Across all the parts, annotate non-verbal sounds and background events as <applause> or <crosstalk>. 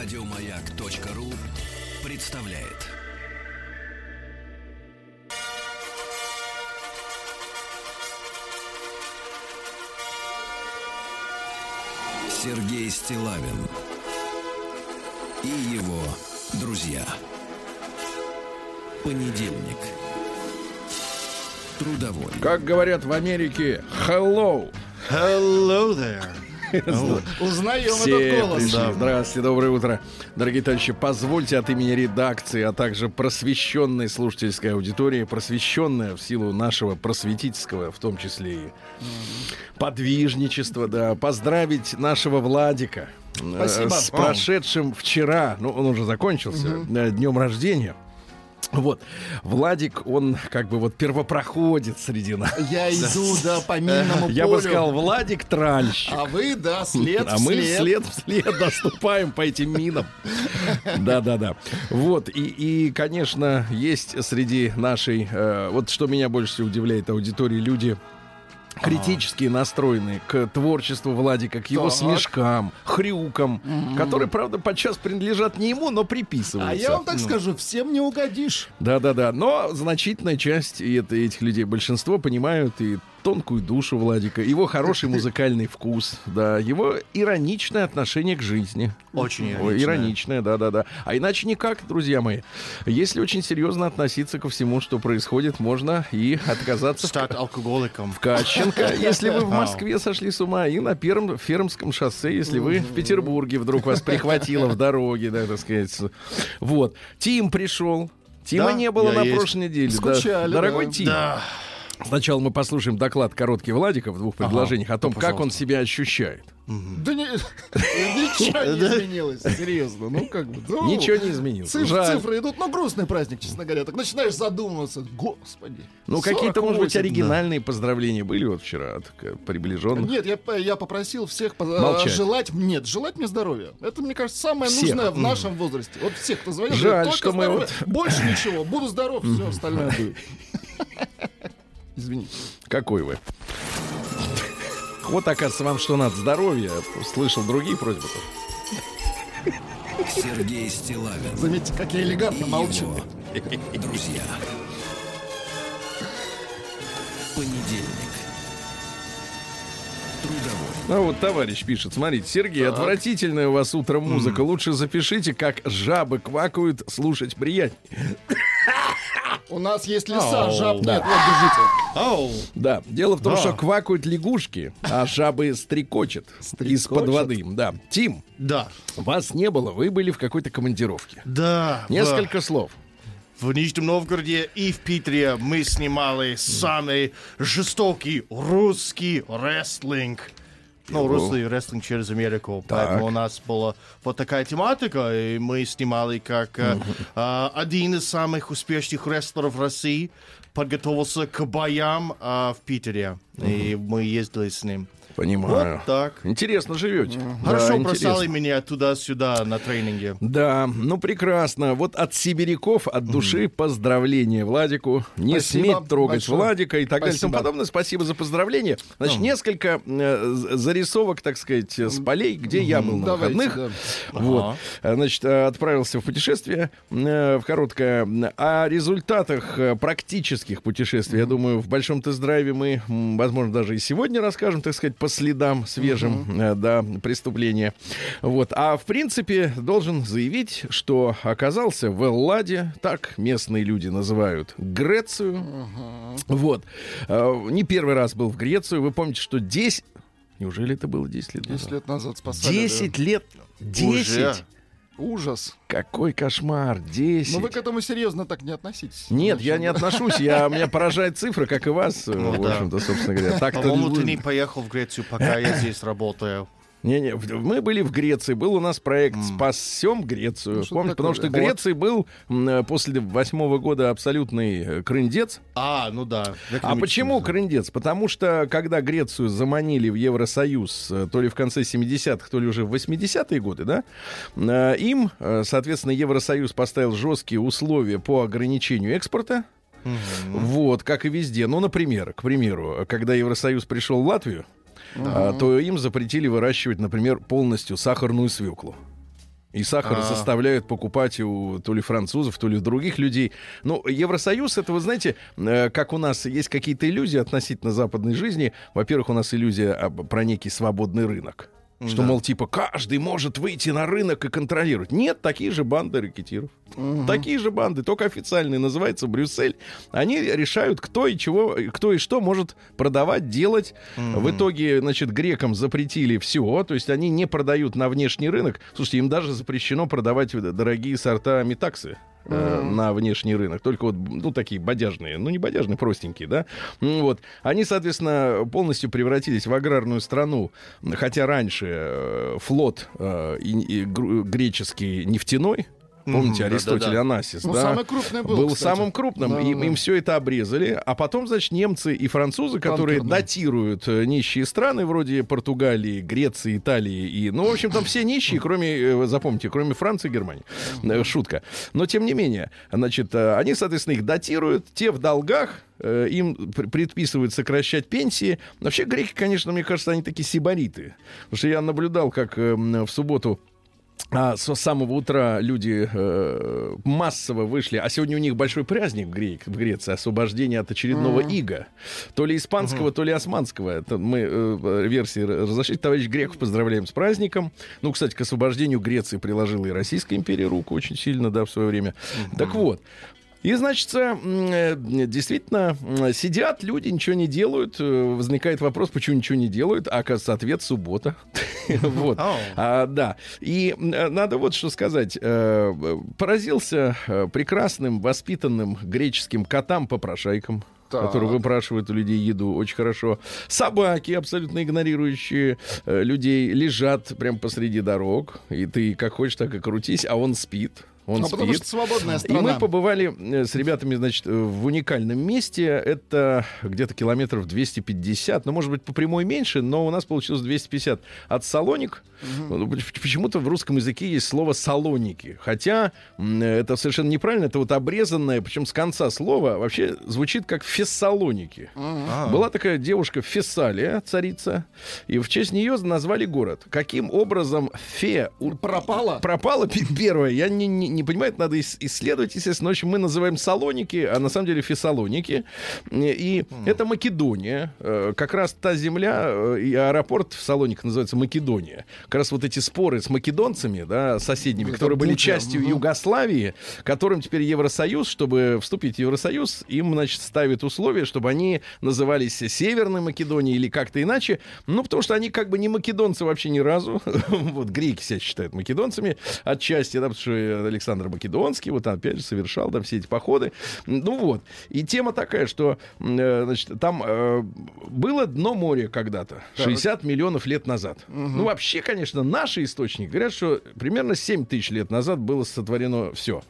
Радиомаяк.ру представляет. Сергей Стилавин и его друзья. Понедельник. Трудовой. Как говорят в Америке, hello. Hello there. <laughs> Узнаем Все этот голос. пришли. Здравствуйте, доброе утро. Дорогие товарищи, позвольте от имени редакции, а также просвещенной слушательской аудитории, просвещенная в силу нашего просветительского, в том числе и подвижничества, да, поздравить нашего Владика э, Спасибо. с прошедшим вчера, ну, он уже закончился, э, днем рождения. Вот, Владик, он как бы вот первопроходит среди нас. Я <laughs> иду, да, по минному Я бы полю. сказал, Владик тральщик. А вы, да, след а мы вслед вслед доступаем по этим минам. Да-да-да. Вот, и, и, конечно, есть среди нашей... э, вот что меня больше всего удивляет аудитории, люди критически настроенные к творчеству Владика, к его Так. смешкам, хрюкам, которые, правда, подчас принадлежат не ему, но А приписываются. я вам так скажу, всем не угодишь. Да-да-да. Но значительная часть и это, этих людей, большинство понимают и тонкую душу Владика, его хороший <laughs> музыкальный вкус, да, его ироничное отношение к жизни. Очень ироничное. ироничное, да-да-да. А иначе никак, друзья мои. Если очень серьезно относиться ко всему, что происходит, можно и отказаться в Стать алкоголиком. в Кащенко, <laughs> если вы в Москве сошли с ума, и на первом Фермском шоссе, если вы в Петербурге вдруг вас прихватило в дороге, да, так сказать. Вот. Тим пришел. Тима Да, не было я на есть. прошлой неделе. да. Скучали, Дорогой да. Тим, Да. Сначала мы послушаем доклад короткий Владика в двух предложениях о том, как он себя ощущает. Да не, <laughs> ничего не изменилось, серьезно. Ну, как бы, ну, Ничего не изменилось. Цифры, Жаль. цифры идут, ну, грустный праздник, честно говоря. Так начинаешь задумываться. Господи. Ну, какие-то, может быть, 48. оригинальные поздравления были вот вчера от к- приближенных. Нет, я, п- я попросил всех Молчать. желать, нет, желать мне здоровья. Это, мне кажется, самое Всех. нужное в нашем возрасте. Вот всех, кто звонит, Жаль, что мы здоровья. вот- Больше ничего, буду здоров, все остальное будет. <laughs> Извините. Какой вы? Вот, оказывается, вам что надо, здоровье. Слышал другие просьбы. Сергей Стилавин Заметьте, как я элегантно молчу. его друзья. Понедельник. Трудовой. Ну вот товарищ пишет, смотрите, Сергей, отвратительная у вас утром музыка. Лучше запишите, как жабы квакают, слушать приятнее. У нас есть леса, Ау. жаб Да. нет, вот держите. Оу. Да, дело в том, Да. что квакают лягушки, а жабы стрекочет из-под воды. Да. Тим, Да. вас не было, вы были в какой-то командировке. Да. Несколько слов. В Нижнем Новгороде и в Питере мы снимали самый жестокий русский рестлинг. Ну, русский рестлинг через Америку. Поэтому у нас была вот такая тематика, и мы снимали, как э, а, <laughs> один из самых успешных рестлеров России подготовился к боям а, в Питере. И мы ездили с ним. Понимаю. Вот так. Интересно живете. Хорошо Да, бросали интересно. меня туда-сюда на тренинге. Да, ну прекрасно. Вот от сибиряков, от души поздравления Владику. Не Спасибо сметь трогать большое. Владика и так далее и тому Спасибо. подобное. Спасибо за поздравление. Значит, несколько э, зарисовок, так сказать, с полей, где я был на Давайте, выходных. да. Вот. А, Значит, э, отправился в путешествие э, в короткое. О результатах э, практических путешествий, я думаю, в большом тест-драйве мы, возможно, даже и сегодня расскажем, так сказать, по следам свежим, э, да, преступления. Вот. А в принципе, должен заявить, что оказался в Элладе, так местные люди называют Грецию. Вот. Э, Не первый раз был в Грецию. Вы помните, что 10... Неужели это было 10 лет 10 назад? лет назад спасали. 10 лет. 10. Уже. Ужас. Какой кошмар. 10. Но Ну, вы к этому серьезно так не относитесь. Нет, Значит, я не отношусь. Я, меня поражает цифра, как и вас, Ну в да. общем-то, собственно говоря. По-моему, ты не поехал в Грецию, пока я здесь работаю. Не-не, в- мы были в Греции, был у нас проект «Спасем Грецию». Ну, что Помните, потому что в Греции был э, после восьмого года абсолютный э, крындец. А, ну да. А почему крындец? Потому что, когда Грецию заманили в Евросоюз, э, то ли в конце 70-х, то ли уже в 80-е годы, да, им, соответственно, Евросоюз поставил жесткие условия по ограничению экспорта. Вот, как и везде. Ну, например, к примеру, когда Евросоюз пришел в Латвию, а, то им запретили выращивать, например, полностью сахарную свеклу. И сахар А. заставляют покупать у то ли французов, то ли у других людей. Ну, Евросоюз, это, вы знаете, э, как у нас есть какие-то иллюзии относительно западной жизни. Во-первых, у нас иллюзия про некий свободный рынок. Что, Да. мол, типа, каждый может выйти на рынок и контролировать. Нет, такие же банды рэкетиров. Такие же банды, только официальные, называется Брюссель. Они решают, кто и чего, кто и что может продавать, делать. В итоге, значит, грекам запретили все, то есть они не продают на внешний рынок. Слушайте, им даже запрещено продавать дорогие сорта метаксы э, на внешний рынок. Только вот, ну, такие бодяжные. Ну, не бодяжные, простенькие, да. М, Вот. Они, соответственно, полностью превратились в аграрную страну. Хотя раньше э, флот э, и- и греческий нефтяной, Помните, Аристотель. Анасис, Ну, да? самый крупный был, кстати. самым крупным. Да, им, да. им все это обрезали. А потом, значит, немцы и французы, которые датируют э, нищие страны, вроде Португалии, Греции, Италии. И, ну, в общем, там все нищие, кроме, э, запомните, кроме Франции и Германии. Э, Шутка. Но, тем не менее, значит, они, соответственно, их датируют. Те в долгах, им пр- предписывают сокращать пенсии. Вообще, греки, конечно, мне кажется, они такие сибариты. Потому что я наблюдал, как э, м, в субботу а, с самого утра люди э, массово вышли, а сегодня у них большой праздник в, Гре- в Греции, освобождение от очередного ига, то ли испанского, то ли османского. Это мы э, версии разошлись. Товарищ Греков поздравляем с праздником. Ну, кстати, к освобождению Греции приложила и Российская империя руку очень сильно, да, в свое время. Так вот. И, значит, э, действительно, м, сидят люди, ничего не делают. Э, Возникает вопрос, почему ничего не делают. А, оказывается, ответ суббота. <laughs> Вот. А, да. И э, надо вот что сказать. Э, Поразился э, прекрасным, воспитанным греческим котам-попрошайкам. Так. которые выпрашивают у людей еду очень хорошо. Собаки, абсолютно игнорирующие э, людей, лежат прямо посреди дорог. И ты как хочешь, так и крутись, а он спит. Он А спит. потому что свободная И страна. мы побывали э, с ребятами, значит, э, в уникальном месте. Это где-то километров 250, ну, может быть, по прямой меньше, но у нас получилось 250 от Салоник. Поч- Почему-то в русском языке есть слово «салоники». Хотя это совершенно неправильно, это вот обрезанное, причем с конца слова, вообще звучит как «фессалоники». А. Была такая девушка Фессалия, царица, и в честь нее назвали город. Каким образом Фе Пропала? пропала первое. Я не, не, не понимаю, это надо ис- исследовать, естественно. В общем, мы называем Салоники, а на самом деле Фессалоники. И это Македония. Э, Как раз та земля э, и аэропорт в Салониках называется Македония. Как раз вот эти споры с македонцами, да, соседними, Это которые были частью. Югославии, которым теперь Евросоюз, чтобы вступить в Евросоюз, им, значит, ставит условия, чтобы они назывались Северной Македонией или как-то иначе. Ну, потому что они как бы не македонцы вообще ни разу. <laughs> Вот греки себя считают македонцами отчасти, да, потому что Александр Македонский, вот опять же, совершал, да, все эти походы. Ну вот. И тема такая, что, э, значит, там э, было дно моря когда-то, 60 миллионов лет назад. Ну, вообще, конечно, наши источники говорят, что примерно 7 тысяч лет назад было сотворено все.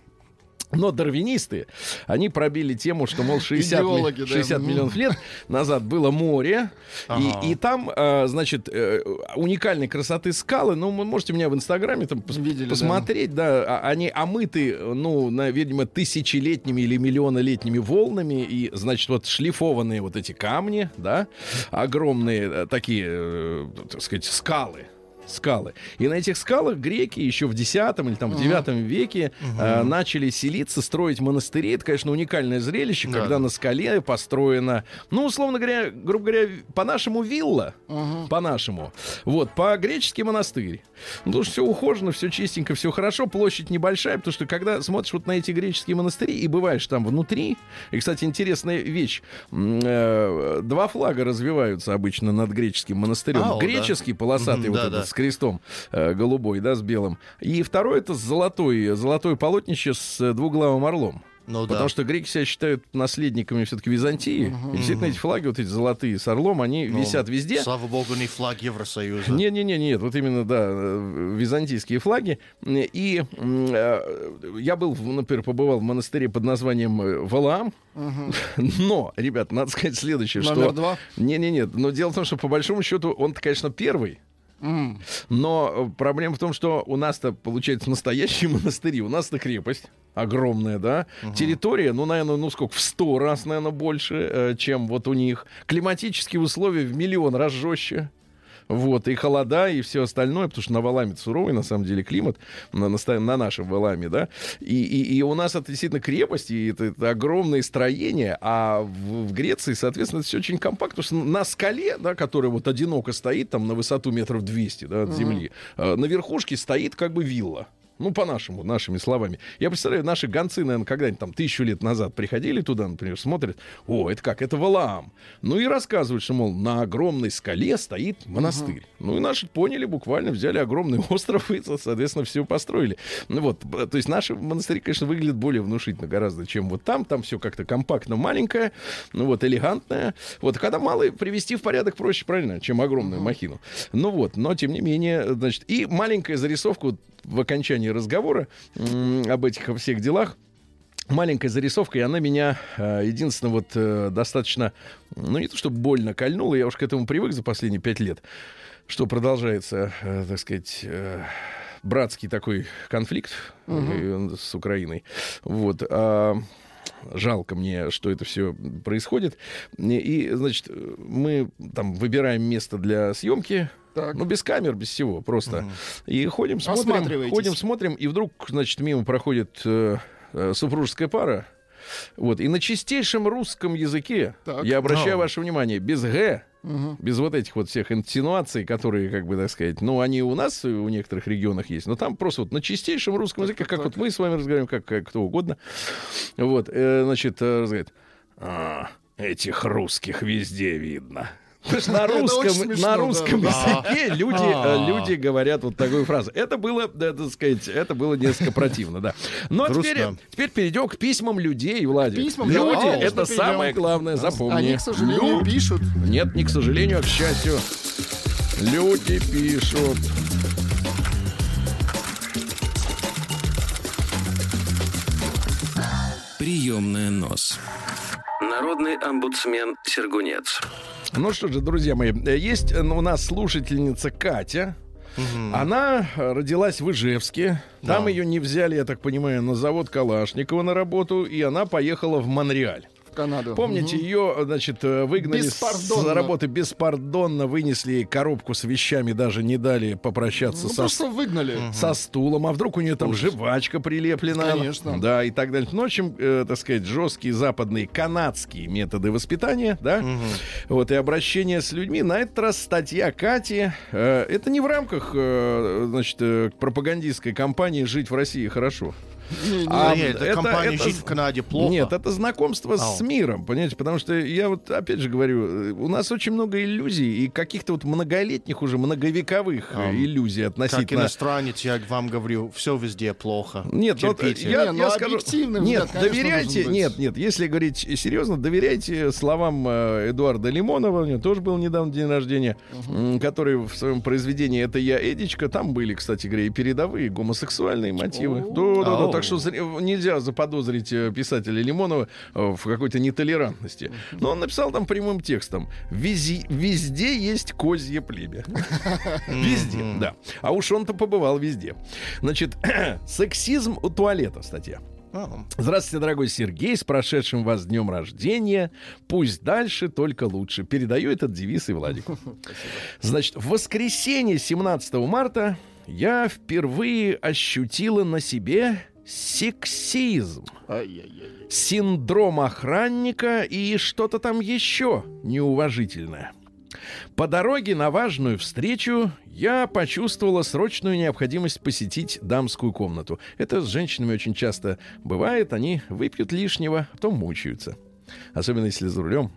Но дарвинисты, они пробили тему, что, мол, 60, ми- Идеологи, да. 60 Мгм. миллионов лет назад было море, Ага. и, и там, э, значит, э, уникальной красоты скалы, ну, вы можете меня в Инстаграме там пос- Видели, да. посмотреть, да, а- они омыты, ну, на, видимо, тысячелетними или миллионолетними волнами, и, значит, вот шлифованные вот эти камни, да, огромные э, такие, э, так сказать, скалы, скалы. И на этих скалах греки еще в X или там в IX веке э, начали селиться, строить монастыри. Это, конечно, уникальное зрелище, Да, когда да. на скале построена, ну, условно говоря, грубо говоря, по-нашему вилла, по-нашему. Вот, по-гречески монастырь. Ну, потому что все ухожено, все чистенько, все хорошо, площадь небольшая, потому что когда смотришь вот на эти греческие монастыри и бываешь там внутри, и, кстати, интересная вещь, э, два флага развиваются обычно над греческим монастырем. А, о, да. Греческий, полосатый, Мгм, вот да, этот да. Крестом э, голубой, да, с белым. И второй это золотой, золотое полотнище с двуглавым орлом. Ну Потому да. что греки себя считают наследниками все-таки Византии. И действительно эти флаги, вот эти золотые с орлом, они Ну, висят везде. Слава богу, не флаг Евросоюза. Не-не-не, нет, вот именно, да, э, византийские флаги. И э, я был, например, побывал в монастыре под названием э, Валаам. <laughs> Но, ребят, надо сказать следующее, Номер что... два. Не-не-не, но дело в том, что по большому счету он, конечно, первый. Но э, проблема в том, что у нас-то, получается, настоящие <laughs> монастыри. У нас-то крепость огромная, да. Территория, ну, наверное, ну сколько, в сто раз, наверное, больше, э, чем вот у них. Климатические условия в миллион раз жестче. Вот, и холода, и все остальное, потому что на Валаме суровый, на самом деле, климат, на, на, на нашем Валаме, да, и, и, и у нас это действительно крепость, и это, это огромные строения, а в, в Греции, соответственно, это все очень компактно, потому что на скале, да, которая вот одиноко стоит, там, на высоту метров 200, да, от земли, э, на верхушке стоит как бы вилла. Ну, по-нашему, нашими словами. Я представляю, наши гонцы, наверное, когда-нибудь там тысячу лет назад приходили туда, например, смотрят, о, это как, это Валаам. Ну и рассказывают, что, мол, на огромной скале стоит монастырь. Uh-huh. Ну и наши поняли, буквально взяли огромный <laughs> остров и, соответственно, все построили. Ну вот, то есть наши монастыри, конечно, выглядят более внушительно гораздо, чем вот там. Там все как-то компактно маленькое, ну вот, элегантное. Вот, когда малый привести в порядок проще, правильно, чем огромную махину. Ну вот, но тем не менее, значит, и маленькая зарисовка в окончании разговора об этих всех делах маленькая зарисовка, и она меня э, единственное вот э, достаточно, ну не то чтобы больно кольнула, я уж к этому привык за последние пять лет, что продолжается, э, так сказать, братский такой конфликт угу. с Украиной. Вот. А, жалко мне, что это все происходит. И, значит, мы там выбираем место для съемки так. Ну, без камер, без всего, просто. Угу. И ходим, смотрим, ходим, смотрим, и вдруг, значит, мимо проходит э, э, супружеская пара. Вот. И на чистейшем русском языке, так. я обращаю no. ваше внимание, без «г», Угу. Без вот этих вот всех инсинуаций, которые, как бы, так сказать, ну, они у нас у некоторых регионах есть, но там просто вот на чистейшем русском языке, как вот мы с вами разговариваем, как, как кто угодно, вот, э, значит, э, говорит, а, этих русских везде видно. На русском, смешно, на русском да. языке люди, а. люди говорят вот такую фразу. Это было, да, так сказать, это было несколько противно, да. Но теперь, теперь перейдем к письмам людей, Владимир. Письмам, люди, да, это самое главное, запомни. Они, к сожалению, Лю... пишут. Нет, не к сожалению, а к счастью. Люди пишут. Приемная нос. Народный омбудсмен Сергунец. Ну что же, друзья мои, есть у нас слушательница Катя. Угу. Она родилась в Ижевске. Да. Там ее не взяли, я так понимаю, на завод Калашникова на работу, и она поехала в Монреаль. Канаду. Помните, угу. ее, значит, э, выгнали с работы беспардонно, вынесли ей коробку с вещами, даже не дали попрощаться ну, со, выгнали. со стулом. А вдруг у нее там Ужас. жвачка прилеплена? Конечно. Да, и так далее. Ну, в общем, э, так сказать, жесткие западные канадские методы воспитания, да, угу. вот, и обращение с людьми. На этот раз статья Кати. Э, это не в рамках, э, значит, э, пропагандистской кампании «Жить в России хорошо». Не, а, нет, это, компания это, жить в Канаде плохо. Нет, это знакомство с миром, понимаете, потому что я вот опять же говорю, у нас очень много иллюзий и каких-то вот многолетних уже многовековых um, иллюзий относительно. Как иностранец я вам говорю, все везде плохо. Нет, Терпите. вот я, не, ну, я скажу, нет, взгляд, доверяйте, нет, нет, если говорить серьезно, доверяйте словам э, Эдуарда Лимонова, у него тоже был недавно день рождения, который в своем произведении "Это я Эдичка", там были, кстати говоря, и передовые гомосексуальные мотивы. Да, да, да, так что нельзя заподозрить э, писателя Лимонова э, в какой-то нетолерантности. Но он написал там прямым текстом. Вези, везде есть козье племя. <laughs> Везде, да. А уж он-то побывал везде. Значит, <clears throat> сексизм у туалета статья. Здравствуйте, дорогой Сергей, с прошедшим вас днем рождения. Пусть дальше, только лучше. Передаю этот девиз и Владику. <laughs> Значит, в воскресенье 17 марта я впервые ощутила на себе сексизм, синдром охранника и что-то там еще неуважительное. По дороге на важную встречу я почувствовала срочную необходимость посетить дамскую комнату. Это с женщинами очень часто бывает. Они выпьют лишнего, а потом мучаются. Особенно если за рулем.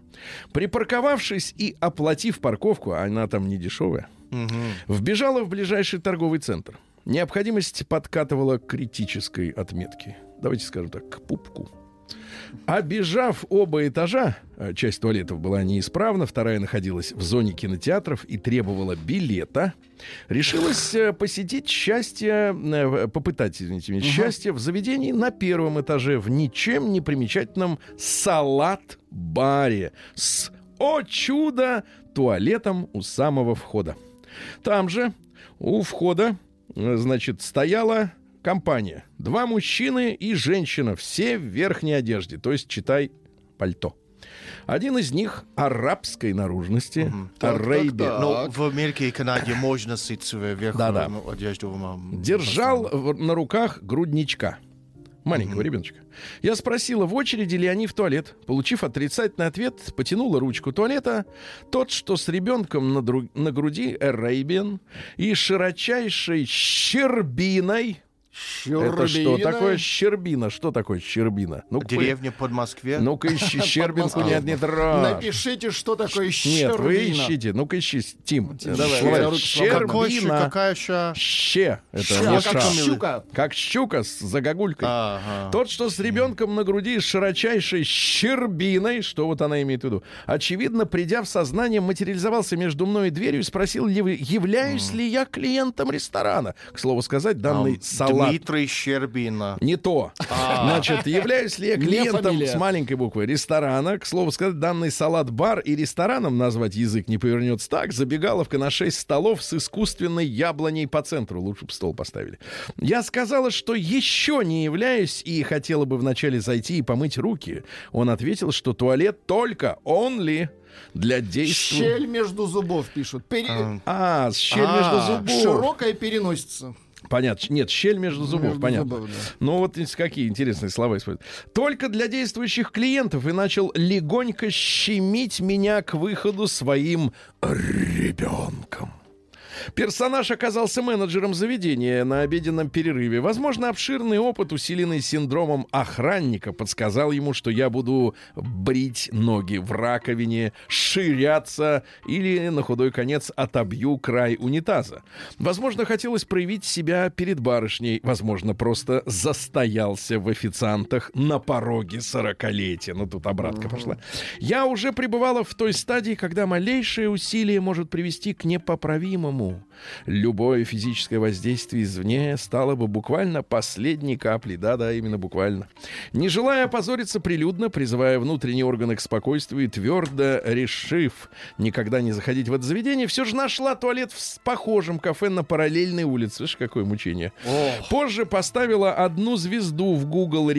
Припарковавшись и оплатив парковку, а она там не дешевая, угу. вбежала в ближайший торговый центр. Необходимость подкатывала к критической отметке. Давайте скажем так, к пупку. Обежав оба этажа, э, часть туалетов была неисправна, вторая находилась в зоне кинотеатров и требовала билета, решилась э, посетить счастье, э, попытать, извините меня, счастье в заведении на первом этаже в ничем не примечательном салат-баре с, о чудо, туалетом у самого входа. Там же, у входа, значит, стояла компания. Два мужчины и женщина, все в верхней одежде, то есть, читай, пальто. Один из них арабской наружности, Арабия. Но в Америке и Канаде можно носить свою верхнюю одежду. м, держал в- на руках грудничка. Маленького ребеночка. Я спросила, в очереди ли они в туалет. Получив отрицательный ответ, потянула ручку туалета. Тот, что с ребенком на, дру- на груди, Arabian, и широчайшей щербиной. Это что такое щербина? Что такое щербина? Ну-ка, Деревня под Москве. Ну-ка ищи <laughs> щербинку, нет, не трожь. Напишите, что такое Нет, вы щербина. ищите. Ну-ка ищи, Тим. Давай, Щербина. какая еще? Ще. Это Ща, не а как щука. Как щука с загогулькой. Тот, что с ребенком на груди с широчайшей щербиной, что вот она имеет в виду, очевидно, придя в сознание, материализовался между мной и дверью и спросил, являюсь ли я клиентом ресторана. К слову сказать, данный салат... Дмитрий Щербина. Не то. Значит, являюсь ли я клиентом с маленькой буквы ресторана? К слову сказать, данный салат-бар и рестораном назвать язык не повернется так. Забегаловка на 6 столов с искусственной яблоней по центру. Лучше бы стол поставили. Я сказала, что еще не являюсь и хотела бы вначале зайти и помыть руки. Он ответил, что туалет только only для действия... Щель между зубов пишут. Пере- А, щель А, между зубов. Широкая переносится. Понятно. Нет, щель между зубов, Между понятно. зубов, да. Ну вот какие интересные слова используют. Только для действующих клиентов и начал легонько щемить меня к выходу своим ребенком. Персонаж оказался менеджером заведения на обеденном перерыве. Возможно, обширный опыт, усиленный синдромом охранника, подсказал ему, что я буду брить ноги в раковине, ширяться или, на худой конец, отобью край унитаза. Возможно, хотелось проявить себя перед барышней. Возможно, просто застоялся в официантах на пороге сорокалетия. Ну, тут обратка пошла. Я уже пребывала в той стадии, когда малейшее усилие может привести к непоправимому. Любое физическое воздействие извне стало бы буквально последней каплей. Да-да, именно буквально. Не желая опозориться прилюдно, призывая внутренние органы к спокойствию и твердо решив никогда не заходить в это заведение, все же нашла туалет в похожем кафе на параллельной улице. Слышь, какое мучение. Позже поставила одну звезду в Google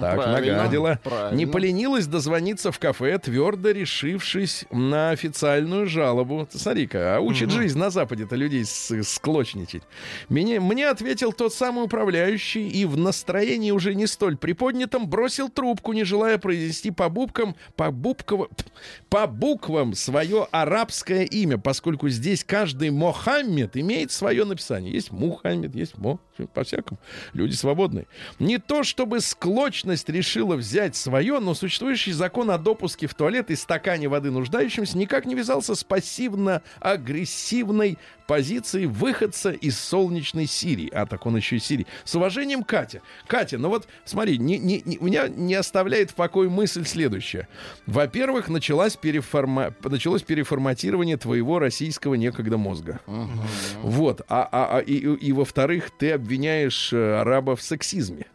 так, правильно, нагадила. правильно. Не поленилась дозвониться в кафе, твердо решившись на официальную жалобу. Смотри-ка, а учит жизнь на Западе-то людей с- склочничать. Мне, мне ответил тот самый управляющий и в настроении уже не столь приподнятом бросил трубку, не желая произнести по буквам, по буквам, по буквам свое арабское имя, поскольку здесь каждый Мохаммед имеет свое написание. Есть Мухаммед, есть Мо, по-всякому. Люди свободные. Не то чтобы склочность решила взять свое, но существующий закон о допуске в туалет и стакане воды нуждающимся никак не вязался с пассивно-агрессивной позицией выходца из солнечной Сирии. А, так он еще и Сирии. С уважением, Катя. Катя, ну вот, смотри, не, не, не- меня не оставляет в покое мысль следующая. Во-первых, началась переформа... началось переформатирование твоего российского некогда мозга. Вот. А, а, а- и, и- и во-вторых, ты обвиняешь э, араба в сексизме.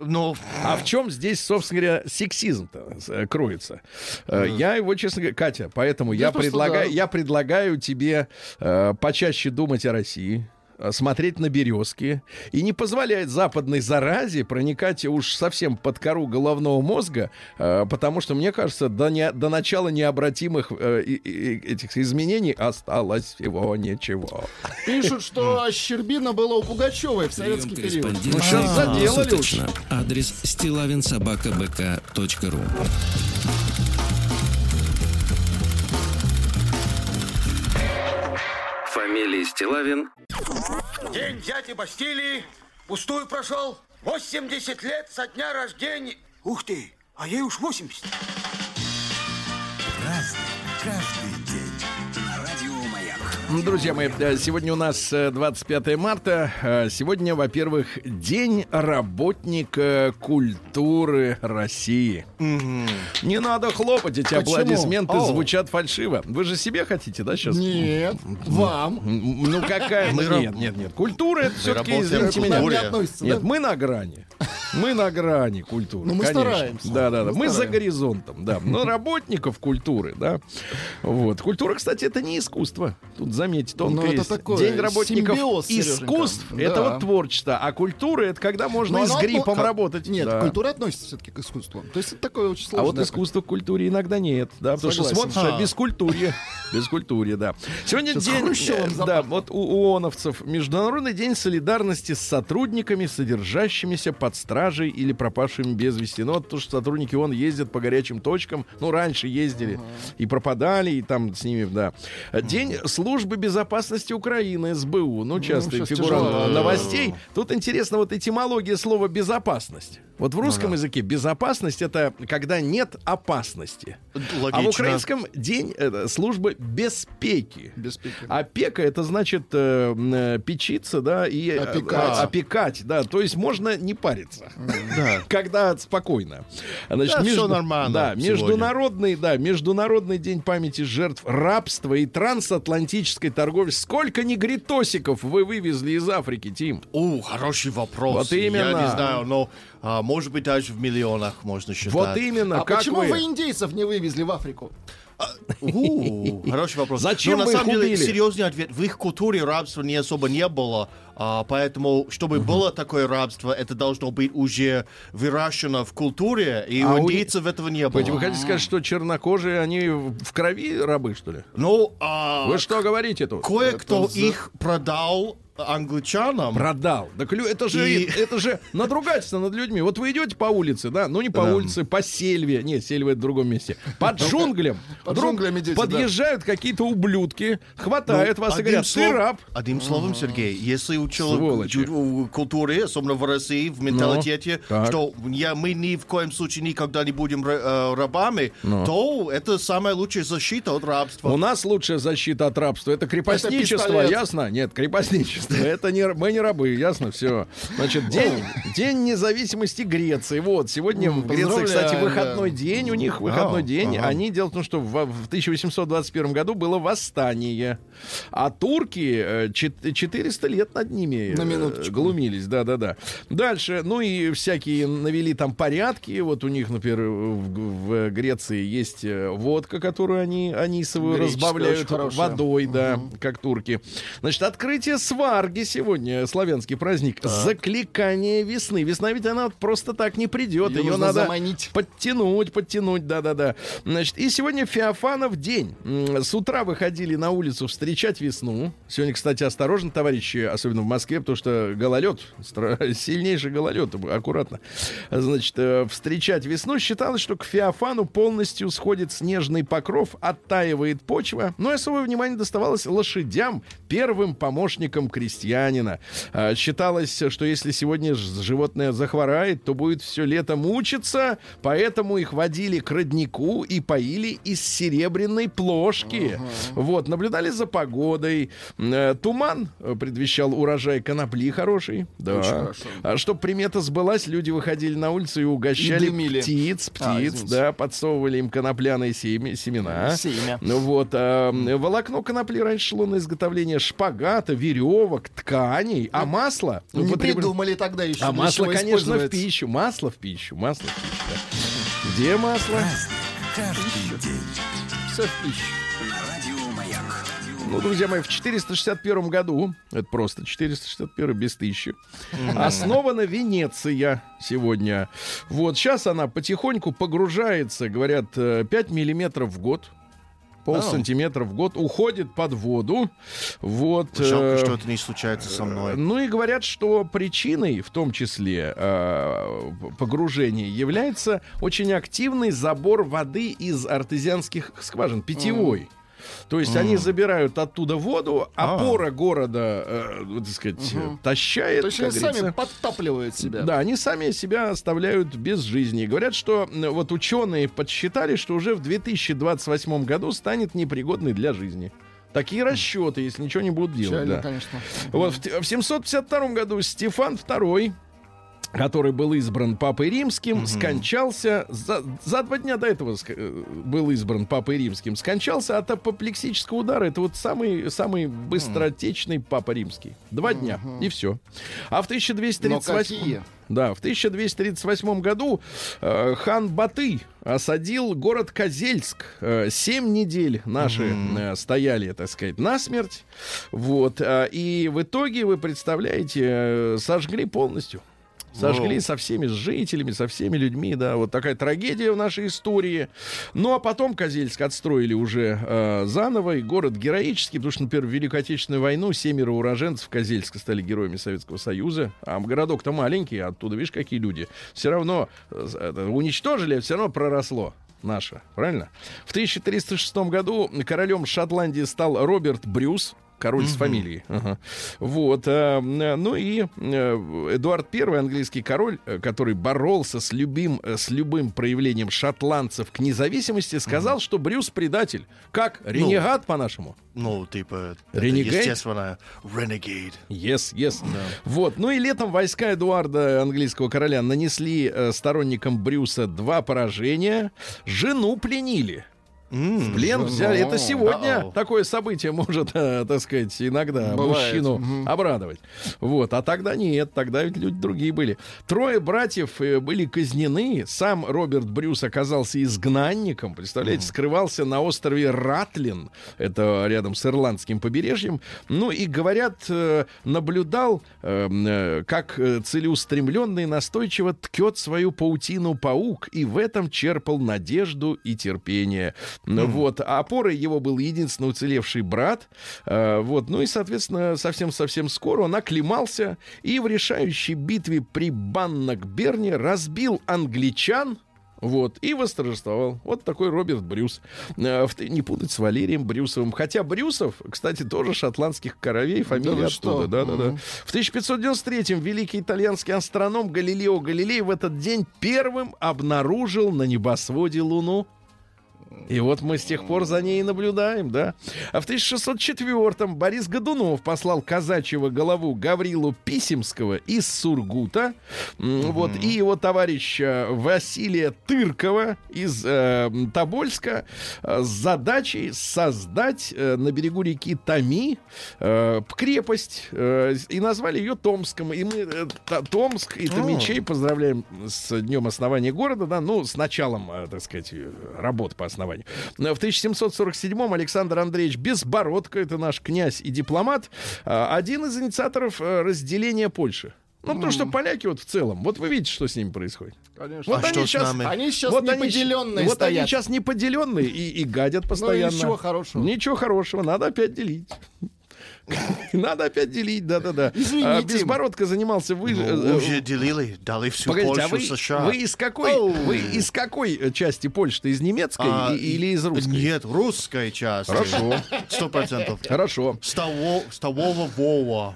Ну, А в чем здесь, собственно говоря, сексизм-то э, кроется? Э, Я его, честно говоря, Катя, поэтому я то, что предлагаю, да. я предлагаю тебе э, почаще думать о России смотреть на березки и не позволять западной заразе проникать уж совсем под кору головного мозга, э, потому что, мне кажется, до, не- до начала необратимых э, этих изменений осталось всего ничего. Пишут, что Щербина была у Пугачевой в советский период. Ну, сейчас заделали. Адрес стилавинсобакабк.ру Стилавин День дяди Бастилии пустую прошел. 80 лет со дня рождения. Ух ты, а ей уж 80. Ну, Друзья мои, э, сегодня у нас э, 25 марта. Э, Сегодня, во-первых, День работника культуры России. Не надо хлопать, эти Почему? аплодисменты О. звучат фальшиво. Вы же себе хотите, да, сейчас? Нет, вам. Ну какая? Мы нет, нет, нет. Культура это все-таки, извините меня. Не Нет, да? мы на грани. Мы на грани культуры. Ну, мы конечно. стараемся. Да, да, да. Мы Мы, за горизонтом, да. Но работников культуры, да. Вот. Культура, кстати, это не искусство. Тут заметьте, тонко Ну, это такое День работников симбиоз, искусств это вот творчество, а культура это когда можно Но и с гриппом отно- работать. Нет, культура относится все-таки к искусству. То есть это такое очень А сложное. вот искусства в культуре иногда нет, да, потому что смотришь, а А. без культуры, <laughs> без культуры, да. Сегодня день, э, да, вот у ООНовцев Международный день солидарности с сотрудниками, содержащимися под стражей или пропавшими без вести. Ну, вот то, что сотрудники ООН ездят по горячим точкам, ну, раньше ездили и пропадали, и там с ними, да. День службы безопасности Украины, СБУ, ну, частая щас фигура тяжело. новостей. Тут интересно вот этимология слова безопасность. Вот в русском языке безопасность это когда нет опасности. Логично. А в украинском день это служба беспеки. Беспеки. Опека это значит э, э, печиться, да, и э, Опекать. э, опекать, да. То есть можно не париться, Да. <laughs> когда спокойно. Значит, Да, всё нормально Да, сегодня. международный, да, международный день памяти жертв рабства и трансатлантической торговли. Сколько негритосиков вы вывезли из Африки, Тим? О, хороший вопрос. Вот именно. Я не знаю, но а, может быть даже в миллионах можно считать. Вот именно. А как почему вы? вы индейцев не вывезли в Африку? У, Хороший вопрос. Зачем Но вы на самом деле серьезный ответ. В их культуре рабства не особо не было. а, поэтому, чтобы было такое рабство, это должно быть уже выращено в культуре, и А у индейцев этого не Погодите, Вы было. хотите сказать, что чернокожие, они в крови рабы, что ли? Ну, а, Вы что говорите тут? кое-кто их продал англичанам. Продал. Так это же, И- <laughs> это же надругательство над людьми. Вот вы идете по улице, да, ну не по Да. улице, по сельве. Нет, сельва это в другом месте. Под джунглям. Под Вдруг джунглями идете, подъезжают какие-то ублюдки, хватают вас и говорят, ты слов- раб. Одним словом, Сергей, если у человека в культуре, особенно в России, в менталитете, так. что я, мы ни в коем случае никогда не будем э, рабами, то это самая лучшая защита от рабства. У нас лучшая защита от рабства. Это крепостничество, пистолет. ясно? Нет, крепостничество. Это не мы не рабы, ясно, все. Значит, день, <laughs> день независимости Греции. Вот, сегодня в Греции, кстати, выходной день, у них выходной день. Они, дело в том, что в, в 1821 году было восстание. А турки э, чет- 400 лет над ними На э, минуточку. глумились. Да-да-да. Дальше, ну и всякие навели там порядки. Вот у них, например, в, в Греции есть э, водка, которую они анисовую Греческая, разбавляют водой, да, как турки. Значит, открытие сварги сегодня, славянский праздник. Закликание весны. Весна ведь она просто так не придет. Ее, нужно надо заманить. подтянуть, подтянуть, да-да-да. Значит, и сегодня Феофанов день. С утра выходили на улицу встречать весну. Сегодня, кстати, осторожно, товарищи, особенно в Москве, потому что гололед, <laughs> сильнейший гололед, аккуратно. Значит, э, встречать весну считалось, что к Феофану полностью сходит снежный покров, оттаивает почва. Но особое внимание доставалось лошадям, первым помощникам крестьянина. А, Считалось, что если сегодня животное захворает, то будет все лето мучиться, поэтому их водили к роднику и поили из серебряной плошки. Вот, наблюдали за погодой. Э, Туман э, предвещал урожай конопли хороший. Да. Очень хорошо. А чтобы примета сбылась, люди выходили на улицу и угощали И птиц, А, птиц, извините. да, подсовывали им конопляные семя- семена. Семя. Ну вот, а, волокно конопли раньше шло на изготовление шпагата, веревок, тканей, а масло... Не употребля- придумали тогда еще. А масло, конечно, в пищу. Масло в пищу, масло в пищу. да. Где масло? Всё в пищу. Ну, друзья мои, в 461 году, это просто 461 без тысячи, основана Венеция сегодня. Вот, сейчас она потихоньку погружается, говорят, э, 5 миллиметров в год. Пол сантиметра в год уходит под воду. Вот. Жалко, э, что это не случается со мной. Ну и говорят, что причиной, в том числе э, погружения, является очень активный забор воды из артезианских скважин, питьевой. То есть они забирают оттуда воду, А. опора города, э, вот, так сказать, э, тащает. То есть они сами подтапливают себя. Да, они сами себя оставляют без жизни. Говорят, что м, вот ученые подсчитали, что уже в 2028 году станет непригодной для жизни. Такие расчеты, если ничего не будут делать. Печально, да. конечно. Вот в, в 752 году Стефан II который был избран Папой Римским, скончался за, за два дня до этого ск- э, был избран Папой Римским, скончался от апоплексического удара. Это вот самый самый быстротечный Папа Римский. Два дня и все. А в 1238 какие? да, в 1238 году э, хан Баты осадил город Козельск. Э, Семь недель наши э, стояли, так сказать, насмерть. Вот. а, и в итоге, вы представляете, э, сожгли полностью. Сожгли Воу. со всеми жителями, со всеми людьми, да, вот такая трагедия в нашей истории. Ну а потом Козельск отстроили уже э, заново, и город героический, потому что, например, в Великую Отечественную войну семеро уроженцев Козельска стали героями Советского Союза, а городок-то маленький, а оттуда, видишь, какие люди. Все равно э, это, уничтожили, а все равно проросло наше, правильно? В 1306 году королем Шотландии стал Роберт Брюс, король с фамилией. Ага. Вот. э, э, ну и э, Эдуард I, английский король, который боролся с любым, с любым проявлением шотландцев к независимости, сказал, что Брюс предатель. Как? Ренегат, по-нашему? Ну, типа, Renegade? естественно, renegade. Yes, yes. Вот. Ну и летом войска Эдуарда, английского короля, нанесли сторонникам Брюса два поражения. Жену пленили. В плен взяли. Это сегодня Ау. такое событие может, э, так сказать, иногда Бывает. мужчину обрадовать. Вот. А тогда нет, тогда ведь люди другие были. Трое братьев э, были казнены. Сам Роберт Брюс оказался изгнанником. Представляете, скрывался на острове Ратлин. Это рядом с ирландским побережьем. Ну и, говорят, э, наблюдал, э, э, как целеустремленно и настойчиво ткет свою паутину паук. И в этом черпал надежду и терпение. Ну Вот. А опорой его был единственный уцелевший брат. Э, Вот. Ну и, соответственно, совсем-совсем скоро он оклемался и в решающей битве при Баннокберне разбил англичан, вот, и восторжествовал. Вот такой Роберт Брюс. Э, Не путать с Валерием Брюсовым. Хотя Брюсов, кстати, тоже шотландских коровей, фамилия вы оттуда. Да, да, да. В 1593-м великий итальянский астроном Галилео Галилей в этот день первым обнаружил на небосводе Луну. И вот мы с тех пор за ней и наблюдаем, да. А в 1604-м Борис Годунов послал казачьего голову Гаврилу Писемского из Сургута. М, Вот, и его товарища Василия Тыркова из э, Тобольска э, с задачей создать э, на берегу реки Томи э, крепость. э, и назвали ее Томском. И мы э, Томск и Томичей поздравляем с днем основания города, да, ну, с началом, э, так сказать, работ по основанию. В 1747-м Александр Андреевич Безбородко, это наш князь и дипломат, э, один из инициаторов э, разделения Польши. Ну, потому что поляки вот в целом, вот вы видите, что с ними происходит. Конечно. А что с нами? Они сейчас вот они неподеленные Вот они сейчас неподеленные и, и гадят Ну, постоянно. ничего хорошего. Ничего хорошего, надо опять делить. <laughs> Надо опять делить, да-да-да. Извините. А, Безбородко занимался вы... э, Ну, э, уже делили, дали всю Погодите, а Польшу вы, США. вы из какой, вы из какой э, части Польши? Из немецкой А, или из русской? Нет, русская часть. Хорошо. Сто процентов. Хорошо. С того, с того Вова.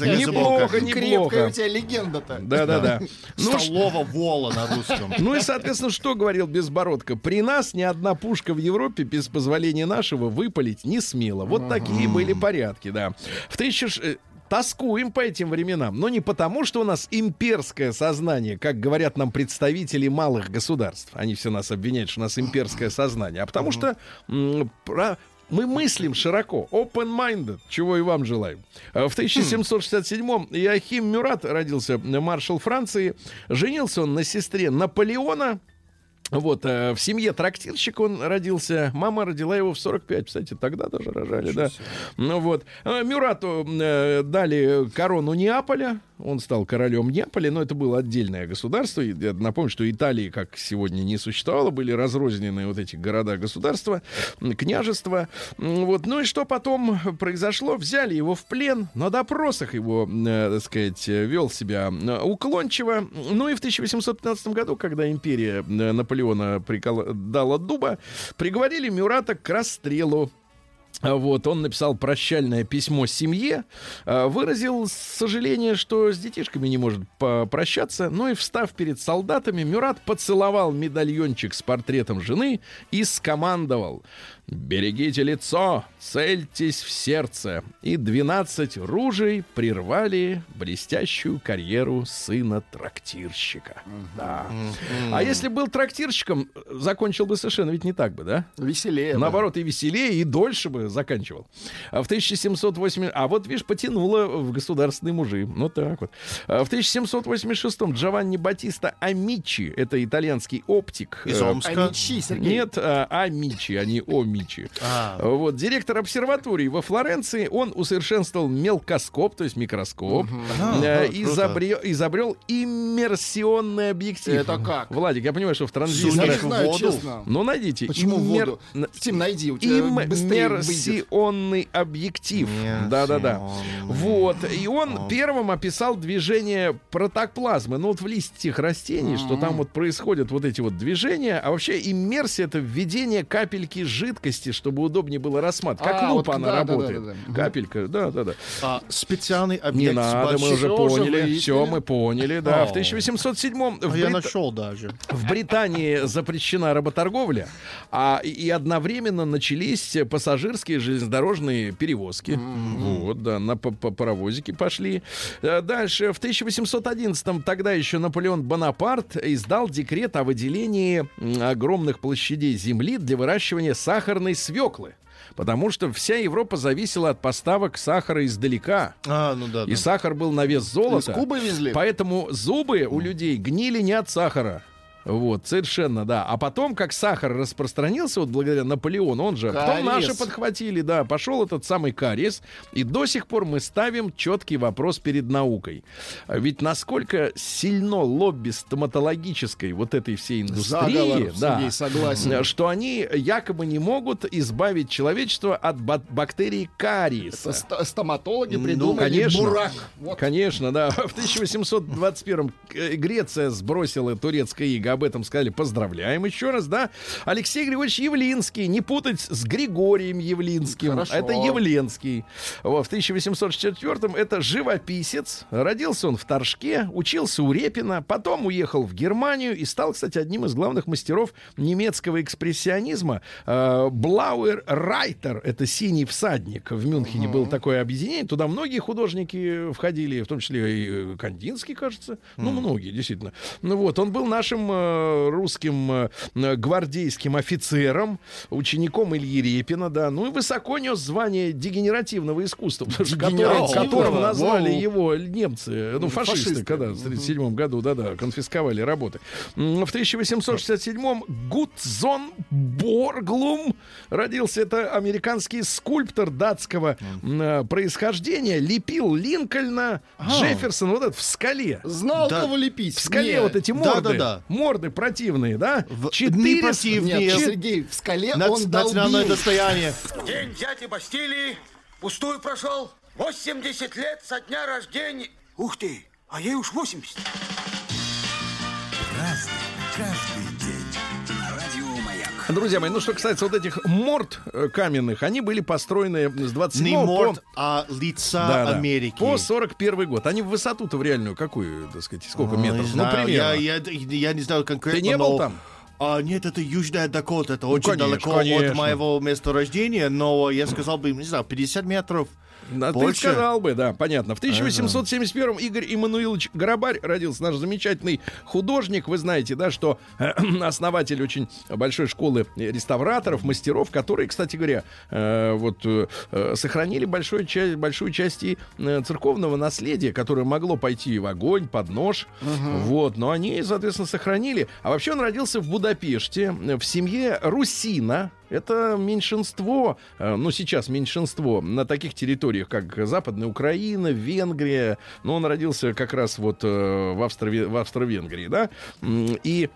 Неплохо, как. не- Крепкая неплохо. у тебя легенда-то. Да-да-да. Ну, Столова Вола на русском. ну и, соответственно, что говорил Безбородко? При нас ни одна пушка в Европе без позволения нашего выпалить не смела. Вот такие были порядки, да. В тысяча ш- э, Тоскуем по этим временам, но не потому, что у нас имперское сознание, как говорят нам представители малых государств. Они все нас обвиняют, что у нас имперское сознание, а потому что м, про- мы мыслим широко, open-minded, чего и вам желаем. А В 1767-м Иохим Мюрат родился, э, маршал Франции. Женился он на сестре Наполеона. Вот, э, в семье трактирщика он родился. Мама родила его в 45, кстати, тогда даже рожали, да. Ну вот. А Мюрату э, дали корону Неаполя. Он стал королем Неаполя, но это было отдельное государство. Я напомню, что Италии, как сегодня, не существовало. Были разрознены вот эти города-государства, княжества. Вот. Ну и что потом произошло? Взяли его в плен. На допросах его, э, так сказать, вел себя э, уклончиво. Ну и в 1815 году, когда империя э, Наполеона прикола- дала дуба, приговорили Мюрата к расстрелу. А Вот, он написал прощальное письмо семье, а, выразил сожаление, что с детишками не может попрощаться, но и, встав перед солдатами, Мюрат поцеловал медальончик с портретом жены и скомандовал Берегите лицо, цельтесь в сердце. И 12 ружей прервали блестящую карьеру сына трактирщика. Да. А если был трактирщиком, закончил бы совершенно ведь не так бы, да? Веселее. да. Наоборот, и веселее, и дольше бы заканчивал. А в 1708... А вот, видишь, потянуло в государственные мужи. Ну так вот. А в 1786-м Джованни Батиста Амичи, это итальянский оптик. Из э, Омска. Амичи, Сергей. нет, а, Амичи, а не Омичи. А. Вот, директор обсерватории во Флоренции, он усовершенствовал мелкоскоп, то есть микроскоп, А, э, изобрел, изобрел иммерсионный объектив. Это как? Владик, я понимаю, что в Я не транзисторах... знаю, воду. честно. Ну, найдите. Почему Иммер- воду? Тим, найди, у тебя. Иммерсионный объектив. Да-да-да. Вот. И он первым описал движение протоплазмы. Ну, вот в листьях растений, что там вот происходят вот эти вот движения. А вообще иммерсия — это введение капельки жидкости, чтобы удобнее было рассматривать. Как А, лупа вот она да, да, да, работает. да, да. Капелька, да-да-да. А, специальный Не объект с надо, мы уже поняли. Все, мы поняли, да. В О. 1807 в А я Брит- нашел даже. в Британии запрещена работорговля, а и одновременно начались пассажирские железнодорожные перевозки. Вот, да, на паровозики пошли. Э, Дальше, в 1811-м тогда еще Наполеон Бонапарт издал декрет о выделении огромных площадей земли для выращивания сахарной свеклы. Потому что вся Европа зависела от поставок сахара издалека. А, ну да. И да. сахар был на вес золота. Из Кубы везли? Поэтому зубы у людей гнили не от сахара. Вот, совершенно, да. А потом, как сахар распространился, вот благодаря Наполеону, он же, потом Кариес. наши подхватили, да, пошел этот самый кариес, и до сих пор мы ставим четкий вопрос перед наукой. Ведь насколько сильно лобби стоматологической вот этой всей индустрии, Заговор, да, согласен. что они якобы не могут избавить человечество от ба- бактерии кариеса. Ст- Стоматологи Ну, придумали конечно. бурак. Вот. Конечно, да. <laughs> В 1821 э, Греция сбросила турецкое иго. Об этом сказали. Поздравляем еще раз, да. Алексей Григорьевич Явлинский. Не путать с Григорием Явлинским. Хорошо. Это Явленский. Вот, в 1864 это живописец. Родился он в Торжке, учился у Репина, потом уехал в Германию и стал, кстати, одним из главных мастеров немецкого экспрессионизма. Э, Блауэр Райтер, это синий всадник. В Мюнхене было такое объединение. Туда многие художники входили, в том числе и э, Кандинский, кажется. Ну, многие, действительно. Ну вот, он был нашим э, русским э, гвардейским офицером, учеником Ильи Репина, да. Ну и высоко нес звание дегенеративного искусства, что которым, назвали Воу. его немцы, ну, фашисты, Фашисты. когда в 1937 году, да-да, конфисковали работы. В 1867-м Гудзон Борглум родился. Это американский скульптор датского э, происхождения. Лепил Линкольна, Джефферсона вот этот в скале. Знал, Да. кого лепить. В скале Нет. вот эти морды. Да-да-да. Морды противные, да? В- Четыре- не противные. Нет. Сергей, в скале Нац- он национальное долбил. достояние. День дяди Бастилии пустую прошел. 80 лет со дня рождения. Ух ты, а ей уж 80. Разный, Друзья мои, ну что касается вот этих морд э, каменных, они были построены с 27 Не по... морд, а лица Да, да. Америки. По 41 год. Они в высоту-то в реальную какую, так сказать, сколько Ну, не метров? ну, примерно. Я, я, я не знаю конкретно. Ты не был но- там? А, нет, это Южная Дакота, это очень конечно, далеко конечно. от моего места рождения, но я сказал бы, не знаю, 50 метров. Да, ты Больше? сказал бы, да, понятно. В 1871 Игорь Иммануилович Горобарь родился, наш замечательный художник. Вы знаете, да, что <clears throat> основатель очень большой школы реставраторов, мастеров, которые, кстати говоря, э, вот э, э, сохранили большую часть, большую часть и э, церковного наследия, которое могло пойти в огонь, под нож. Вот, но они, соответственно, сохранили. А вообще он родился в Будапеште, э, в семье русина. Это меньшинство, э, ну сейчас меньшинство на таких территориях, как Западная Украина, Венгрия. Но он родился как раз вот э, в, Австро- в Австро-Венгрии, да. И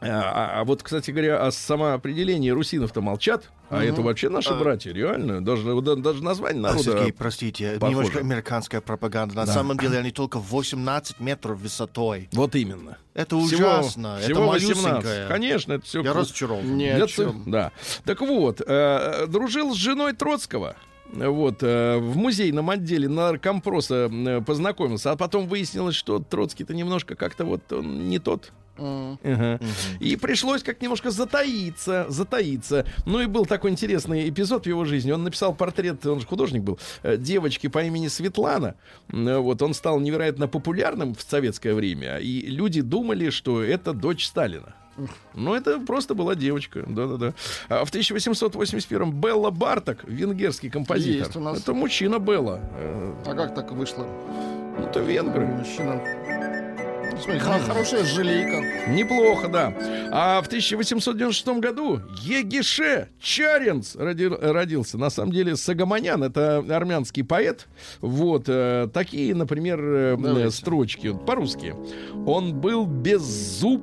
а, а вот, кстати говоря, о самоопределении русинов-то молчат, а это вообще наши братья, реально. Даже, да- даже название А, народа... Сергей, простите, похоже. немножко американская пропаганда. На самом деле они только 18 метров высотой. Вот именно. Это Всего- ужасно. всего это 18. малюсенькое. Конечно, это все Я разочарован. Ни о чем. Да. Так вот, э, дружил с женой Троцкого. Вот, э, в музейном отделе наркомпроса э, познакомился, а потом выяснилось, что Троцкий-то немножко как-то вот он не тот. М. Ага. И пришлось как немножко затаиться, затаиться. Ну и был такой интересный эпизод в его жизни. Он написал портрет, он же художник был, э, девочки по имени Светлана. Вот он стал невероятно популярным в советское время, и люди думали, что это дочь Сталина. Ну, это просто была девочка, да-да-да. А в 1881-м Белла Барток, венгерский композитор. Есть у нас. Это мужчина Белла. А как так вышло? Ну, это венгры. Мужчина. Ну, Смотри, хорошая жилейка. Неплохо, да. А в 1896 году Егише Чаренц роди- родился. На самом деле Сагаманян — это армянский поэт. Вот э, такие, например, э, Давайте. строчки по-русски. Он был без зуб,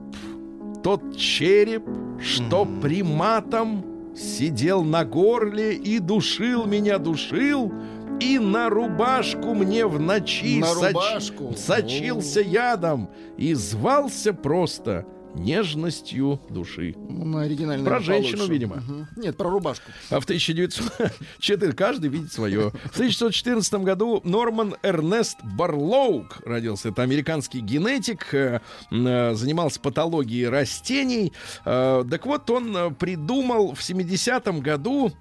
тот череп, что приматом сидел на горле и душил меня, душил, и на рубашку мне в ночи На соч- сочился ядом и звался просто нежностью души. Ну, на оригинальном Про женщину, получше. видимо. Мгм. Нет, про рубашку. А в 1904 <laughs> каждый видит свое. В 1914 году Норман Эрнест Барлоук родился. Это американский генетик, э, э, занимался патологией растений. Э, Так вот, он придумал в 70-м году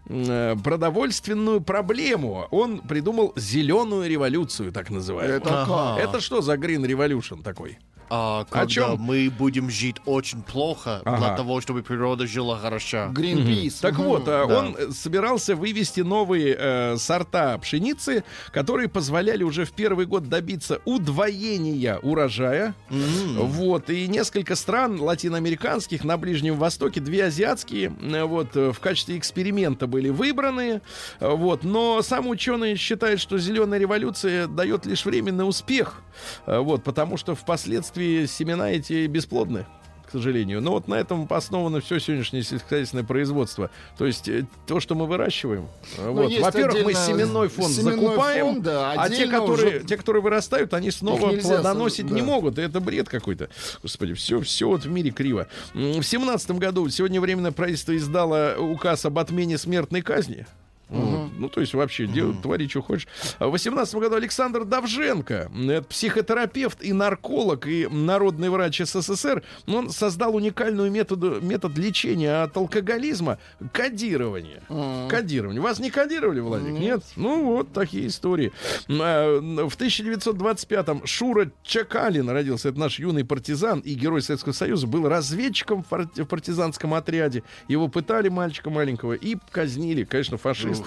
продовольственную проблему. Он придумал зеленую революцию, так называемую. Это Ага. Это что за Green Revolution такой? А когда чём? мы будем жить очень плохо Ага. для того, чтобы природа жила хорошо. Гринпис. Так Мгм. вот, а, Да. он э, собирался вывести новые э, сорта пшеницы, которые позволяли уже в первый год добиться удвоения урожая. Вот, и несколько стран латиноамериканских на Ближнем Востоке, две азиатские, э, вот, э, в качестве эксперимента были выбраны. Вот, но сам ученый считает, что зеленая революция дает лишь временный успех. Вот, потому что впоследствии семена эти бесплодны к сожалению. Но вот на этом основано все сегодняшнее сельскохозяйственное производство. То есть э, то, что мы выращиваем. э, вот. Ну, есть Во-первых, мы семенной фонд семенной закупаем, фонд, да, а те которые, уже те, которые вырастают, они снова нельзя плодоносить сам- не да. могут. Это бред какой-то. Господи, все, все вот в мире криво. В семнадцатом году сегодня временное правительство издало указ об отмене смертной казни. Вот. Ну, то есть вообще делай, твори, что хочешь. А В 18 году Александр Давженко, это психотерапевт и нарколог, и народный врач СССР, он создал уникальную методу, метод лечения от алкоголизма — кодирование. Кодирование. Вас не кодировали, Владик? Нет? Ну, вот такие истории. А, В 1925-м Шура Чакалин родился. Это наш юный партизан и герой Советского Союза. Был разведчиком в партизанском отряде. Его пытали, мальчика маленького, и казнили, конечно, фашисты.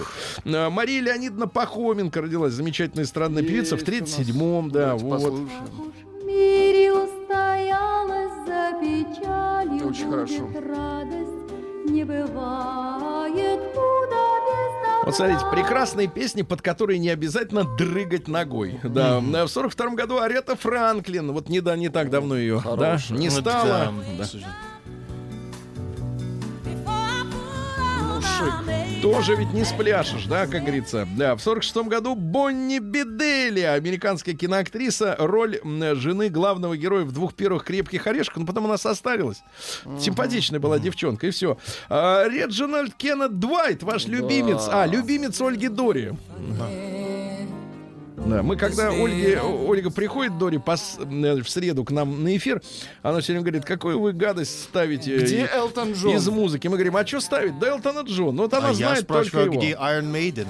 А, Мария Леонидовна Пахоменко родилась. Замечательная странная певица в Есть у нас. 37-м. Да, вот. послушаем. В мире устоялась за печалью Очень хорошо. будет радость, не бывает худо без Вот смотрите, прекрасные песни, под которые не обязательно дрыгать ногой. Да, в сорок втором году Арета Франклин, вот не, да, не так давно ее, да, не Ну, стало. да, Да. Ну, шик. Тоже ведь не спляшешь, да, как говорится. Да, в сорок шестом году Бонни Бедели, американская киноактриса, роль жены главного героя в двух первых крепких орешках, но потом она состарилась. Симпатичная была девчонка, и все. А, Реджинальд Кеннет Двайт, ваш любимец. А, любимец Ольги Дори. Да, мы когда Ольге, Ольга приходит, Дори, пос- э, в среду к нам на эфир, она все время говорит, какую вы гадость ставите Где Элтон Джон? из музыки. Мы говорим, а что ставить? Да Элтона Джон. Ну, вот она А я знает только спрашиваю, его. где Iron Maiden?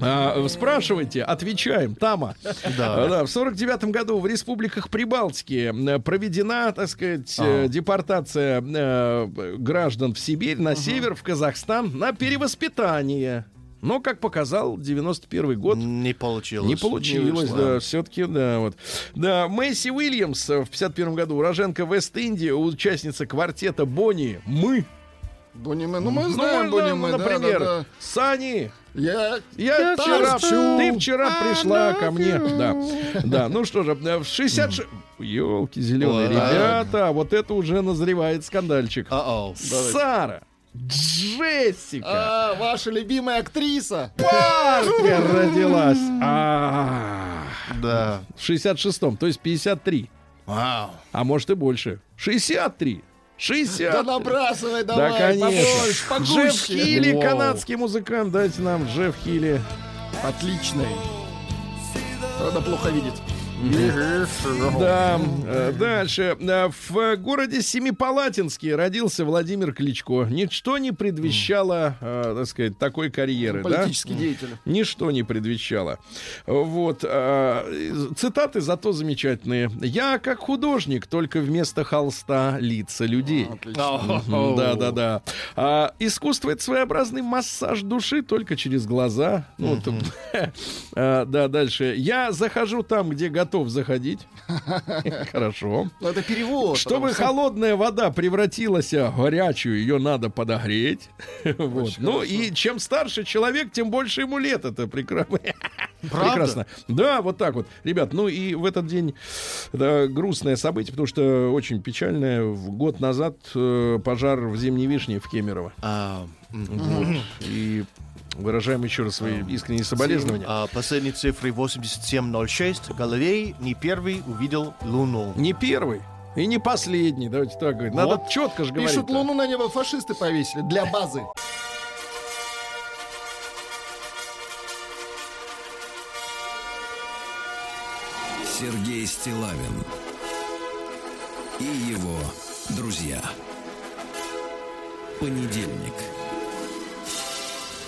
А, спрашивайте, отвечаем. Тама. Да. А, да, в сорок девятом году в республиках Прибалтики э, проведена, так сказать, э, А. депортация э, граждан в Сибирь, на север, в Казахстан, на перевоспитание. Но, как показал 91 год, Не получилось. не получилось, да, все-таки, да, вот. Да, Мэйси Уильямс в 51 году, уроженка Вест-Индии, участница квартета Бонни, мы. Бонни Мэ. Ну, мы Ну, знаем Бонни Мэ, да, например, да, да. Сани, Я... я, вчера, ты вчера I пришла ко мне. you. Да, да, ну что же, э, в 66... Елки зеленые, ребята, вот это уже назревает скандальчик. Uh-oh. Сара, Джессика, А, ваша любимая актриса. Паркер родилась. А, Да. В 66-м, то есть 53. Вау. А может и больше. 63. 60. Да набрасывай Да, давай, конечно. побольше, Джефф. Хилли, Вау. канадский музыкант. Дайте нам Джефф Хилли. Отличный. Правда, плохо видит. Да, э, дальше. Э, В городе Семипалатинске родился Владимир Кличко. Ничто не предвещало, э, так сказать, такой карьеры. да? Политический деятель. Ничто не предвещало. Вот. Цитаты зато замечательные. «Я, как художник, только вместо холста лица людей». Да, да, да. А, искусство это своеобразный массаж души только через глаза. Ну, <laughs> да, дальше. Я захожу там, где готов заходить. <laughs> Хорошо. Ну, это перевод. Чтобы холодная вода превратилась в горячую, ее надо подогреть. <laughs> Вот. Ну и чем старше человек, тем больше ему лет. Это прекрасно. <laughs> Прекрасно. Да, вот так вот. Ребят, ну и в этот день да, грустное событие, потому что очень печальное. Год назад э, пожар в Зимней Вишне в Кемерово. А, Вот. И выражаем еще раз свои искренние соболезнования. а, последние цифры 8706. Галилей не первый увидел Луну. Не первый и не последний, давайте так говорить. Надо Вот. четко же говорить. Пишут, луну на небо фашисты повесили для базы. Сергей Стилавин и его друзья. Понедельник.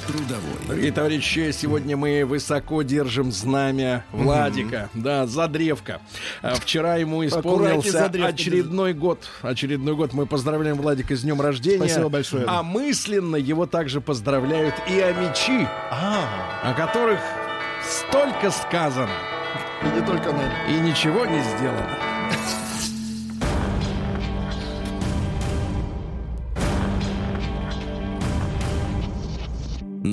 Трудовой. Дорогие товарищи, сегодня мы высоко держим знамя Владика, да, за древко. А Вчера ему исполнился очередной год. Очередной год. Мы поздравляем Владика с днем рождения. Спасибо большое. А мысленно его также поздравляют и амичи, А, о которых столько сказано И не только нами. и ничего не сделано.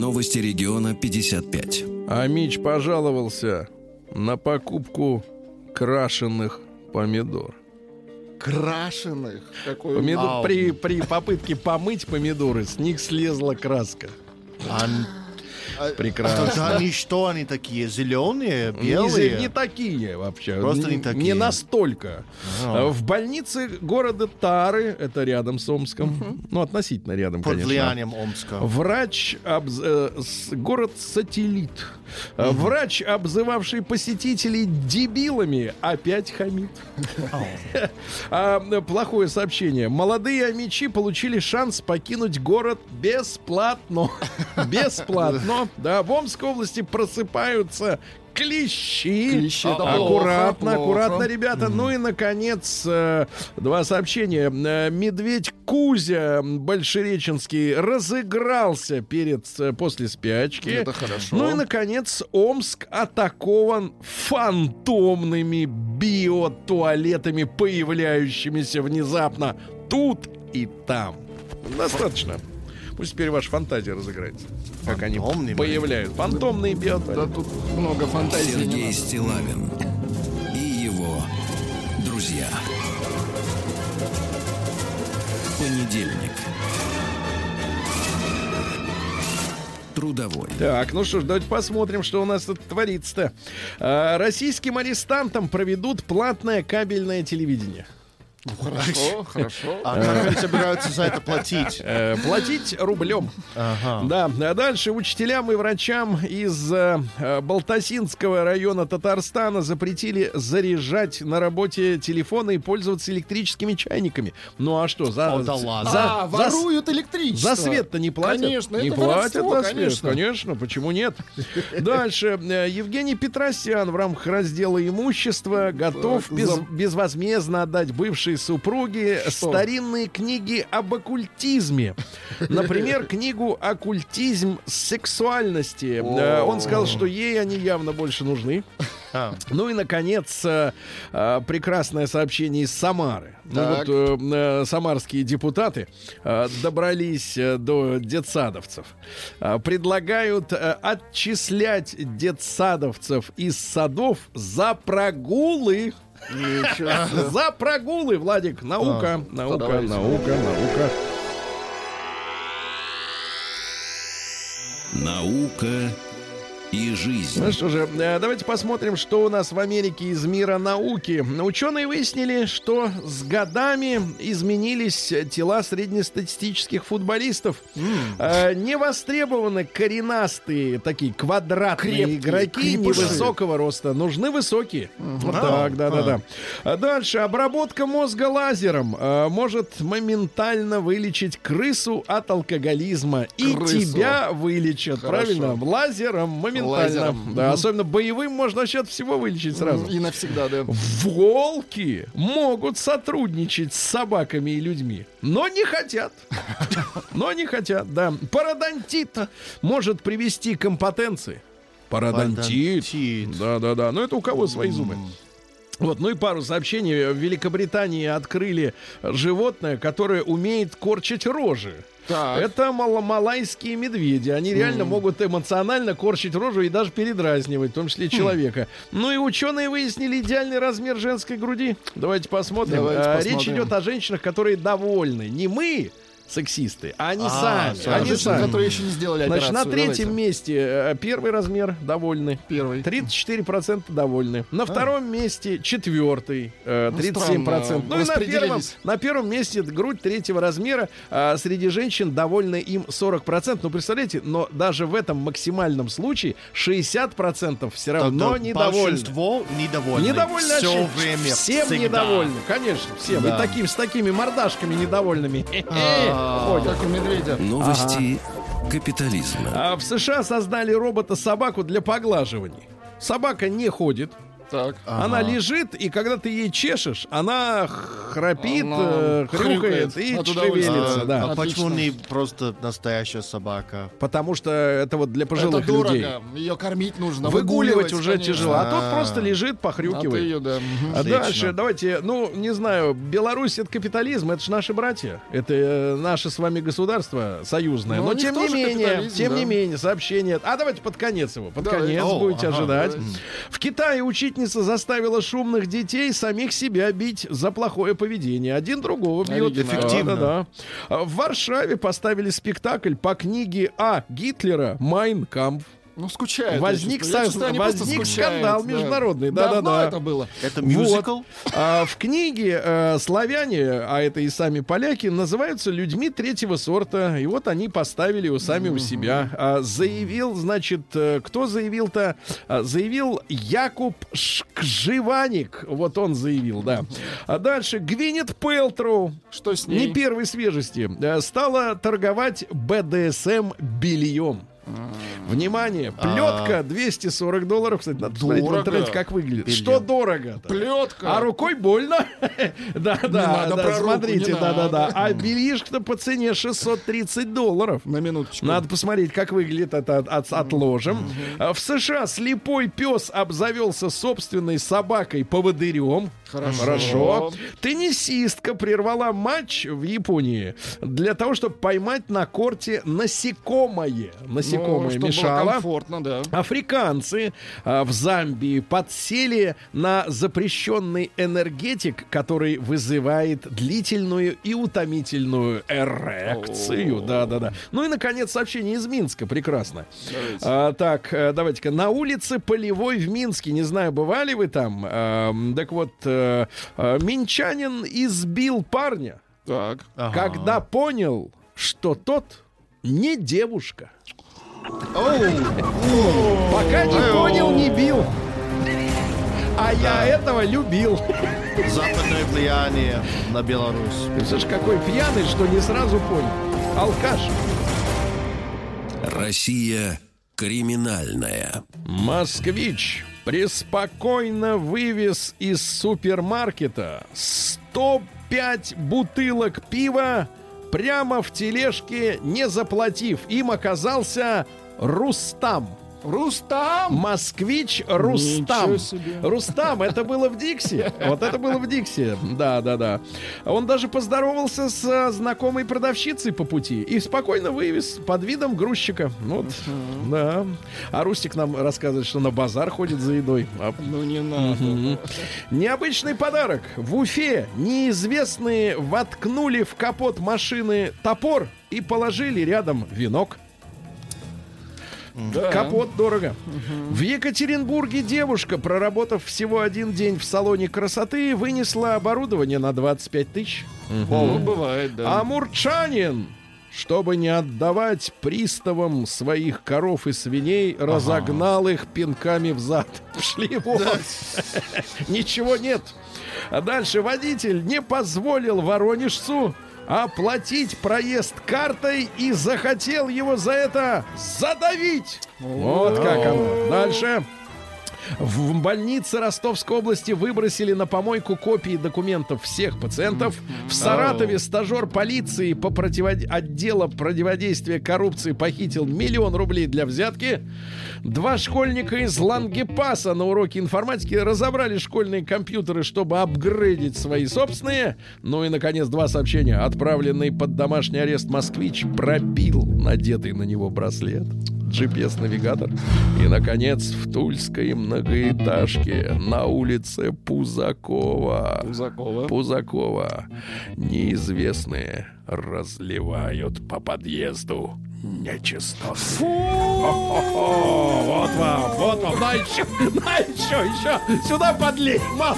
Новости региона 55. А Мич пожаловался на покупку крашеных помидор. Крашеных. Какой Помидор- при, при попытке помыть помидоры с них слезла краска. а, Прекрасно. тогда они что, они такие зеленые, белые? не такие вообще. Просто не такие. Не настолько. А. В больнице города Тары, это рядом с Омском, ну, относительно рядом, Под конечно. влиянием Омска. Врач, э, город-сателлит. Э, Врач, обзывавший посетителей дебилами, опять хамит. <laughs> А, плохое сообщение. Молодые амичи получили шанс покинуть город бесплатно. <laughs> Бесплатно. Да, в Омской области просыпаются клещи. Клещи, это плохо, аккуратно, плохо. аккуратно, ребята. Ну и, наконец, э, два сообщения. Э, Медведь Кузя Большереченский разыгрался перед, э, после спячки. Это хорошо. Ну и, наконец, Омск атакован фантомными биотуалетами, появляющимися внезапно тут и там. Достаточно. Пусть теперь ваша фантазия разыграется. Как они появляют. Фантомные Да биотуалеты. тут много фантазии. не Сергей. Стилавин и его друзья. Понедельник. Трудовой. Так, ну что ж, давайте посмотрим, что у нас тут творится-то. А, российским арестантам проведут платное кабельное телевидение. Хорошо, хорошо. А как они собираются за это платить? Э, платить рублем. Ага. Да, а дальше учителям и врачам из э, э, Балтасинского района Татарстана запретили заряжать на работе телефоны и пользоваться электрическими чайниками. Ну а что, за, О, да ладно. за, а, за- воруют электричество. за свет-то не платят? Конечно, не это платят воровство, за свет, конечно. конечно. Почему нет? Дальше. Евгений Петросян в рамках раздела имущества готов без- безвозмездно отдать бывшей супруге Что? старинные книги об оккультизме. <laughs> Например, книгу «Оккультизм сексуальности». Он сказал, что ей они явно больше нужны. А. Ну и, наконец, э, э, прекрасное сообщение из Самары. Ну вот э, э, самарские депутаты э, добрались э, до детсадовцев. Э, Предлагают э, отчислять детсадовцев из садов за прогулы. Ничего себе. За прогулы, Владик. Наука, наука, давайте. наука, наука. Наука и жизнь. Ну что же, э, давайте посмотрим, что у нас в Америке из мира науки. Ученые выяснили, что с годами изменились тела среднестатистических футболистов. Э, Не востребованы коренастые, такие квадратные Крепкие, игроки крепыши. невысокого роста. Нужны высокие. Вот так, да-да-да. А Дальше. Обработка мозга лазером э, может моментально вылечить крысу от алкоголизма. И Крысу. тебя вылечат. Хорошо. Правильно? Лазером моментально. Лазером. Да, особенно боевым можно вообще от всего вылечить сразу. И навсегда, да. Волки могут сотрудничать с собаками и людьми, но не хотят. Но не хотят, да. Пародонтит может привести к импотенции. Пародонтит. Да-да-да. Но это у кого свои зубы. Вот, ну и пару сообщений. В Великобритании открыли животное, которое умеет корчить рожи. Так. Это мало- малайские медведи. Они реально могут эмоционально корчить рожу и даже передразнивать, в том числе человека. Ну и ученые выяснили идеальный размер женской груди. Давайте посмотрим. Давайте А, посмотрим. Речь идет о женщинах, которые довольны. Не мы, сексисты, а они А, сами. сами. Они сами. которые еще не сделали Значит, на третьем Давайте. месте э, первый размер довольны. Первый. 34% довольны. На втором месте четвертый, э, Ну, 37%. Ну и на первом, на первом месте грудь третьего размера. а среди женщин довольны им 40%. Ну, представляете, но даже в этом максимальном случае 60% все равно Тогда недовольны. Большинство недовольны. Недовольны Все вообще время. Всем всегда. недовольны, конечно, всем. Да. И таким, с такими мордашками недовольными. А. ходят. Как у медведя. Новости капитализма. А в США создали робота-собаку для поглаживаний. Собака не ходит, Так. Она лежит, и когда ты ей чешешь, она храпит, Она э, хрюкает хрюкает и шевелится. А, да. а почему не просто настоящая собака? Потому что это вот для пожилых Это дорого. людей. Ее кормить нужно. Выгуливать уже конечно. тяжело. А А. просто лежит, А ты похрюкивает. ее, да. А дальше, давайте, ну, не знаю, Беларусь это капитализм, это же наши братья, это э, наше с вами государство союзное. Ну, Но них тем не менее, тем да. не менее, сообщение. А давайте под конец его, под Давайте. конец О, будете ага, ожидать. давайте. В Китае учительница заставила шумных детей самих себя бить за плохое поведение. Один другого бьет. Оригинально. Эффективно. Да, да. В Варшаве поставили спектакль по книге А. Гитлера «Майн Кампф». Ну, скучает. Возник я со- просто возник скучают, скандал да. международный. Давно Да-да-да. это было. Это Вот. мюзикл? А, в книге э, славяне, а это и сами поляки, называются людьми третьего сорта. И вот они поставили его сами у себя. А, заявил, значит, э, кто заявил-то? А, заявил Якуб Шкживаник. Вот он заявил, да. А дальше Гвинет Пелтроу. Что с ней? Не первой свежести. э, Стала торговать БДСМ бельем. Внимание, плетка 240 долларов. Кстати, надо посмотреть в Дорого. интернете, как выглядит. Белье. Что дорого Плетка. а рукой больно. <laughs> Да, да, надо да, про смотрите, да, да, да. надо. А бельишко по цене 630 долларов. На минуточку. Надо посмотреть, как выглядит это от- от- отложим. А В США слепой пес обзавелся собственной собакой-поводырем. Хорошо. Хорошо. Теннисистка прервала матч в Японии для того, чтобы поймать на корте насекомое. Насекомое Ну, мешало. комфортно, да. Африканцы а, в Замбии подсели на запрещенный энергетик, который вызывает длительную и утомительную эрекцию. Да-да-да. Ну и, наконец, сообщение из Минска. Прекрасно. А, так, э, давайте-ка. На улице Полевой в Минске. Не знаю, бывали вы там? Ам, так вот, э, э, минчанин избил парня, Так. Ага. когда понял, что тот не девушка. Пока не понял, не бил. А я этого любил. Западное влияние на Беларусь. Ты слышишь, какой пьяный, что не сразу понял. Алкаш. Россия криминальная. Москвич преспокойно вывез из супермаркета 105 бутылок пива прямо в тележке, не заплатив. Им оказался Рустам. Рустам! Москвич Рустам. Рустам, это было в Дикси. Вот это было в Дикси. Да, да, да. Он даже поздоровался с а, знакомой продавщицей по пути и спокойно вывез под видом грузчика. Вот, да. А Рустик нам рассказывает, что на базар ходит за едой. А Ну не надо. Необычный подарок. В Уфе неизвестные воткнули в капот машины топор и положили рядом венок. Капот дорого. В Екатеринбурге девушка, проработав всего один день в салоне красоты, вынесла оборудование на 25 тысяч. О, бывает, да. А мурчанин, чтобы не отдавать приставам своих коров и свиней, разогнал их пинками в зад. <laughs> Шли вон. <laughs> Ничего нет. А дальше водитель не позволил воронежцу оплатить проезд картой и захотел его за это задавить. Вот как оно. Дальше. В больнице Ростовской области выбросили на помойку копии документов всех пациентов. В Саратове стажер полиции по противод- отдела противодействия коррупции похитил миллион рублей для взятки. Два школьника из Лангепаса на уроке информатики разобрали школьные компьютеры, чтобы апгрейдить свои собственные. Ну и, наконец, два сообщения. Отправленный под домашний арест москвич пробил надетый на него браслет. GPS-навигатор. И, наконец, в Тульской многоэтажке на улице Пузакова. Пузакова. Пузакова. Неизвестные разливают по подъезду нечистоты. Фу! Вот вам, вот вам. На еще, на еще, еще. Сюда подлей, мало.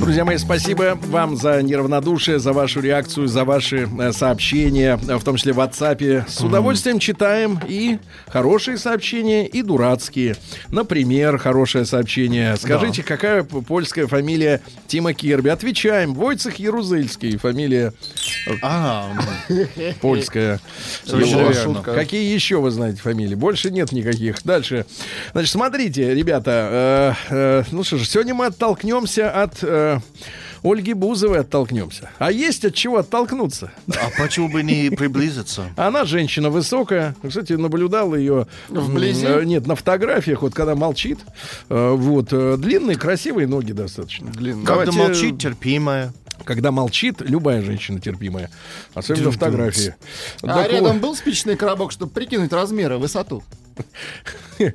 Друзья мои, спасибо вам за неравнодушие, за вашу реакцию, за ваши э, сообщения, э, в том числе в WhatsApp. С удовольствием читаем и хорошие сообщения, и дурацкие. Например, хорошее сообщение. Скажите, какая п- польская фамилия Тима Кирби? Отвечаем. Войцех Ярузельский. Фамилия А, <laughs> <laughs> польская. Какие еще вы знаете фамилии? Больше нет никаких. Дальше. Значит, смотрите, ребята. э, э, ну что же, сегодня мы оттолкнемся от э, Ольги Бузовой оттолкнемся. А есть от чего оттолкнуться? а почему бы не приблизиться? Она женщина высокая. Кстати, наблюдал ее... Вблизи? э, Нет, на фотографиях, вот когда молчит. Э, Вот. э, Длинные, красивые ноги достаточно. Длинный. Когда Давайте- молчит, терпимая. Когда молчит, любая женщина терпимая. Особенно на фотографии. А Так рядом вот. был спичечный коробок, чтобы прикинуть размеры, высоту? <laughs>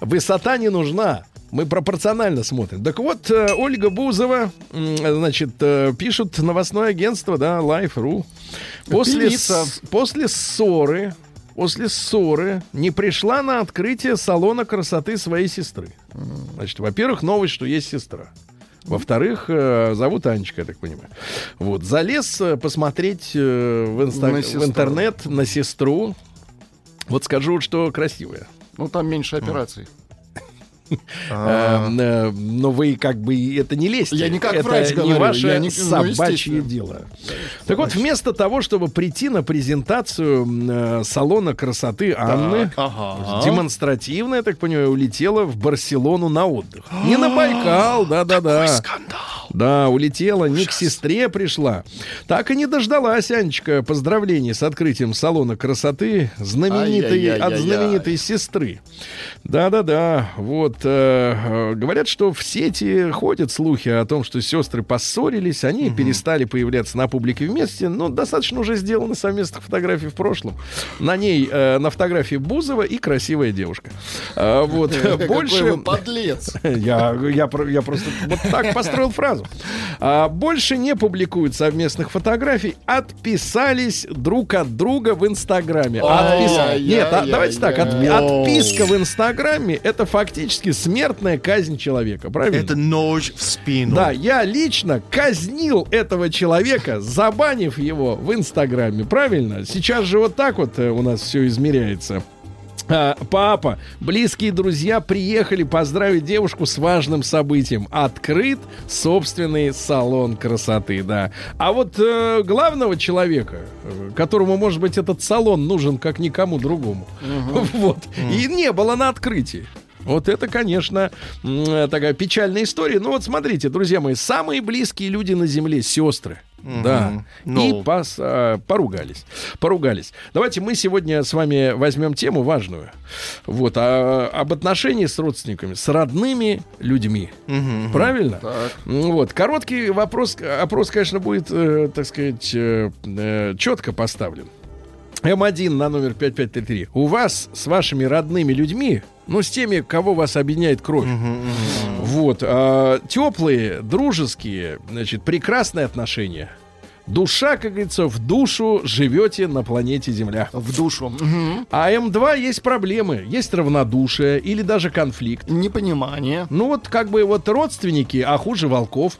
Высота не нужна. Мы пропорционально смотрим. Так вот, э, Ольга Бузова, значит, э, пишут новостное агентство, да, Life.ru. После, с- после ссоры, после ссоры не пришла на открытие салона красоты своей сестры. Значит, во-первых, новость, что есть сестра. Во-вторых, э, зовут Анечка, я так понимаю. Вот, залез посмотреть в, инста- На в интернет на сестру. Вот скажу, что красивая. Ну, там меньше операций. Э, но вы как бы это не лезьте. Я не как это врач не говорю, ваше не- ну, собачье дело. Так вот, вместо того, чтобы прийти на презентацию э, салона красоты Анны, демонстративно, я так понимаю, улетела в Барселону на отдых. Не на Байкал, да-да-да. Скандал. Да, улетела, не к сестре пришла. Так и не дождалась, Анечка, поздравлений с открытием салона красоты знаменитой, от знаменитой сестры. Да-да-да, вот. Э, э, говорят, что в сети ходят слухи о том, что сестры поссорились, они перестали появляться на публике вместе, но достаточно уже сделано совместных фотографий в прошлом. На ней, э, на фотографии Бузова и красивая девушка. А, вот, <laughs> больше... подлец. <laughs> Я, я, я просто вот так построил фразу. А, больше не публикуют совместных фотографий. Отписались друг от друга в Инстаграме. Отпис-. Нет, а, давайте так. от- отписка в Инстаграме это фактически смертная казнь человека. Правильно? Это нож в спину. Да, я лично казнил этого человека, забанив его в Инстаграме. Правильно? Сейчас же вот так вот э, у нас все измеряется. А, папа, близкие друзья приехали поздравить девушку с важным событием. Открыт собственный салон красоты, да. А вот э, главного человека, э, которому, может быть, этот салон нужен как никому другому, <laughs> вот, и не было на открытии. Вот это, конечно, э, такая печальная история. Ну вот смотрите, друзья мои, самые близкие люди на Земле сестры. Да. Ну. И пос- а, поругались. Поругались. Давайте мы сегодня с вами возьмем тему важную. Вот, а, об отношении с родственниками, с родными людьми. Правильно? Ну Вот. Короткий вопрос, опрос, конечно, будет, э, так сказать, четко поставлен. М1 на номер 5533. У вас с вашими родными людьми, ну, с теми, кого вас объединяет кровь. Вот. а, теплые, дружеские, значит, прекрасные отношения. Душа, как говорится, в душу живете на планете Земля. В душу. Мгм. А М2 есть проблемы, есть равнодушие или даже конфликт. Непонимание. Ну вот как бы вот родственники, а хуже волков.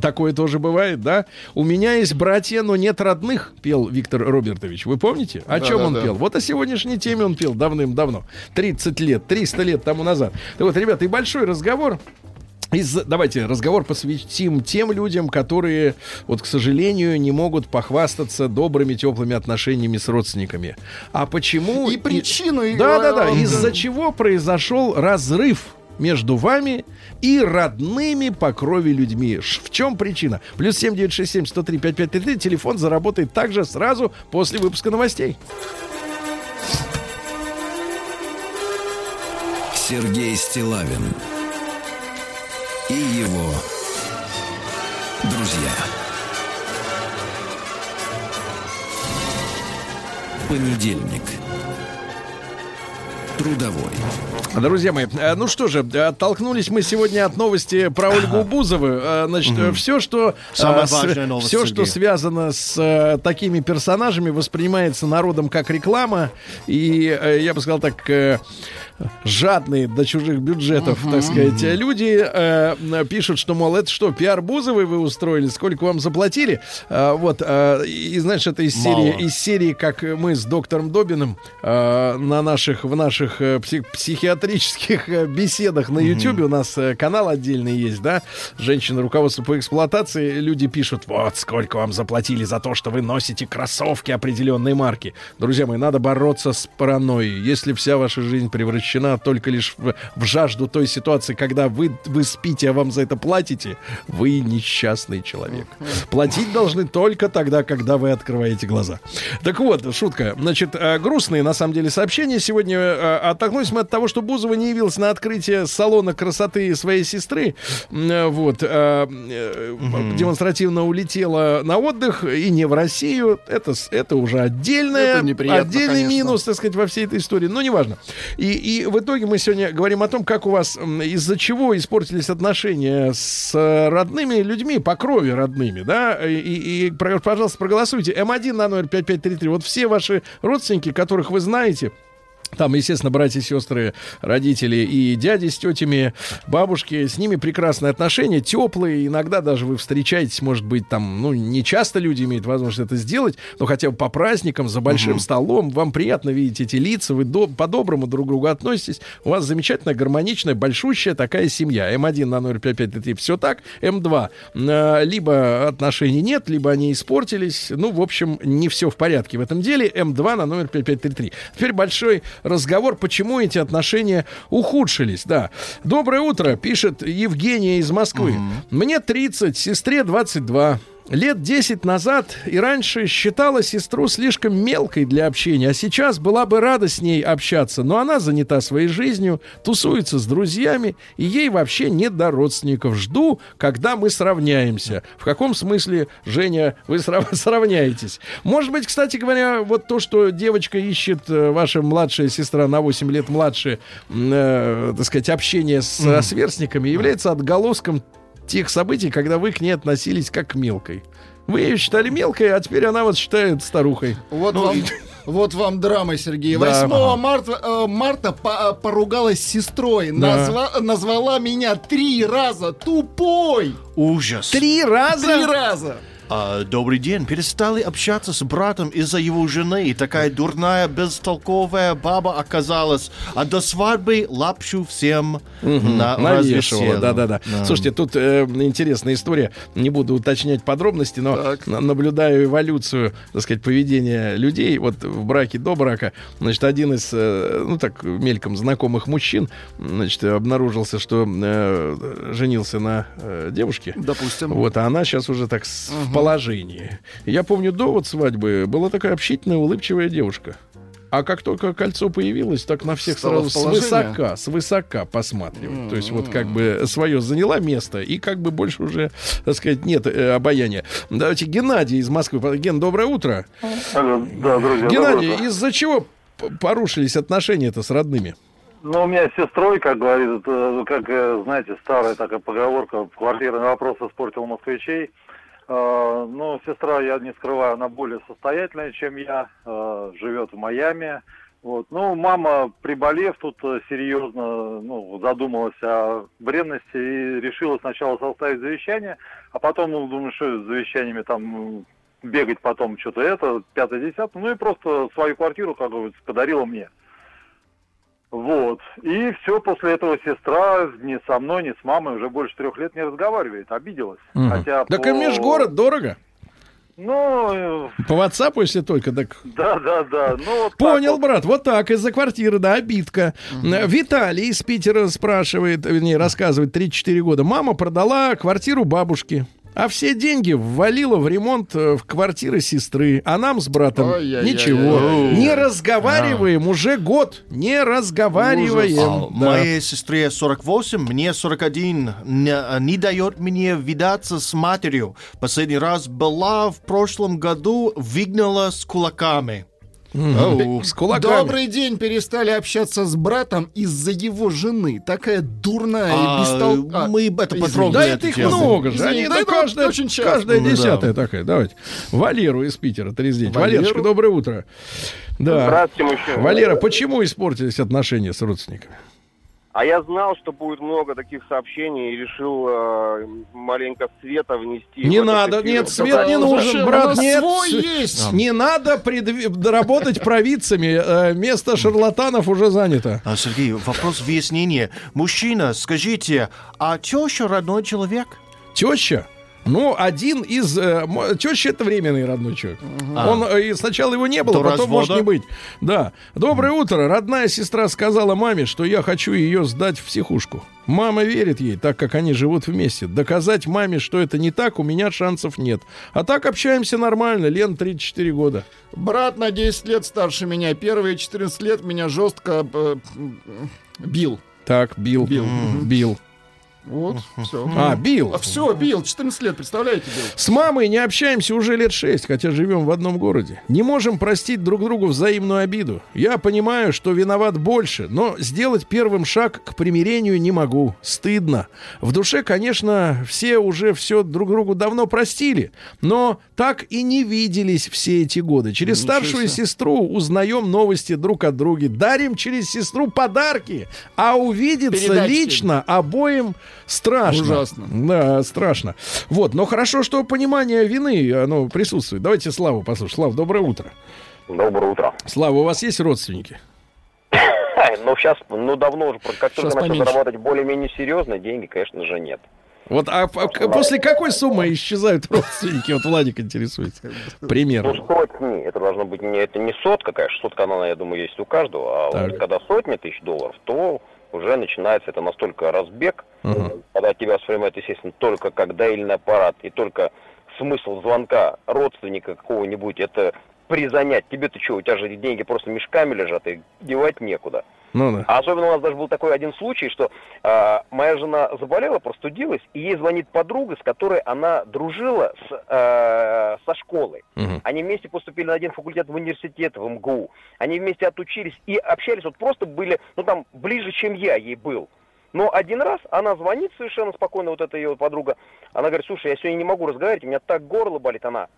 Такое тоже бывает, да? У меня есть братья, но нет родных, пел Виктор Робертович. Вы помните? О Да, чем да, он да. пел? Вот о сегодняшней теме он пел давным-давно. 30 лет, 300 лет тому назад. Так вот, ребята, и большой разговор. Из, давайте разговор посвятим тем людям, которые, вот, к сожалению, не могут похвастаться добрыми, теплыми отношениями с родственниками. А почему? И причину... и- Да, да, да. э, Из-за чего произошел разрыв между вами и родными по крови людьми. В чем причина? Плюс 7967 103 5533. Телефон заработает также сразу после выпуска новостей. Сергей Стилавин и его друзья. Понедельник. Трудовой. Друзья мои, э, ну что же, оттолкнулись мы сегодня от новости про Ольгу Бузову. Э, Значит, все, что Самая э, с- важная новость, все, Сергей. что связано с такими персонажами, воспринимается народом как реклама. И я бы сказал так. жадные до чужих бюджетов, так сказать, люди э, пишут, что, мол, это что, пиар Бузовой вы устроили, сколько вам заплатили? Вот, и, знаешь, это из Мало. серии, из серии, как мы с доктором Добиным э, на наших, в наших псих- психиатрических э, беседах на Ютьюбе, у нас э, канал отдельный есть, да, женщины руководство по эксплуатации, люди пишут, вот, сколько вам заплатили за то, что вы носите кроссовки определенной марки. Друзья мои, надо бороться с паранойей. Если вся ваша жизнь превращена только лишь в, в жажду той ситуации, когда вы, вы спите, а вам за это платите, вы несчастный человек. Платить должны только тогда, когда вы открываете глаза. Так вот, шутка. Значит, э, грустные, на самом деле, сообщения. Сегодня оттолкнулись мы от того, что Бузова не явилась на открытие салона красоты своей сестры. Э, Вот. э, Демонстративно улетела на отдых и не в Россию. Это, это уже отдельное, Это отдельный конечно. минус, так сказать, во всей этой истории. Но неважно. И, и в итоге мы сегодня говорим о том, как у вас, из-за чего испортились отношения с родными людьми, по крови родными, да, и, и, пожалуйста, проголосуйте. М1 на номер 5533. Вот все ваши родственники, которых вы знаете, там, естественно, братья, сестры, родители и дяди с тетями, бабушки, с ними прекрасные отношения, теплые. Иногда даже вы встречаетесь, может быть, там, ну, не часто люди имеют возможность это сделать, но хотя бы по праздникам, за большим столом, вам приятно видеть эти лица, вы до- по-доброму друг к другу относитесь. У вас замечательная, гармоничная, большущая такая семья. М1 на 0553 все так, М2 э, либо отношений нет, либо они испортились. Ну, в общем, не все в порядке в этом деле. М2 на номер 5533. Теперь большой разговор, почему эти отношения ухудшились. Да. Доброе утро, пишет Евгения из Москвы. Мне 30, сестре 22. Лет 10 назад и раньше считала сестру слишком мелкой для общения, а сейчас была бы рада с ней общаться, но она занята своей жизнью, тусуется с друзьями, и ей вообще не до родственников. Жду, когда мы сравняемся. В каком смысле, Женя, вы срав- <laughs> сравняетесь? Может быть, кстати говоря, вот то, что девочка ищет, э, ваша младшая сестра на 8 лет младше, э, так сказать, общение с э, сверстниками, является отголоском тех событий, когда вы к ней относились как к мелкой. Вы ее считали мелкой, а теперь она вас считает старухой. Вот вам... <laughs> Вот вам драма, Сергей. Да. 8 марта, э, марта по- э, поругалась с сестрой. Да. Назва- назвала меня три раза тупой. Ужас. Три раза? Три раза. А, добрый день. Перестали общаться с братом из-за его жены. И такая дурная, бестолковая баба оказалась. А до свадьбы лапшу всем на Навешивала, да-да-да. Слушайте, тут э, интересная история. Не буду уточнять подробности, но на- наблюдаю эволюцию, так сказать, поведения людей. Вот в браке до брака, значит, один из, э, ну так, мельком знакомых мужчин, значит, обнаружился, что э, женился на э, девушке. Допустим. Вот, а она сейчас уже так в положении. Я помню, до вот свадьбы была такая общительная, улыбчивая девушка. А как только кольцо появилось, так на всех Стало сразу свысока, свысока посматривать. То есть вот как бы свое заняла место, и как бы больше уже, так сказать, нет э, обаяния. Давайте Геннадий из Москвы. Ген, доброе утро. Алло, да, друзья. Геннадий, доброе утро. из-за чего порушились отношения-то с родными? Ну, у меня с сестрой, как говорит, это, как, э, знаете, старая такая поговорка, квартирный вопрос испортил москвичей. Э, Ну, сестра, я не скрываю, она более состоятельная, чем я, э, живет в Майами. Вот. Ну, мама, приболев тут э, серьезно, ну, задумалась о бренности и решила сначала составить завещание, а потом, ну, думаю, что с завещаниями там бегать потом что-то это, пятое, десятое, ну и просто свою квартиру, как говорится, подарила мне. Вот. И все, после этого сестра ни со мной, ни с мамой уже больше трех лет не разговаривает, обиделась. Хотя Так по- и межгород дорого. Ну, э, По WhatsApp, если только, так да, да, да. Ну, вот Понял, вот. брат, вот так, из-за квартиры, да, обидка. Э, Виталий из Питера спрашивает, вернее, рассказывает, 34 года. Мама продала квартиру бабушки. А все деньги ввалила в ремонт э, в квартиры сестры. А нам с братом Ой-яй-яй-яй. ничего. Не разговариваем уже год. Не разговариваем. А Да. Моей сестре 48, мне 41. Не, не дает мне видаться с матерью. Последний раз была в прошлом году, выгнала с кулаками. Ау, С кулаками. Добрый день, перестали общаться с братом из-за его жены. Такая дурная и А, бестолковая. мы это потрогали. Да это их тему. много же. Они, да каждая, очень часто. каждая Ну, да. десятая такая. Давайте. Валеру из Питера, 39. Валеру. Валерочка, доброе утро. Да. Здравствуйте, мужчина. Валера, почему испортились отношения с родственниками? А я знал, что будет много таких сообщений и решил э, маленько света внести. Не в надо, эфир. нет, свет не нужен, брат, нет. свой есть. Не надо предви- работать провидцами. э, Место шарлатанов уже занято. А, Сергей, вопрос выяснения. Мужчина, скажите, а теща родной человек? Теща. Ну, один из... Э, теща это временный родной человек. Он э, и сначала его не было, До потом может развода? не быть. Да. Доброе утро. Родная сестра сказала маме, что я хочу ее сдать в психушку. Мама верит ей, так как они живут вместе. Доказать маме, что это не так, у меня шансов нет. А так общаемся нормально. Лен 34 года. Брат на 10 лет старше меня. Первые 14 лет меня жестко э, бил. Так, бил. Бил. Бил. Вот, все. А, бил. все, бил. 14 лет, представляете, бил. С мамой не общаемся уже лет шесть, хотя живем в одном городе. Не можем простить друг другу взаимную обиду. Я понимаю, что виноват больше, но сделать первым шаг к примирению не могу. Стыдно. В душе, конечно, все уже все друг другу давно простили, но так и не виделись все эти годы. Через старшую сестру узнаем новости друг от друга, дарим через сестру подарки, а увидеться Передачки. лично обоим страшно. Ужасно. Да, страшно. Вот, но хорошо, что понимание вины, оно присутствует. Давайте Славу послушаем. Слав, доброе утро. Доброе утро. Слава, у вас есть родственники? <laughs> Ну, сейчас, ну, давно уже, как только Щас начал поменьше. зарабатывать более-менее серьезно, деньги, конечно же, нет. Вот, а, а после какой суммы исчезают <laughs> родственники? Вот Владик интересуется. <laughs> Ну, Примерно. сотни, это должно быть не, это не сотка, конечно, сотка, она, я думаю, есть у каждого, а Так. вот когда сотни тысяч долларов, то уже начинается это настолько разбег, Ага. когда тебя воспринимают, естественно, только как доильный аппарат, и только смысл звонка родственника какого-нибудь, это призанять. Тебе-то что, у тебя же деньги просто мешками лежат, и девать некуда. Ну да. А особенно у нас даже был такой один случай, что а, моя жена заболела, простудилась, и ей звонит подруга, с которой она дружила с, а, со школой. Мгм. Они вместе поступили на один факультет в университет, в МГУ. Они вместе отучились и общались, вот просто были, ну там, ближе, чем я ей был. Но один раз она звонит совершенно спокойно, вот эта ее подруга. Она говорит, слушай, я сегодня не могу разговаривать, у меня так горло болит. Она,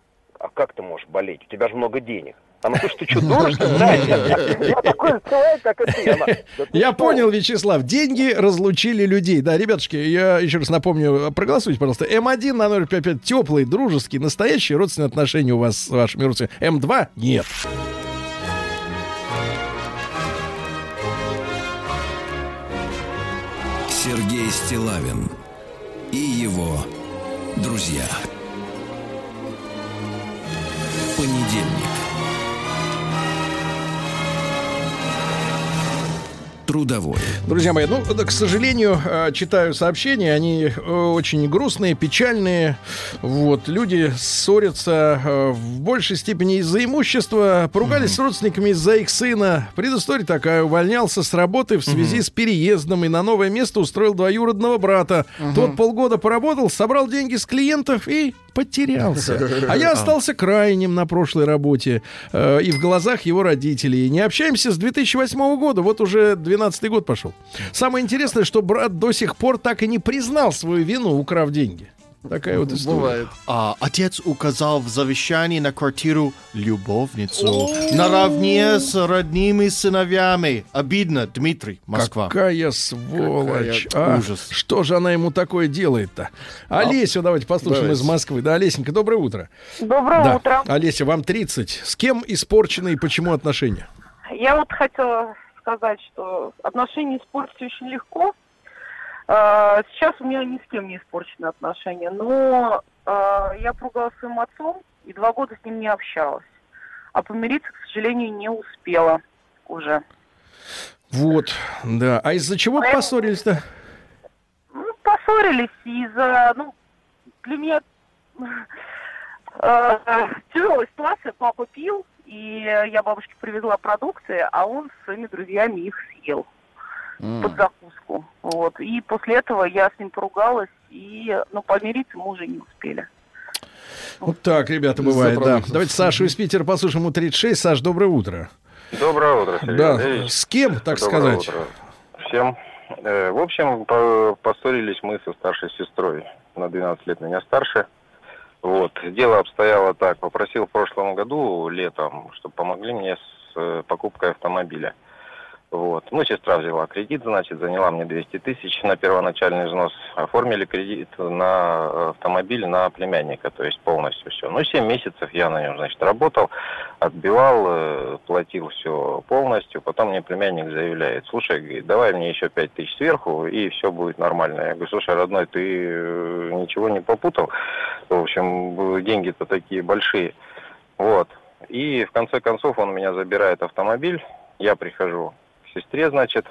а как ты можешь болеть? У тебя же много денег. Она, слушай, ты что, дура, что ли? Да, я- такой же человек, как и ты. Она, «Да ты Я что?» понял, Вячеслав. Деньги разлучили людей. Да, ребятушки, я еще раз напомню, проголосуйте, пожалуйста. М1 на 055 теплый, дружеский, настоящие родственные отношения у вас с вашими родственниками. М2 нет. Сергей Стилавин и его друзья. Понедельник. Трудовой. Друзья мои, ну, к сожалению, э, читаю сообщения, они э, очень грустные, печальные. Вот, люди ссорятся э, в большей степени из-за имущества, поругались с родственниками из-за их сына. Предыстория такая, увольнялся с работы в связи с переездом и на новое место устроил двоюродного брата. Тот полгода поработал, собрал деньги с клиентов и потерялся. <laughs> А я остался крайним на прошлой работе э, и в глазах его родителей. Не общаемся с 2008 года, вот уже 12 год пошел. Самое интересное, что брат до сих пор так и не признал свою вину, украв деньги. Такая вот история. Бывает. А, отец указал в завещании на квартиру любовницу наравне с родными сыновьями. Обидно, Дмитрий, Москва. Какая сволочь. Какая а. ужас. Что же она ему такое делает-то? Олесю давайте послушаем давайте. из Москвы. Да, Олесенька, доброе утро. Доброе да. утро. Олеся, вам 30. С кем испорчены и почему отношения? Я вот хотела сказать, что отношения испортить очень легко. Э, Сейчас у меня ни с кем не испорчены отношения, но э, я поругалась с своим отцом и два года с ним не общалась. А помириться, к сожалению, не успела уже. Вот, да. А из-за чего Поэтому- поссорились-то? Ну, поссорились из-за, ну, для меня э, тяжелая ситуация. Папа пил, и я бабушке привезла продукты, а он со своими друзьями их съел под закуску. Вот. И после этого я с ним поругалась, и, ну, помириться мы уже не успели. Вот так, ребята, бывает, да. Давайте Сашу из Питера послушаем. Ему 36. Саш, доброе утро. Доброе утро, Сергей Да, Андреевич. с кем, так Доброе сказать? утро всем. Э, В общем, по- поссорились мы со старшей сестрой. На 12 лет меня старше. Вот. Дело обстояло так. Попросил в прошлом году, летом, чтобы помогли мне с э, покупкой автомобиля. Вот. Ну, сестра взяла кредит, значит, заняла мне 200 тысяч на первоначальный взнос. Оформили кредит на э, автомобиль на племянника, то есть полностью все. Ну, 7 месяцев я на нем, значит, работал, отбивал, э, платил все полностью. Потом мне племянник заявляет, слушай, говорит, давай мне еще 5 тысяч сверху, и все будет нормально. Я говорю, слушай, родной, ты э, ничего не попутал? В общем, деньги-то такие большие. Вот. И в конце концов он меня забирает автомобиль. Я прихожу сестре, значит,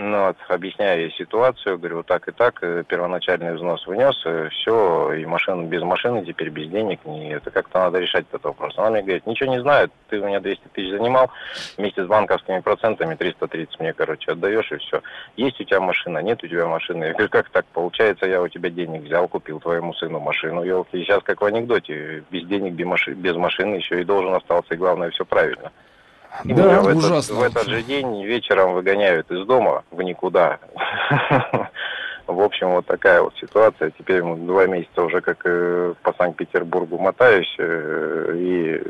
ну, вот, объясняю ей ситуацию, говорю, вот так и так, э, первоначальный взнос внес, все, и машина без машины теперь, без денег, не, это как-то надо решать этот вопрос. Она мне говорит, ничего не знаю, ты у меня 200 тысяч занимал, вместе с банковскими процентами 330 мне, короче, отдаешь, и все. Есть у тебя машина, нет у тебя машины. Я говорю, как так, получается, я у тебя денег взял, купил твоему сыну машину, елки, и сейчас как в анекдоте, без денег, без, маши- без машины еще и должен остался, и главное, все правильно. И Да, меня в, этот, ужасно. в этот же день вечером выгоняют из дома в никуда. <laughs> В общем, вот такая вот ситуация. Теперь два месяца уже как э, по Санкт-Петербургу мотаюсь. э, и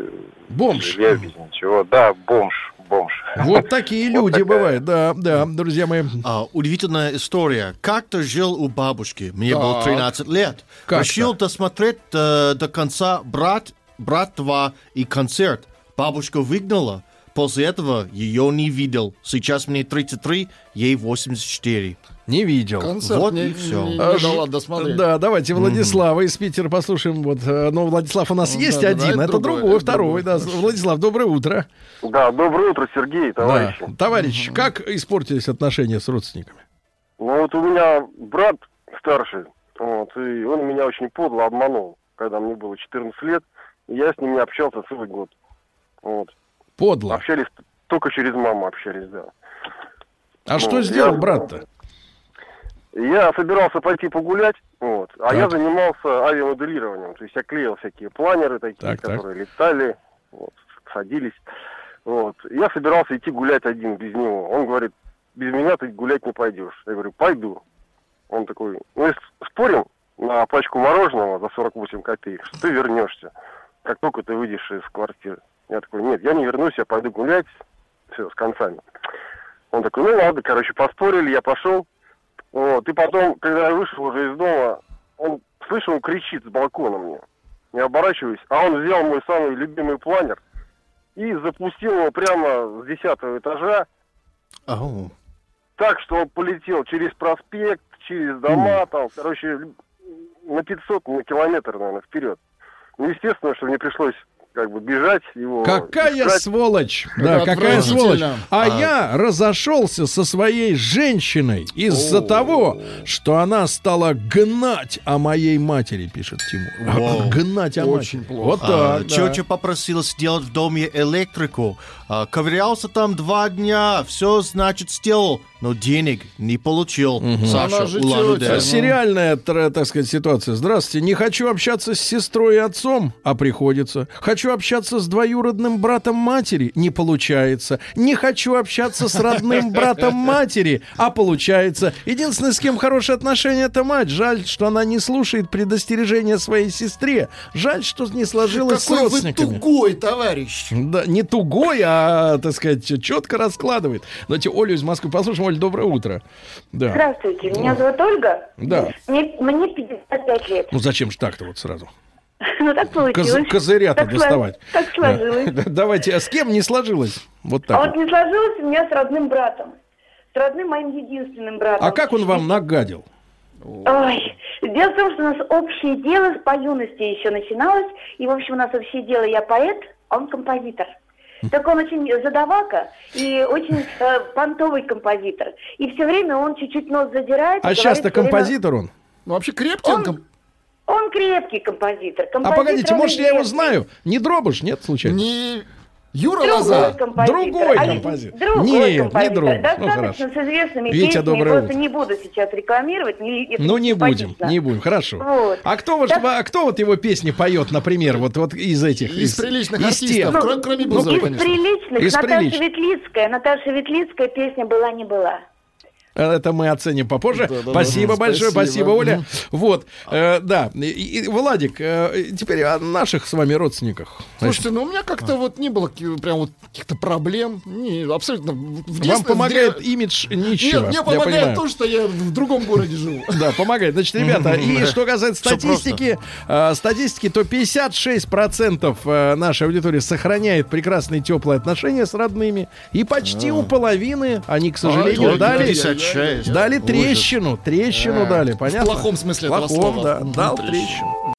Бомж. я без ничего. Да, бомж, бомж. Вот такие <laughs> Вот люди такая. бывают, да, да, друзья мои. А, удивительная история. Как-то жил у бабушки. Мне было Так. 13 лет. Как-то. Решил досмотреть э, до конца «Брат», «Брат 2» и концерт. Бабушка выгнала. После этого ее не видел. Сейчас мне 33, ей 84. Не видел. Концерт Вот не, и всё. не- не А, дала досмотреть. Да, давайте Владислава из Питера послушаем. Вот, э, ну, Владислав у нас Ну, есть да, да, один, это это другой, другой, это второй. Да. Владислав, доброе утро. Да, доброе утро, Сергей, товарищи. Да. Товарищ, как испортились отношения с родственниками? Ну вот у меня брат старший, вот, и он меня очень подло обманул, когда мне было 14 лет, и я с ним не общался целый год. Вот. Подло. Общались только через маму общались, да. А что Ну, сделал я- брат-то? Я собирался пойти погулять, вот, а Так. я занимался авиамоделированием. То есть я клеил всякие планеры такие, Так, так. которые летали, вот, садились. Вот. Я собирался идти гулять один без него. Он говорит, без меня ты гулять не пойдешь. Я говорю, пойду. Он такой, ну спорим на пачку мороженого за 48 копеек, что ты вернешься, как только ты выйдешь из квартиры. Я такой, нет, я не вернусь, я пойду гулять, все, с концами. Он такой, ну ладно, короче, поспорили, я пошел. Вот, и потом, когда я вышел уже из дома, он, слышу, он кричит с балкона мне. Не оборачиваюсь, а он взял мой самый любимый планер и запустил его прямо с десятого этажа, Ау. так, что он полетел через проспект, через дома, там, короче, на 500 на километр, наверное, вперед. Ну, естественно, что мне пришлось как бы бежать его. Какая искать. сволочь! Это Да, какая сволочь! отвратительно. А, я разошелся со своей женщиной из-за того, что она стала гнать о моей матери, пишет Тимур. Вау. Гнать о Очень матери. плохо. Вот А, так. да. Тетя попросила сделать в доме электрику. А, ковырялся там два дня, все, значит, сделал, но денег не получил. Саша, Она же Улан-Удэ. А Сериальная, так сказать, ситуация. Здравствуйте. Не хочу общаться с сестрой и отцом, а приходится. Хочу общаться с двоюродным братом матери, не получается. Не хочу общаться с родным <laughs> братом матери, а получается. Единственное, с кем хорошие отношения, это мать. Жаль, что она не слушает предостережения своей сестре. Жаль, что не сложилось с Какой вы родственниками. тугой, товарищ. Да, не тугой, а, так сказать, четко раскладывает. Давайте Олю из Москвы послушаем. Оль, доброе утро. Да. Здравствуйте, меня зовут Ольга. Да. Мне, мне 55 лет. Ну зачем же так-то вот сразу? <laughs> Ну так Коз- получилось. козыря-то Так сло- доставать. Так сложилось. Да. <laughs> Давайте, а с кем не сложилось? Вот А так. вот вот. не сложилось у меня с родным братом. С родным моим единственным братом. А как он вам нагадил? Ой, дело в том, что у нас общее дело по юности еще начиналось. И, в общем, у нас общее дело, я поэт, а он композитор. Так он очень задавака и очень э, понтовый композитор. И все время он чуть-чуть нос задирает. А сейчас-то всё время- композитор он. Ну, вообще крепкий он. ком- Он крепкий композитор. А композитор погодите, он может, я его знаю? Не Дробыш, нет, случайно? Не Юра Другой Лоза. композитор. Другой А композитор. Другой Нет, не композитор. Дробыш. Ну, Достаточно хорошо. с известными Витя, песнями. доброе Просто утро. не буду сейчас рекламировать. Не, это Ну, не будем, не будем, хорошо. Вот. А кто вот, Так- а кто вот его песни поет, например, вот, вот из этих? Из приличных из тех? артистов, кроме, кроме Ну, Бузова, из конечно. приличных Из Наташа приличных. Ветлицкая. Наташа Ветлицкая песня «Была не была». Это мы оценим попозже. Да-да-да. спасибо Мгм. большое, спасибо, Спасибо. Оля. Вот, э, да. И, и, Владик, э, теперь о наших с вами родственниках. Слушайте, ну у меня как-то вот не было прям вот каких-то проблем. Не, абсолютно. В Вам детстве- помогает де- имидж нищего. Нет, мне помогает понимаю. то, что я в другом городе живу. <laughs> Да, помогает. Значит, ребята, и что касается статистики, э, статистики, то 56% э, нашей аудитории сохраняет прекрасные теплые отношения с родными. И почти у половины они, к сожалению, ой, дали, 56. дали трещину. Трещину дали, в понятно? плохом смысле этого Плохом, слова. да. Дал трещину.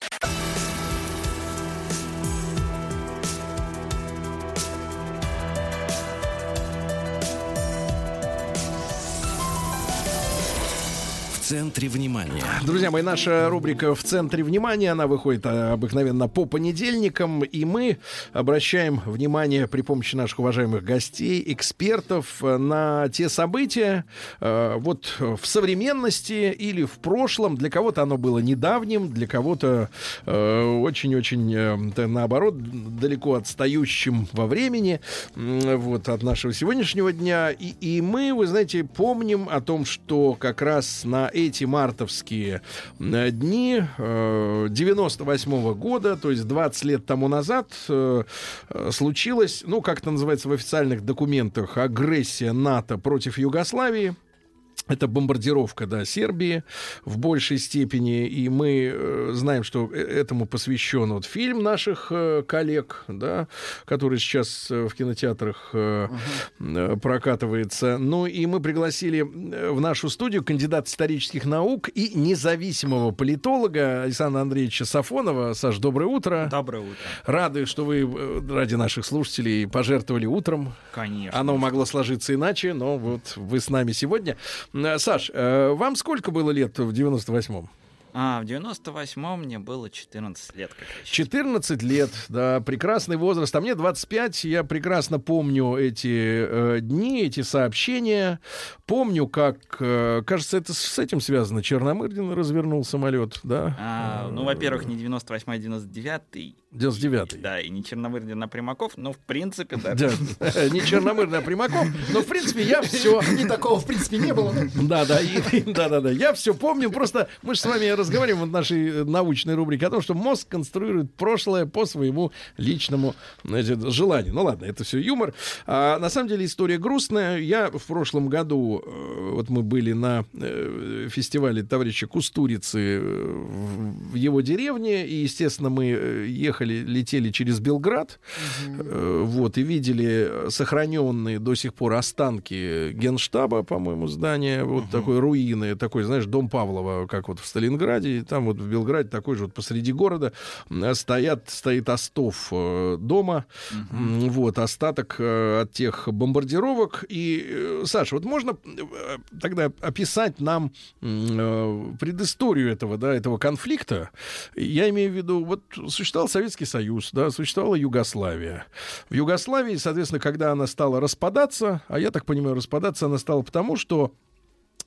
Центре внимания. Друзья мои, наша рубрика «В центре внимания», она выходит э, обыкновенно по понедельникам, и мы обращаем внимание при помощи наших уважаемых гостей, экспертов на те события, э, вот в современности или в прошлом. Для кого-то оно было недавним, для кого-то э, очень-очень, э, наоборот, далеко отстающим во времени, вот, от нашего сегодняшнего дня. И, и мы, вы знаете, помним о том, что как раз на эти мартовские э, дни 98 года, то есть 20 лет тому назад, э, э, случилась, ну, как это называется в официальных документах, агрессия НАТО против Югославии. Это бомбардировка, да, Сербии в большей степени, и мы э, знаем, что э- этому посвящен вот фильм наших э, коллег, да, который сейчас э, в кинотеатрах э, э, прокатывается. Ну и мы пригласили в нашу студию кандидат исторических наук и независимого политолога Александра Андреевича Сафонова. Саш, доброе утро. Доброе утро. Рады, что вы ради наших слушателей пожертвовали утром. Конечно. Оно могло сложиться иначе, но вот вы с нами сегодня. Э, Саш, э, вам сколько было лет в 98-м? А, в 98-м мне было 14 лет. Как раз. 14 лет, да, прекрасный возраст. А мне 25, я прекрасно помню эти э, дни, эти сообщения. Помню, как, э, кажется, это с этим связано. Черномырдин развернул самолет, да? А, ну, во-первых, не 98-й, а 99-й. 99-й. Да, и не Черномырдин, а Примаков, но в принципе, да. Да, <laughs> не Черномырдин, а Примаков. Но, в принципе, я все... Не такого, в принципе, не было. Да, да, и- да, да, да. Я все помню. Просто мы же с вами разговариваем в нашей э, научной рубрике о том, что мозг конструирует прошлое по своему личному значит, желанию. Ну ладно, это все юмор. А, на самом деле история грустная. Я в прошлом году, э, вот мы были на э, фестивале товарища Кустурицы в его деревне, и, естественно, мы ехали ехали, летели через Белград, э, вот, и видели сохраненные до сих пор останки генштаба, по-моему, здания, вот такой руины, такой, знаешь, дом Павлова, как вот в Сталинграде, и там вот в Белграде такой же вот посреди города стоят, стоит остов э, дома, М, вот, остаток э, от тех бомбардировок. И, Саша, вот можно тогда описать нам предысторию этого, да, этого конфликта? Я имею в виду, вот существовал Советский Союз, да, существовала Югославия. В Югославии, соответственно, когда она стала распадаться, а я так понимаю, распадаться она стала потому, что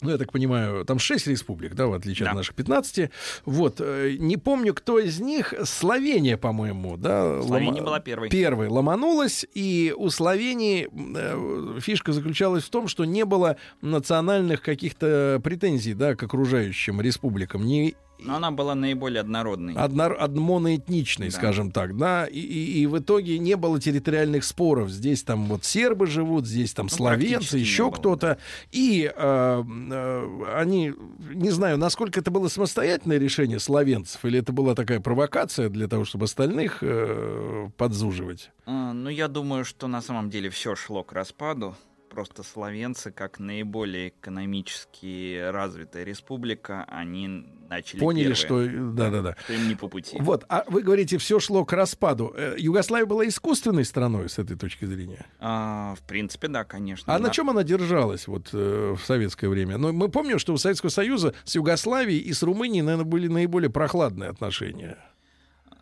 ну, я так понимаю, там 6 республик, да, в отличие от наших 15. Вот, э, не помню, кто из них, Словения, по-моему, да. Словения лома- была первой. Первой ломанулась, и у Словении э, фишка заключалась в том, что не было национальных каких-то претензий, да, к окружающим республикам. Не Но она была наиболее однородной. одно, моноэтничной, Да. скажем так, да, и, и- и в итоге не было территориальных споров. Здесь там вот сербы живут, здесь там словенцы, Ну, не еще кто-то. И э, э, они, не знаю, насколько это было самостоятельное решение словенцев, или это была такая провокация для того, чтобы остальных э, подзуживать. А, Ну, я думаю, что на самом деле все шло к распаду. Просто словенцы, как наиболее экономически развитая республика, они начали Поняли, первые. что... Да-да-да. Что им не по пути. Вот, а вы говорите, все шло к распаду. Э, Югославия была искусственной страной с этой точки зрения? А, в принципе, да, конечно. А на Да. чем она держалась вот э, в советское время? Ну, мы помним, что у Советского Союза с Югославией и с Румынией, наверное, были наиболее прохладные отношения.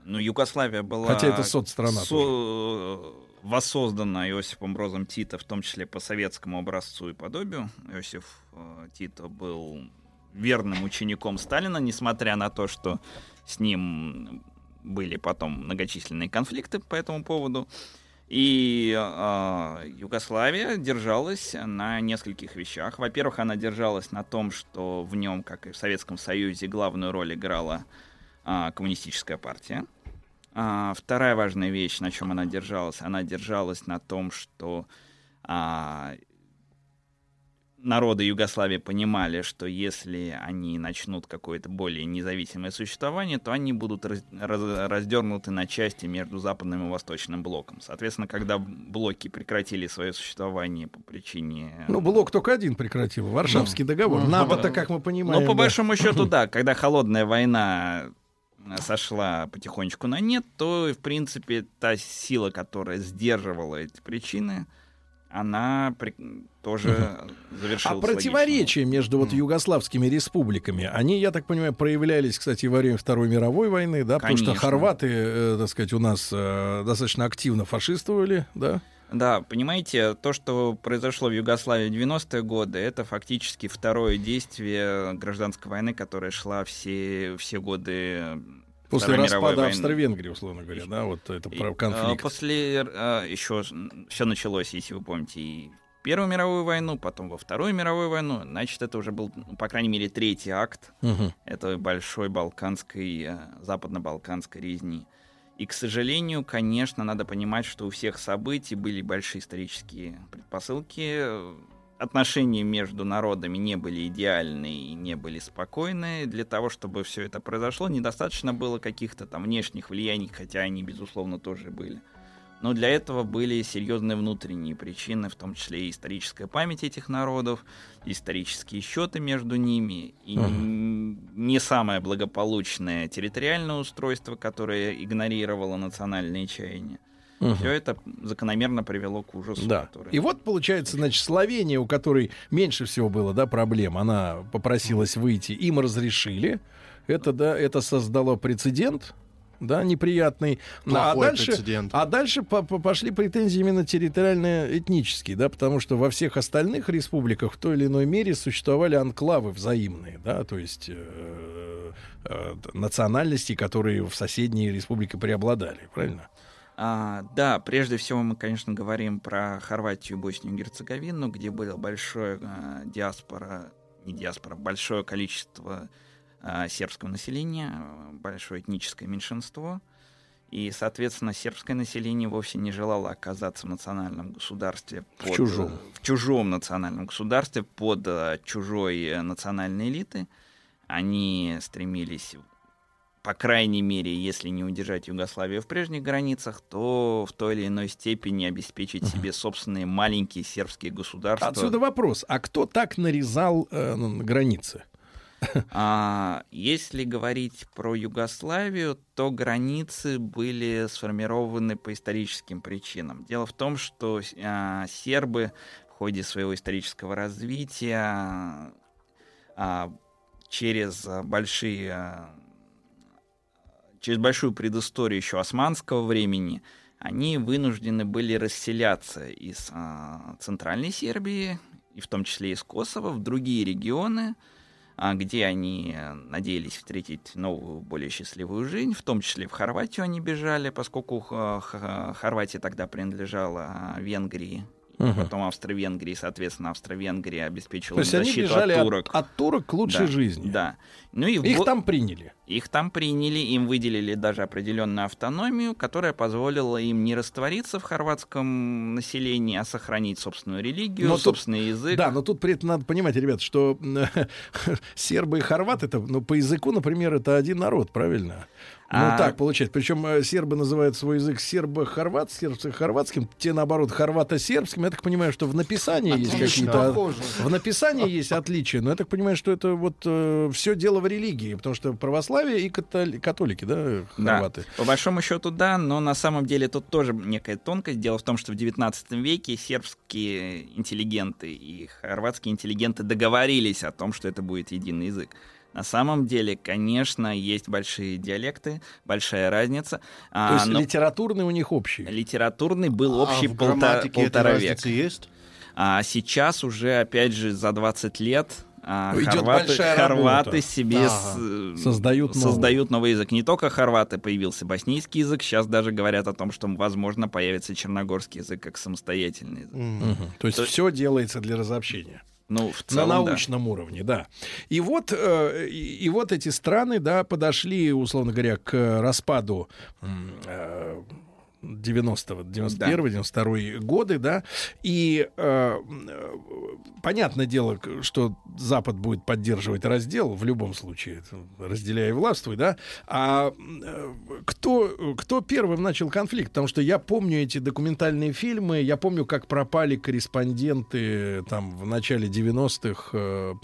Ну, Югославия была... Хотя это соцстрана со- воссоздана Иосифом Брозом Тита, в том числе по советскому образцу и подобию. Иосиф э, Тито был верным учеником Сталина, несмотря на то, что с ним были потом многочисленные конфликты по этому поводу. И э, Югославия держалась на нескольких вещах. Во-первых, она держалась на том, что в нем, как и в Советском Союзе, главную роль играла а, коммунистическая партия. А, вторая важная вещь, на чем она держалась, она держалась на том, что а, народы Югославии понимали, что если они начнут какое-то более независимое существование, то они будут раз- раз- раздернуты на части между западным и восточным блоком. Соответственно, когда блоки прекратили свое существование по причине... Ну, блок только один прекратил. Варшавский договор. Ну, НАТО-то, по- как мы понимаем... Ну, по да. большому <clears throat> счету, да. Когда холодная война э, сошла потихонечку на нет, то, в принципе, та сила, которая сдерживала эти причины, она при- тоже завершила А противоречия между вот югославскими республиками, они, я так понимаю, проявлялись, кстати, во время Второй мировой войны, да, потому что Конечно. хорваты, э, так сказать, у нас э, достаточно активно фашистовали, да? Да, понимаете, то, что произошло в Югославии в 90-е годы, это фактически второе действие гражданской войны, которая шла все, все годы После распада. Австро-Венгрии, условно говоря, да, вот это И, а, конфликт. После еще все началось, если вы помните, и Первую мировую войну, потом во Вторую мировую войну. Значит, это уже был, ну, по крайней мере, третий акт Мгм. этой большой балканской, э, западно-балканской резни. И, к сожалению, конечно, надо понимать, что у всех событий были большие исторические предпосылки. Отношения между народами не были идеальные и не были спокойные. Для того, чтобы все это произошло, недостаточно было каких-то там внешних влияний, хотя они, безусловно, тоже были. Но для этого были серьезные внутренние причины, в том числе и историческая память этих народов, исторические счеты между ними, и н- не самое благополучное территориальное устройство, которое игнорировало национальные чаяния. Мгм. Все это закономерно привело к ужасу. Да. который- И вот получается, значит, Словения, у которой меньше всего было, да, проблем, она попросилась выйти, им разрешили. Это, да, это создало прецедент, да, неприятный. Ну, а Плохой дальше, прецедент. а дальше по- по- пошли претензии именно территориально-этнические, да, потому что во всех остальных республиках в той или иной мере существовали анклавы взаимные, да, то есть э, э, национальности, которые в соседней республике преобладали, правильно? А, да, прежде всего мы, конечно, говорим про Хорватию Боснию и Герцеговину, где было большое а, диаспора, не диаспора, большое количество а, сербского населения, а, большое этническое меньшинство. И, соответственно, сербское население вовсе не желало оказаться в национальном государстве. В чужом. В чужом национальном государстве под а, чужой э, национальной элиты. Они стремились по крайней мере, если не удержать Югославию в прежних границах, то в той или иной степени обеспечить себе собственные маленькие сербские государства. Отсюда вопрос, а кто так нарезал э, границы? <laughs> А, если говорить про Югославию, то границы были сформированы по историческим причинам. Дело в том, что а, сербы в ходе своего исторического развития а, через большие а, через большую предысторию еще османского времени они вынуждены были расселяться из а, центральной Сербии и в том числе из Косово в другие регионы, а, где они надеялись встретить новую, более счастливую жизнь, в том числе в Хорватию они бежали, поскольку Хорватия тогда принадлежала а, Венгрии, Угу. Потом Австро-Венгрии, соответственно, Австро-Венгрия обеспечила То есть защиту они бежали от турок. От, от турок к лучшей да, жизни. Да. Ну и Их в... там приняли. Их там приняли, им выделили даже определенную автономию, которая позволила им не раствориться в хорватском населении, а сохранить собственную религию, но собственный тут, язык. Да, но тут при этом надо понимать, ребят, что <laughs> сербы и хорваты, это, ну, по языку, например, это один народ, правильно? Ну, А- так получается. Причем э, сербы называют свой язык сербо-хорват, сербско-хорватским, те, наоборот, хорвато-сербским. Я так понимаю, что в написании есть Отлично. какие-то... Похоже. В написании есть отличия, но я так понимаю, что это вот все дело в религии, потому что православие и католи- католики, да, Да, хорваты. по большому счету, да, но на самом деле тут тоже некая тонкость. Дело в том, что в XIX веке сербские интеллигенты и хорватские интеллигенты договорились о том, что это будет единый язык. На самом деле, конечно, есть большие диалекты, большая разница. То а, есть но литературный у них общий. литературный был общий а грамматике эта полтора разница века. есть? А сейчас уже, опять же, за 20 лет а, Идет хорваты, хорваты себе Ага. с- Создают новый. создают новый язык. Не только хорваты появился боснийский язык, сейчас даже говорят о том, что, возможно, появится черногорский язык как самостоятельный язык. Мгм. То есть То- все делается для разобщения. Ну, в На целом, да. научном уровне, да. И вот, э, и, и вот эти страны, да, подошли, условно говоря, к распаду э, 90-го, 91-92 годы, да, и э, понятное дело, что Запад будет поддерживать раздел в любом случае, разделяя и властвуй, да, а э, кто, кто первым начал конфликт? Потому что я помню эти документальные фильмы, я помню, как пропали корреспонденты там в начале 90-х э,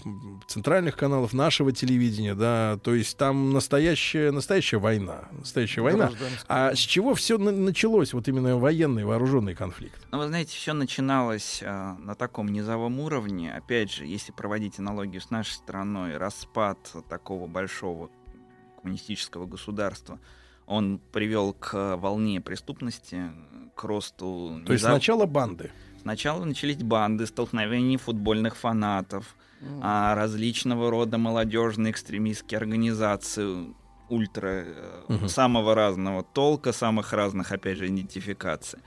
центральных каналов нашего телевидения, да, то есть там настоящая, настоящая война, настоящая война. А с чего все началось, вот именно военный вооруженный конфликт? Ну, вы знаете, все начиналось а, на таком низовом уровне. Опять же, если проводить аналогию с нашей страной, распад такого большого коммунистического государства, он привел к волне преступности, к росту... То есть сначала банды. Сначала начались банды, столкновения футбольных фанатов, а, различного рода молодежные экстремистские организации, ультра Мгм. самого разного толка, самых разных, опять же, идентификаций.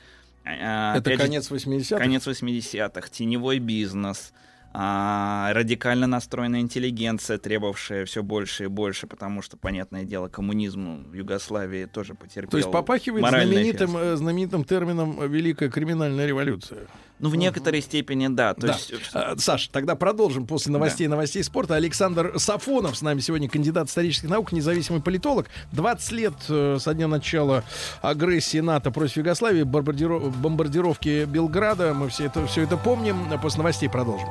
А, Это опять же, конец 80-х? конец 80-х, теневой бизнес, а, радикально настроенная интеллигенция, требовавшая все больше и больше, потому что, понятное дело, коммунизм в Югославии тоже потерпел То есть попахивает знаменитым, э, знаменитым термином «Великая криминальная революция». Ну, в некоторой степени, да. То Да. есть, А, Саш, тогда продолжим после новостей новостей спорта. Александр Сафонов с нами сегодня кандидат исторических наук, независимый политолог. 20 лет э, со дня начала агрессии НАТО против Югославии, бомбардиро- бомбардировки Белграда. Мы все это, все это помним. После новостей продолжим.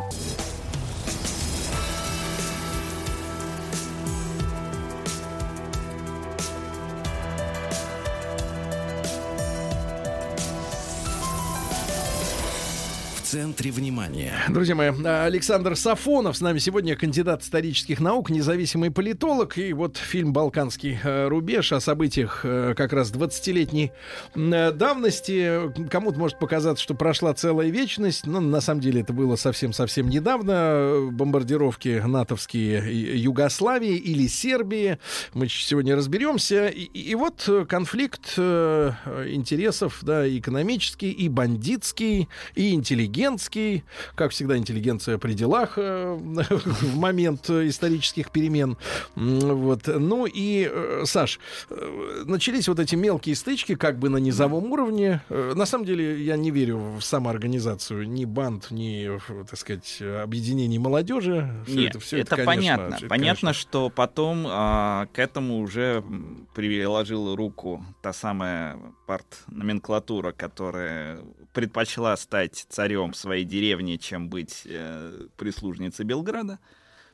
В центре внимания. Друзья мои, а, Александр Сафонов с нами сегодня кандидат исторических наук, независимый политолог. И вот фильм «Балканский э, рубеж» о событиях э, как раз 20-летней э, давности. Кому-то может показаться, что прошла целая вечность, но на самом деле это было совсем-совсем недавно. Бомбардировки натовские Югославии или Сербии. Мы сегодня разберемся. И, и вот конфликт интересов, да, экономический, и бандитский, и интеллигентский, интеллигентский, как всегда, интеллигенция при делах э, <laughs> в момент исторических перемен. Вот. Ну и, э, Саш, э, начались вот эти мелкие стычки, как бы на низовом уровне. На самом деле, я не верю в самоорганизацию ни банд, ни, так сказать, объединений молодежи. Всё Нет, это, всё это, конечно, понятно. это, понятно, конечно. что потом а, к этому уже приложила руку та самая партноменклатура, которая предпочла стать царем своей деревни, чем быть э, прислужницей Белграда.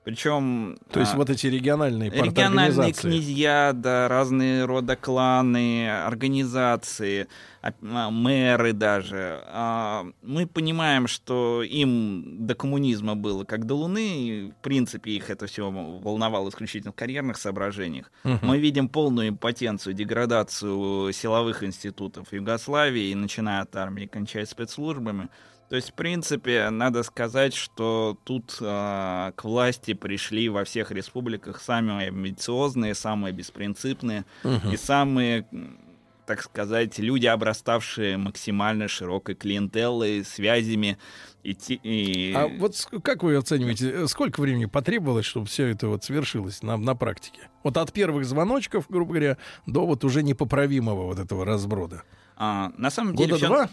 Причем... То есть а, вот эти региональные Региональные князья, да, разные рода кланы, организации, а, а, мэры даже. А, Мы понимаем, что им до коммунизма было как до Луны, и, в принципе, их это все волновало исключительно в карьерных соображениях. Мгм. Мы видим полную импотенцию, деградацию силовых институтов Югославии, начиная от армии кончая спецслужбами. То есть, в принципе, надо сказать, что тут а, к власти пришли во всех республиках самые амбициозные, самые беспринципные Мгм. и самые, так сказать, люди, обраставшие максимально широкой клиентелой, связями. И, и- А вот как вы оцениваете, э, сколько времени потребовалось, чтобы все это вот свершилось на, на практике? Вот от первых звоночков, грубо говоря, до вот уже непоправимого вот этого разброда. А, на самом деле... Года всё- два?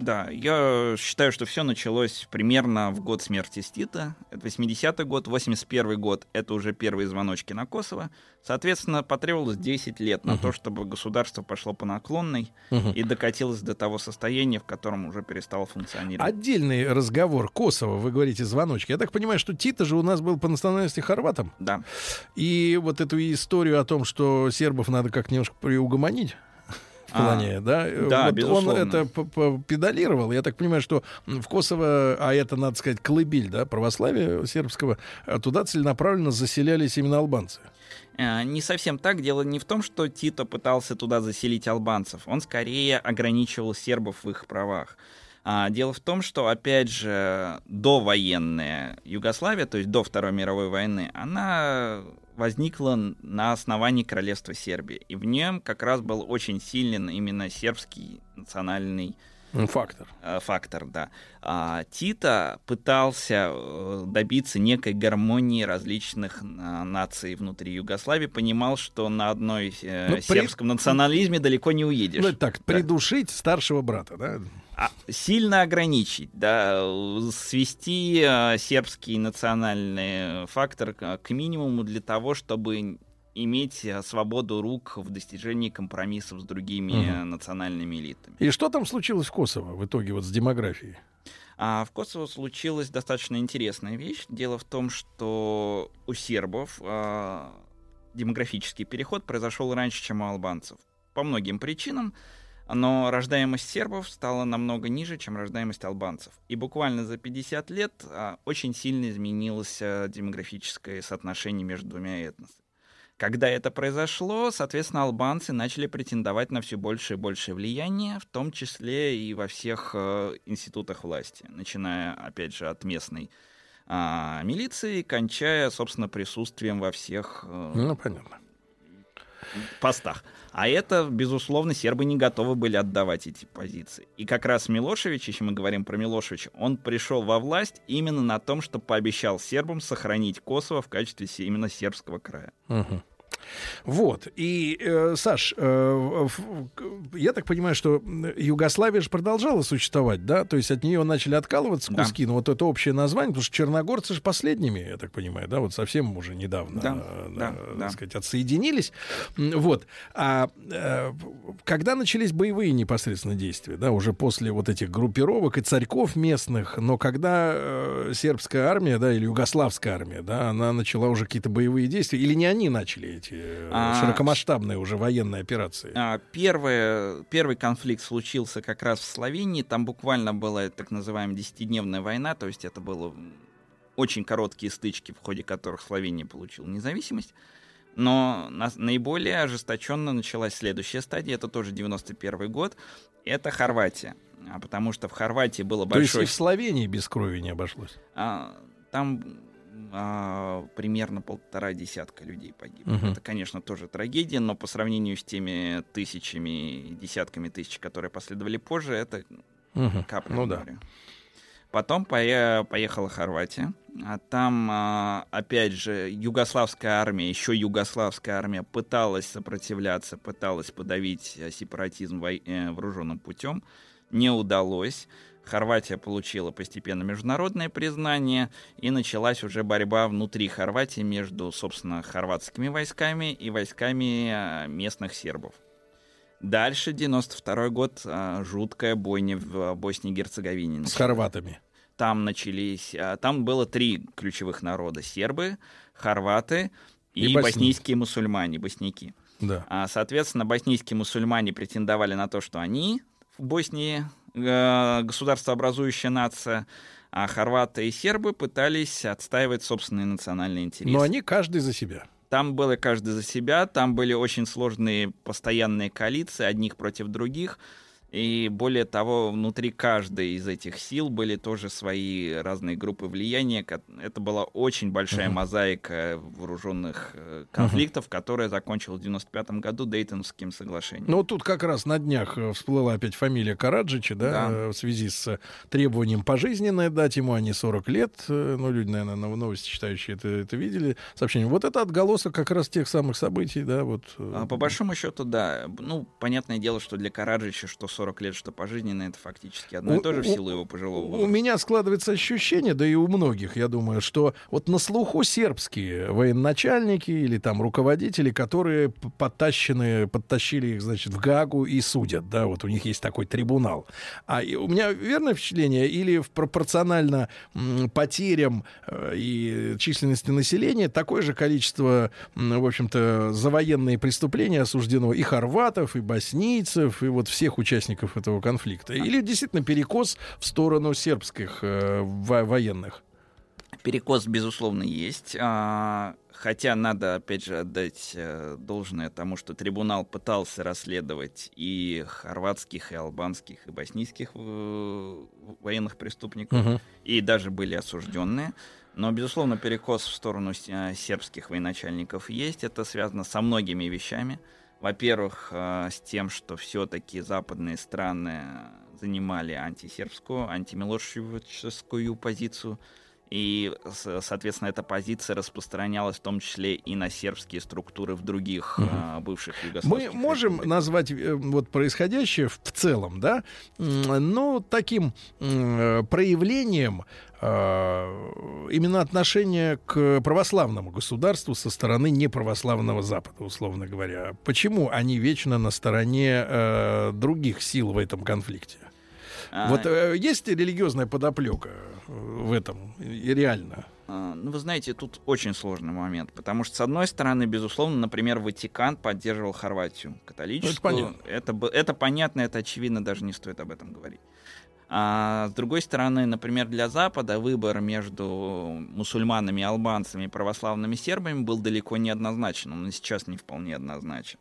Да, я считаю, что все началось примерно в год смерти Стита. Это 80-й год, 81-й год — это уже первые звоночки на Kosovo. Соответственно, потребовалось 10 лет на Мгм. то, чтобы государство пошло по наклонной Мгм. и докатилось до того состояния, в котором уже перестало функционировать. Отдельный разговор Косово, вы говорите, звоночки. Я так понимаю, что Тита же у нас был по национальности хорватом. Да. И вот эту историю о том, что сербов надо как немножко приугомонить, в А, плане, да? э, да, вот безусловно. он это педалировал. Я так понимаю, что в Косово, а это, надо сказать, колыбель, да, православия сербского, а туда целенаправленно заселялись именно албанцы. Э, Не совсем так. Дело не в том, что Тито пытался туда заселить албанцев. Он скорее ограничивал сербов в их правах. А, Дело в том, что, опять же, довоенная Югославия, то есть до Второй мировой войны, она возникла на основании королевства Сербии. И в нем как раз был очень силен именно сербский национальный Фактор. э, фактор, да. А, Тита пытался э, добиться некой гармонии различных а, наций внутри Югославии, понимал, что на одной э, Ну, при- сербском национализме далеко не уедешь. Ну, так, придушить старшего брата, да? А, сильно ограничить, да, э, свести э, сербский национальный фактор к минимуму для того, чтобы иметь э, свободу рук в достижении компромиссов с другими э, национальными элитами. И что там случилось в Косово в итоге вот с демографией? А в Косово случилась достаточно интересная вещь. Дело в том, что у сербов а, демографический переход произошел раньше, чем у албанцев. По многим причинам. Но рождаемость сербов стала намного ниже, чем рождаемость албанцев. И буквально за 50 лет а, очень сильно изменилось а, демографическое соотношение между двумя этносами. Когда это произошло, соответственно, албанцы начали претендовать на все большее и большее влияние, в том числе и во всех э, институтах власти, начиная, опять же, от местной а, милиции, кончая, собственно, присутствием во всех Ну, понятно. постах. А это, безусловно, сербы не готовы были отдавать эти позиции. И как раз Милошевич, если мы говорим про Милошевича, он пришел во власть именно на том, что пообещал сербам сохранить Косово в качестве именно сербского края. Мгм. Вот. И, э, Саш, э, я так понимаю, что Югославия же продолжала существовать, да? То есть от нее начали откалываться Да. куски, но вот это общее название, потому что черногорцы же последними, я так понимаю, да, вот совсем уже недавно, Да, э, да, так да. сказать, отсоединились. Вот. А э, когда начались боевые непосредственно действия, да, уже после вот этих группировок и царьков местных, но когда э, сербская армия, да, или югославская армия, да, она начала уже какие-то боевые действия, или не они начали эти э, А, широкомасштабные уже военные операции? А, Первое, первый конфликт случился как раз в Словении. Там буквально была так называемая десятидневная война, то есть это было очень короткие стычки, в ходе которых Словения получила независимость. Но на- наиболее ожесточенно началась следующая стадия, это тоже 91 год, это Хорватия. А потому что в Хорватии было То есть большое... и в Словении без крови не обошлось. А, там а, примерно полтора десятка людей погибло. Мгм. Это, конечно, тоже трагедия, но по сравнению с теми тысячами, десятками тысяч, которые последовали позже, это Мгм. капля Ну да. Потом пое- поехала Хорватия. А там, а, опять же, югославская армия, еще югославская армия пыталась сопротивляться, пыталась подавить сепаратизм э, вооруженным путем. Не удалось. Хорватия получила постепенно международное признание, и началась уже борьба внутри Хорватии между, собственно, хорватскими войсками и войсками а, местных сербов. Дальше, 92 год, а, жуткая бойня в а, Боснии и Герцеговине. С хорватами. Там начались... Там было три ключевых народа. Сербы, хорваты и, И босни- боснийские мусульмане, босняки. Да. А, Соответственно, боснийские мусульмане претендовали на то, что они в Боснии э, государствообразующая нация, а хорваты и сербы пытались отстаивать собственные национальные интересы. Но они каждый за себя. Там было каждый за себя, там были очень сложные постоянные коалиции одних против других. И более того, внутри каждой из этих сил были тоже свои разные группы влияния. Это была очень большая Мгм. мозаика вооруженных э, конфликтов, которая закончилась в 95 году Дейтонским соглашением. Ну, тут как раз на днях э, всплыла опять фамилия Караджича, да, Да. э, в связи с требованием пожизненное дать ему, а не 40 лет. Ну, люди, наверное, на новости читающие это, это видели. Сообщение. Вот это отголосок как раз тех самых событий, да, вот. А, По большому счету, да. Ну, понятное дело, что для Караджича что 40 лет, что пожизненно, это фактически одно и У- то же в у- силу его пожилого У возраста. меня складывается ощущение, да и у многих, я думаю, что вот на слуху сербские военачальники или там руководители, которые подтащены, подтащили их, значит, в Гагу и судят, да, вот у них есть такой трибунал. А у меня верное впечатление или в пропорционально потерям э, и численности населения такое же количество, в общем-то, за военные преступления осуждено и хорватов, и боснийцев, и вот всех участников этого конфликта? Или действительно перекос в сторону сербских э, во- военных? Перекос, безусловно, есть. а, Хотя надо, опять же, отдать э, должное тому, что трибунал пытался расследовать и хорватских, и албанских, и боснийских э, военных преступников, Мгм. и даже были осужденные. Но, безусловно, перекос в сторону сербских военачальников есть. Это связано со многими вещами. Во-первых, э, с тем, что все-таки западные страны занимали антисербскую, антимилошевическую позицию. И, соответственно, эта позиция распространялась в том числе и на сербские структуры в других э, бывших Мы югославских можем назвать э, вот происходящее в, в целом, да, ну, таким проявлением э, именно отношения к православному государству со стороны неправославного Запада, условно говоря. Почему они вечно на стороне э, других сил в этом конфликте? А, Вот э, есть религиозная подоплека э, в этом реально? А, Ну, вы знаете, тут очень сложный момент, потому что, с одной стороны, безусловно, например, Ватикан поддерживал Хорватию католическую. Ну, понятно. Это, это понятно, это очевидно, даже не стоит об этом говорить. А с другой стороны, например, для Запада выбор между мусульманами, албанцами и православными сербами был далеко не однозначен. Он и сейчас не вполне однозначен.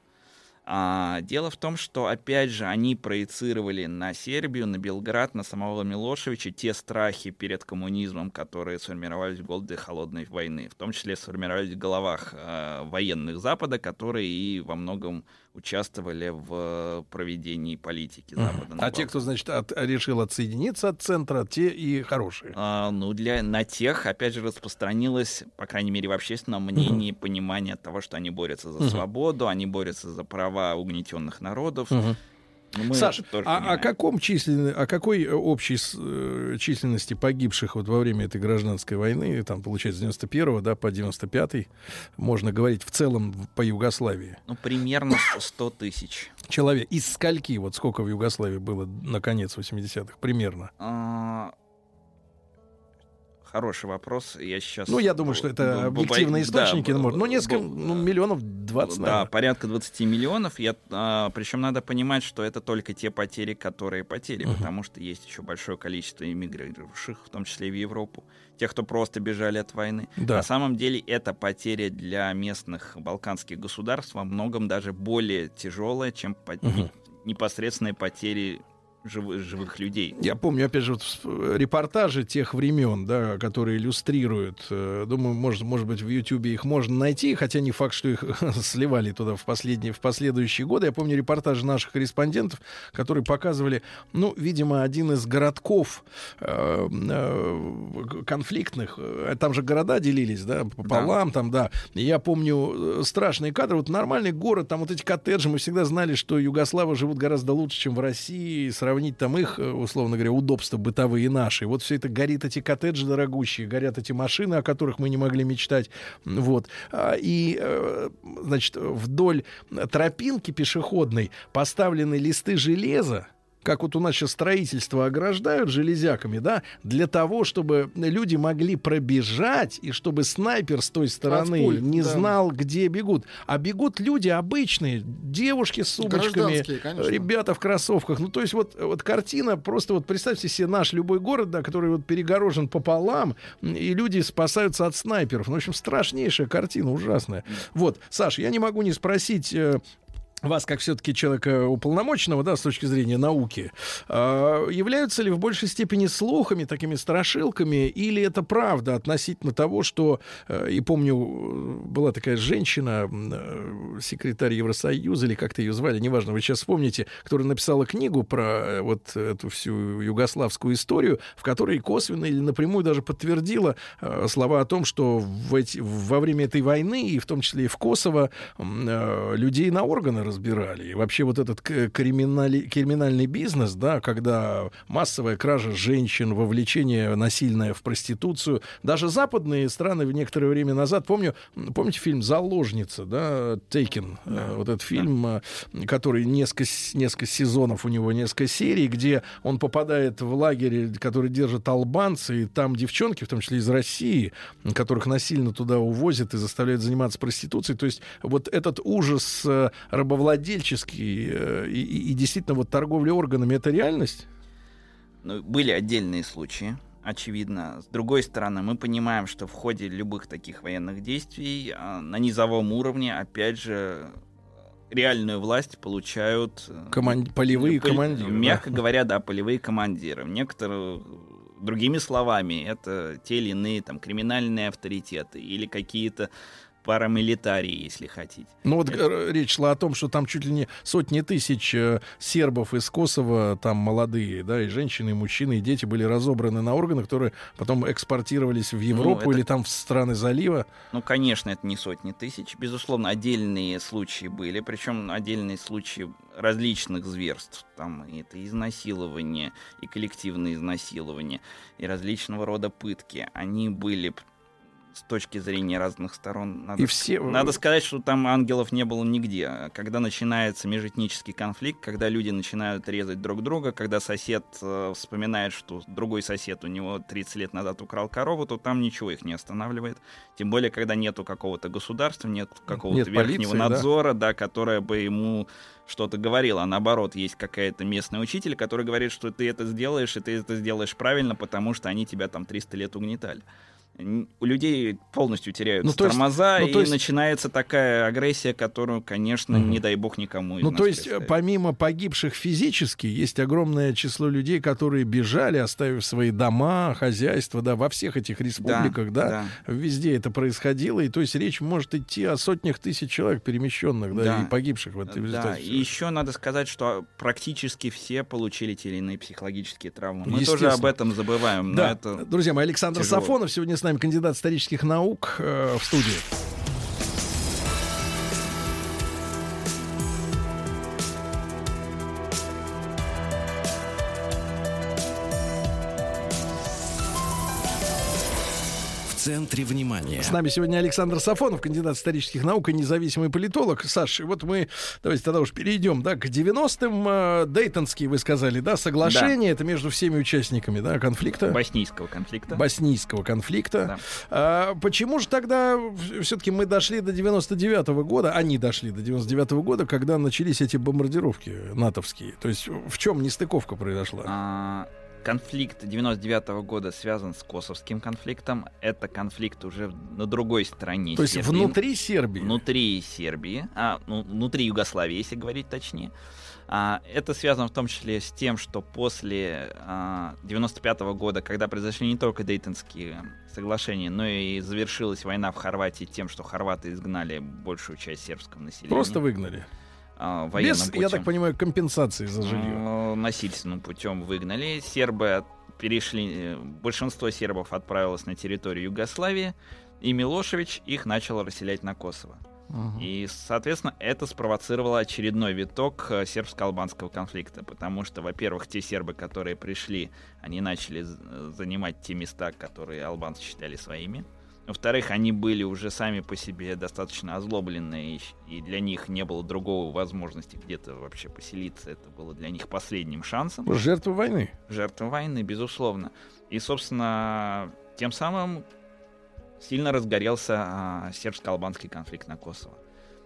А, дело в том, что, опять же, они проецировали на Сербию, на Белград, на самого Милошевича те страхи перед коммунизмом, которые сформировались в годы Холодной войны, в том числе сформировались в головах э, военных Запада, которые и во многом участвовали в проведении политики Запада. А те, кто, значит, от- решил отсоединиться от центра, те и хорошие. А, ну, для, на тех, опять же, распространилось, по крайней мере, в общественном мнении, понимание того, что они борются за Мгм. свободу, они борются за права угнетенных народов. Мгм. Ну, мы Саша, а о понимаем. каком числен... о какой э, общей э, численности погибших вот во время этой гражданской войны, там, получается, с 91 да, по 95 можно говорить в целом по Югославии? Ну, примерно 100 тысяч. Человек. Из скольки, вот сколько в Югославии было на конец 80-х, примерно? А, Хороший вопрос. Я сейчас... Ну, я думаю, что это объективные источники, ну, может, ну, несколько, ну, миллионов 20, Да, наверное. порядка 20 миллионов. Я, а, причем надо понимать, что это только те потери, которые потери, Мгм. потому что есть еще большое количество иммигрировавших, в том числе и в Европу, тех, кто просто бежали от войны. Да. На самом деле это потеря для местных балканских государств во многом даже более тяжелая, чем Мгм. непосредственные потери живы- живых людей. Я помню, опять же, вот репортажи тех времен, да, которые иллюстрируют. э, Думаю, может, может быть, в Ютьюбе их можно найти, хотя не факт, что их <laughs> сливали туда в последние, в последующие годы. Я помню репортажи наших корреспондентов, которые показывали, ну, видимо, один из городков э, э, конфликтных. Там же города делились, да, пополам, там, да. Я помню страшные кадры. Вот нормальный город, там вот эти коттеджи, мы всегда знали, что югославы живут гораздо лучше, чем в России. Сравнить там их, э, условно говоря, удобства бытовые наши. Вот все это горит, эти коттеджи дорогущие, горят эти машины, о которых мы не могли мечтать. Вот. А, И, э, значит, вдоль тропинки пешеходной поставлены листы железа, как вот у нас сейчас строительство ограждают железяками, да, для того, чтобы люди могли пробежать, и чтобы снайпер с той стороны пуль, не да. знал, где бегут. А бегут люди обычные, девушки с сумочками, ребята в кроссовках. Ну, то есть вот, вот картина, просто вот представьте себе наш любой город, да, который вот перегорожен пополам, и люди спасаются от снайперов. Ну, в общем, страшнейшая картина, ужасная. Вот, Саш, я не могу не спросить... вас, как все-таки человека уполномоченного, да, с точки зрения науки, э, являются ли в большей степени слухами, такими страшилками, или это правда относительно того, что, э, и помню, э, была такая женщина, э, секретарь Евросоюза, или как-то ее звали, неважно, вы сейчас вспомните, которая написала книгу про вот эту всю югославскую историю, в которой косвенно или напрямую даже подтвердила слова о том, что в эти, во время этой войны, и в том числе и в Косово, людей на органы разбирали. И вообще вот этот криминали- криминальный бизнес, да, когда массовая кража женщин, вовлечение насильное в проституцию, даже западные страны в некоторое время назад, помню, помните фильм «Заложница», да, «Taken», э, вот этот фильм, э, который несколько, несколько сезонов, у него несколько серий, где он попадает в лагерь, который держат албанцы, и там девчонки, в том числе из России, которых насильно туда увозят и заставляют заниматься проституцией. То есть вот этот ужас э, рабовладельческий э, и, и- и действительно вот торговля органами это реальность? Ну, были отдельные случаи, очевидно. С другой стороны, мы понимаем, что в ходе любых таких военных действий а, на низовом уровне, опять же, реальную власть получают... э, Коман- полевые пол- командиры, Мягко да. говоря, да, полевые командиры. Некоторые, другими словами, это те или иные там криминальные авторитеты или какие-то парамилитарии, если хотите. Ну вот э, речь шла о том, что там чуть ли не сотни тысяч э, сербов из Косово, там молодые, да, и женщины, и мужчины, и дети были разобраны на органы, которые потом экспортировались в Европу это- или там в страны залива. Ну, конечно, это не сотни тысяч. Безусловно, отдельные случаи были, причем отдельные случаи различных зверств. Там и это изнасилование, и коллективное изнасилование, и различного рода пытки. Они были с точки зрения разных сторон. Надо, И все- надо сказать, что там ангелов не было нигде. Когда начинается межэтнический конфликт, когда люди начинают резать друг друга, когда сосед э, вспоминает, что другой сосед у него 30 лет назад украл корову, то там ничего их не останавливает. Тем более, когда нету какого-то государства, нет какого-то верхнего полиции, да. надзора, да, которая бы ему что-то говорила. А наоборот, есть какая-то местный учитель, который говорит, что ты это сделаешь, и ты это сделаешь правильно, потому что они тебя там 300 лет угнетали. У людей полностью теряются Ну, то есть- тормоза, ну, то и есть- начинается такая агрессия, которую, конечно, Мгм. не дай бог никому Ну, то есть, э, представить. помимо погибших физически, есть огромное число людей, которые бежали, оставив свои дома, хозяйства, да, во всех этих республиках, да, везде это происходило, и то есть речь может идти о сотнях тысяч человек перемещенных, да, Да. и погибших в этой Да, и еще надо сказать, что практически все получили те или иные психологические травмы. Мы тоже об этом забываем. Да, это друзья мои, Александр тяжело. Сафонов сегодня с нами кандидат исторических наук э, в студии. Центре внимания. С нами сегодня Александр Сафонов, кандидат исторических наук и независимый политолог. Саш, и вот мы, давайте тогда уж перейдем, да, к 90-м. Э, Дейтонские, вы сказали, да, соглашение, это между всеми участниками, да, конфликта. боснийского конфликта. Боснийского конфликта. А, почему же тогда все-таки мы дошли до 99-го года, они дошли до 99-го года, когда начались эти бомбардировки натовские? То есть в чем нестыковка произошла? А, конфликт 99 года связан с косовским конфликтом. Это конфликт уже на другой стороне. То есть Сербии. внутри Сербии? Внутри Сербии, а, ну, внутри Югославии, если говорить точнее. А, это связано в том числе с тем, что после а, 95 года, когда произошли не только Дейтонские соглашения, но и завершилась война в Хорватии тем, что хорваты изгнали большую часть сербского населения. Просто выгнали. А, военным Без, путем. я так понимаю, компенсации за жилье. Ну, насильственным путем выгнали. Сербы перешли, э, большинство сербов отправилось на территорию Югославии, и Милошевич их начал расселять на Косово. И, соответственно, это спровоцировало очередной виток э, сербско-албанского конфликта, потому что, во-первых, те сербы, которые пришли, они начали э, занимать те места, которые албанцы считали своими. Во-вторых, они были уже сами по себе достаточно озлобленные, и для них не было другого возможности где-то вообще поселиться. Это было для них последним шансом. Жертвы войны. Жертвы войны, безусловно. И, собственно, тем самым сильно разгорелся а, сербско-албанский конфликт на Косово.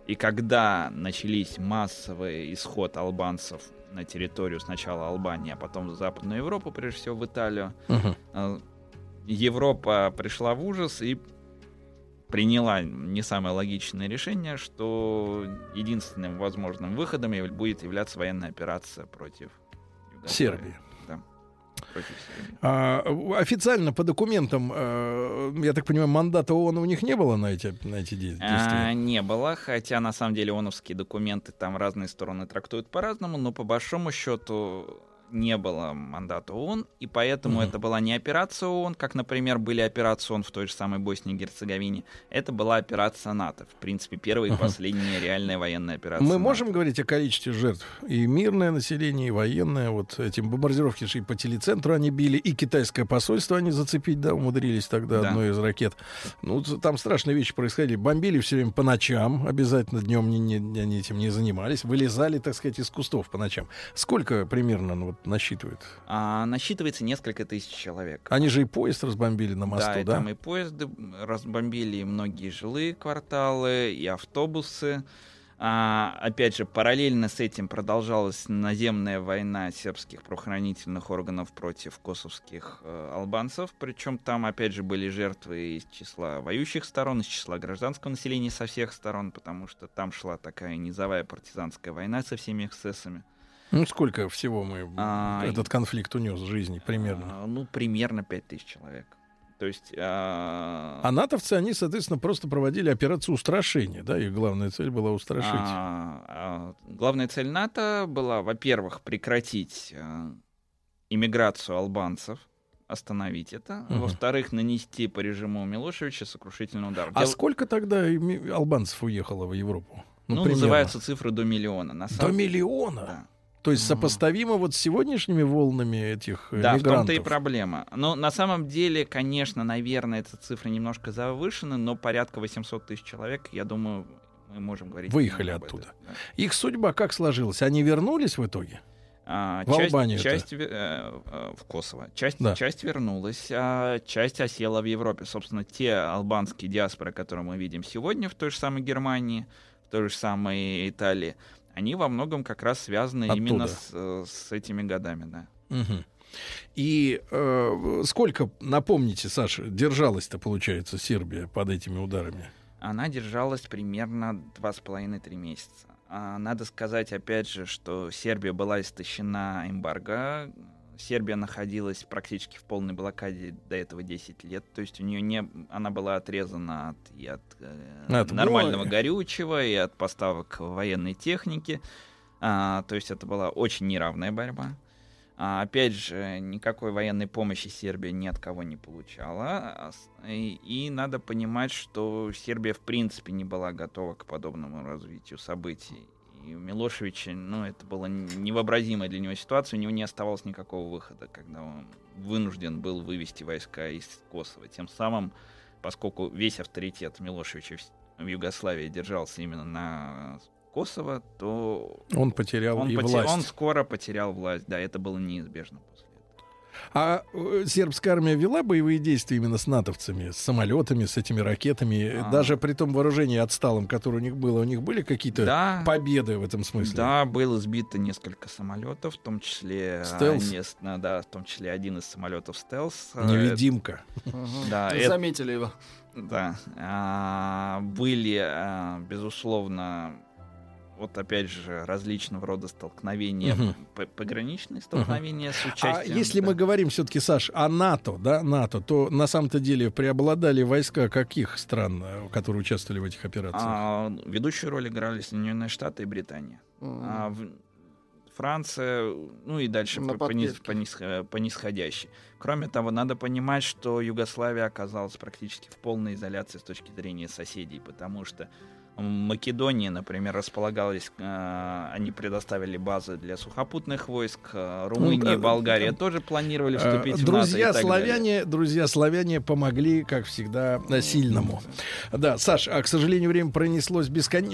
И когда начались массовый исход албанцев на территорию сначала Албании, а потом в Западную Европу, прежде всего в Италию, а, Европа пришла в ужас и приняла не самое логичное решение, что единственным возможным выходом будет являться военная операция против Югославии. Сербии. Да. Против Сербии. А, официально по документам, э, я так понимаю, мандата ООН у них не было на эти, на эти де- действия? А, не было, хотя на самом деле ООНовские документы там разные стороны трактуют по-разному, но по большому счету не было мандата ООН, и поэтому Мгм. это была не операция ООН, как, например, были операции ООН в той же самой Боснии и Герцеговине. Это была операция НАТО. В принципе, первая и последняя реальная военная операция. Мы НАТО. можем говорить о количестве жертв? И мирное население, и военное. Вот эти бомбардировки же и по телецентру они били, и китайское посольство они зацепить, да, умудрились тогда Да. одной из ракет. Ну, там страшные вещи происходили. Бомбили все время по ночам, обязательно днем не, не- они этим не занимались. Вылезали, так сказать, из кустов по ночам. Сколько примерно ну, вот, насчитывает? А, насчитывается несколько тысяч человек. Они же и поезд разбомбили на мосту, да, да? и там и поезды разбомбили, и многие жилые кварталы, и автобусы. А, опять же, параллельно с этим продолжалась наземная война сербских правоохранительных органов против косовских э, албанцев. Причем там, опять же, были жертвы из числа воюющих сторон, из числа гражданского населения со всех сторон, потому что там шла такая низовая партизанская война со всеми эксцессами. Ну, сколько всего мы А, этот конфликт унес жизни примерно? А, ну, примерно 5000 человек. То есть... а, А натовцы, они, соответственно, просто проводили операцию устрашения, да, их главная цель была устрашить. А, а, главная цель НАТО была, во-первых, прекратить э, иммиграцию албанцев, остановить это. Мгм. Во-вторых, нанести по режиму Милошевича сокрушительный удар. А Дел- сколько тогда албанцев уехало в Европу? Ну, примерно. называются цифры до миллиона. На До самом- миллиона? Да. То есть сопоставимо вот с сегодняшними волнами этих э, Да, в мигрантов? том-то и проблема. Но на самом деле, конечно, наверное, эта цифра немножко завышена, но порядка 800 тысяч человек, я думаю, мы можем говорить. Выехали об этом. оттуда. Их судьба как сложилась? Они вернулись в итоге? А, В часть, Албанию часть э, э, в Косово. Часть, Да. часть вернулась, а часть осела в Европе. Собственно, те албанские диаспоры, которые мы видим сегодня в той же самой Германии, в той же самой Италии, они во многом как раз связаны Оттуда. именно с, э, с этими годами, да. Мгм. И э, сколько, напомните, Саша, держалась-то, получается, Сербия под этими ударами? Она держалась примерно два с половиной-три месяца. А надо сказать, опять же, что Сербия была истощена эмбарго. Сербия находилась практически в полной блокаде до этого 10 лет. То есть у нее не, она была отрезана от, и от, э, От нормального боя. горючего, и от поставок военной техники. А, то есть это была очень неравная борьба. А, опять же, никакой военной помощи Сербия ни от кого не получала. А И, и надо понимать, что Сербия в принципе не была готова к подобному развитию событий. И у Милошевича, ну, это была невообразимая для него ситуация, у него не оставалось никакого выхода, когда он вынужден был вывести войска из Косово. Тем самым, поскольку весь авторитет Милошевича в Югославии держался именно на Косово, то Он потерял он, и поте- власть. он скоро потерял власть. Да, это было неизбежно. А э, сербская армия вела боевые действия именно с натовцами, с самолетами, с этими ракетами, А. даже при том вооружении отсталом, которое у них было, у них были какие-то Да. победы в этом смысле? Да, было сбито несколько самолетов, в том числе... а, Стелс? а, да, в том числе один из самолетов стелс. А, Невидимка. Да, Заметили его. Да. А, были, а, безусловно, вот опять же, различного рода столкновения, п- пограничные столкновения с А участием. если да. мы говорим все-таки, Саш, о НАТО, да, НАТО, то на самом-то деле преобладали войска каких стран, э, которые участвовали в этих операциях? А, ведущую роль играли Соединенные Штаты и Британия. А в- Франция, ну и дальше по, по низ- по низ- э, по нисходящей. Кроме того, надо понимать, что Югославия оказалась практически в полной изоляции с точки зрения соседей, потому что м, Македония, например, располагалась, э, они предоставили базы для сухопутных войск, э, Румыния и э, Болгария тоже планировали Э, вступить в НАТО и Друзья так далее. славяне, друзья славяне помогли, как всегда, сильному. Да, Саш, а к сожалению время пронеслось бескон...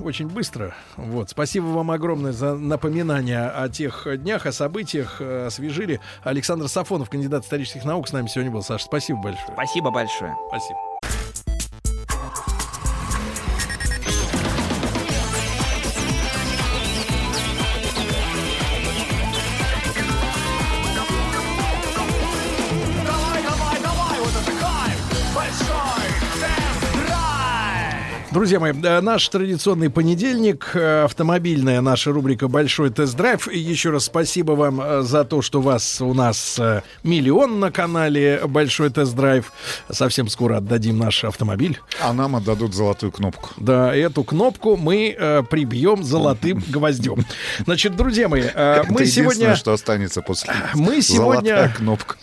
очень быстро. Вот, спасибо вам огромное за напоминание о тех днях, о событиях, освежили. Александр Сафонов, кандидат исторических наук, с нами сегодня был. Саш, спасибо большое. Спасибо большое. Спасибо. Друзья мои, э, наш традиционный понедельник, э, автомобильная наша рубрика «Большой тест-драйв». И Еще раз спасибо вам э, за то, что вас у нас миллион на канале «Большой тест-драйв». Совсем скоро отдадим наш автомобиль. А нам отдадут золотую кнопку. Да, эту кнопку мы э, прибьем золотым гвоздем. Значит, друзья мои, э, мы сегодня... что останется после. Мы сегодня- Золотая кнопка.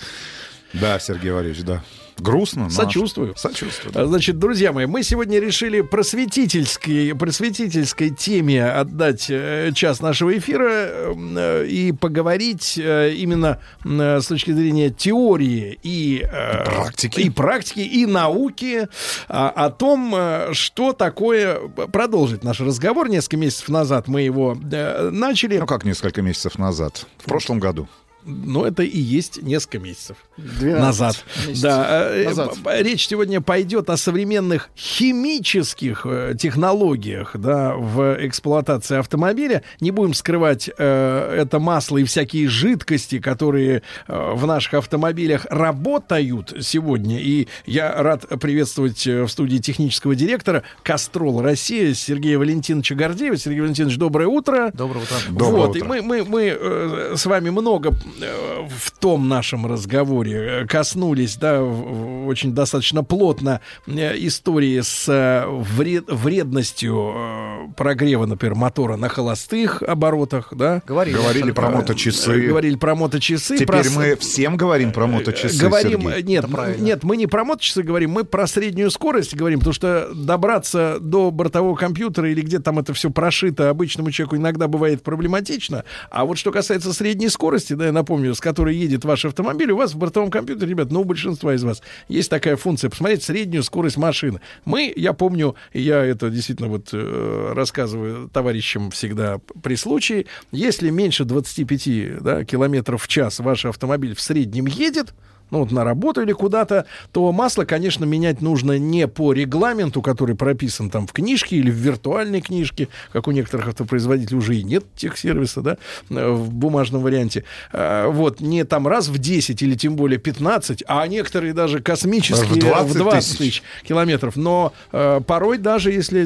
Да, Сергей Валерьевич, да. Грустно, но... Сочувствую. Сочувствую. А, Значит, друзья мои, мы сегодня решили просветительской, просветительской теме отдать э, час нашего эфира э, и поговорить э, именно с точки зрения теории и, практики. и практики, и науки а, о том, что такое... Продолжить наш разговор. Несколько месяцев назад мы его начали. Ну, как несколько месяцев назад. В прошлом году. Но это и есть несколько месяцев 12 назад. месяцев Да, э, назад. б- б- речь сегодня пойдет о современных химических э, технологиях да, в эксплуатации автомобиля. Не будем скрывать э, это масло и всякие жидкости, которые э, в наших автомобилях работают сегодня. И я рад приветствовать э, в студии технического директора Кастрол Россия Сергея Валентиновича Гордеева. Сергей Валентинович, доброе утро. Доброе утро. Доброе вот, утро. и мы, мы, мы э, с вами много э, в том нашем разговоре э, коснулись, да, очень достаточно плотно э, истории с э, вред- вредностью прогрева, например, мотора на холостых оборотах, да. Говорили. Говорили про моточасы. Говорили про моточасы. Теперь про мы всем говорим про моточасы, Говорим, Сергей. нет, нет, мы не про моточасы говорим, мы про среднюю скорость говорим, потому что добраться до бортового компьютера или где там это все прошито обычному человеку иногда бывает проблематично. А вот что касается средней скорости, да, напомню, с которой едет ваш автомобиль, у вас в бортовом компьютере, ребят, ну, у большинства из вас есть такая функция посмотреть среднюю скорость машины. Мы, я помню, я это действительно вот э, рассказываю товарищам всегда при случае, если меньше 25 да, километров в час ваш автомобиль в среднем едет, ну вот на работу или куда-то, то масло, конечно, менять нужно не по регламенту, который прописан там в книжке или в виртуальной книжке, как у некоторых автопроизводителей уже и нет техсервиса, да, э, в бумажном варианте. А, Вот, не там раз в 10 или тем более 15, а некоторые даже космические В 20 в 20 тысяч. километров. Но э, порой даже если,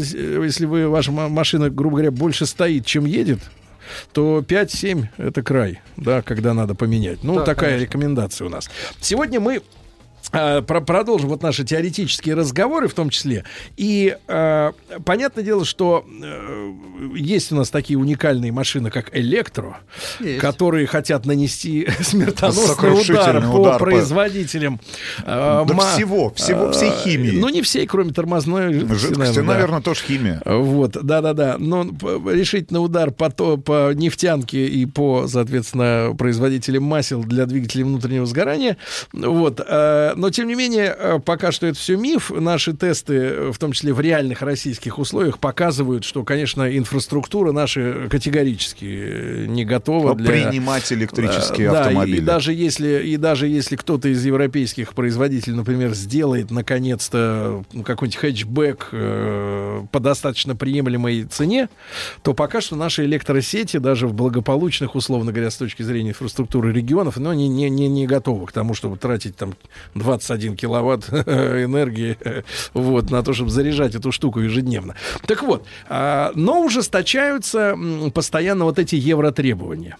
если вы, ваша ма- машина, грубо говоря, больше стоит, чем едет, то 5-7 это край, да, когда надо поменять. Ну, Да, такая конечно. рекомендация у нас. Сегодня мы э, про- продолжим вот наши теоретические разговоры в том числе. И э, понятное дело, что э, есть у нас такие уникальные машины, как Электро, Есть. которые хотят нанести <laughs> смертоносный Сокрушительный удар по удар по- производителям. э, Да ма- всего, всего, всей э, химии. Ну, не всей, кроме тормозной жидкости, Жидкости, наверное, да. наверное, тоже химия. Вот, да-да-да. Но решительный удар по, то, по нефтянке и по, соответственно, производителям масел для двигателей внутреннего сгорания. Вот. э, Но, тем не менее, э, пока что это все миф. Наши тесты, э, в том числе в реальных российских условиях, показывают, что, конечно, инфраструктура наша категорически э, не готова для... Принимать электрические Да, автомобили. И, даже если, и даже если кто-то из европейских производителей, например, сделает наконец-то ну, какой-нибудь хэтчбэк э, по достаточно приемлемой цене, то пока что наши электросети, даже в благополучных, условно говоря, с точки зрения инфраструктуры регионов, но не, не, не, не готовы к тому, чтобы тратить там 21 киловатт <laughs> энергии вот, на то, чтобы заряжать эту штуку ежедневно. Так вот, а, но ужесточаются постоянно вот эти евротребования.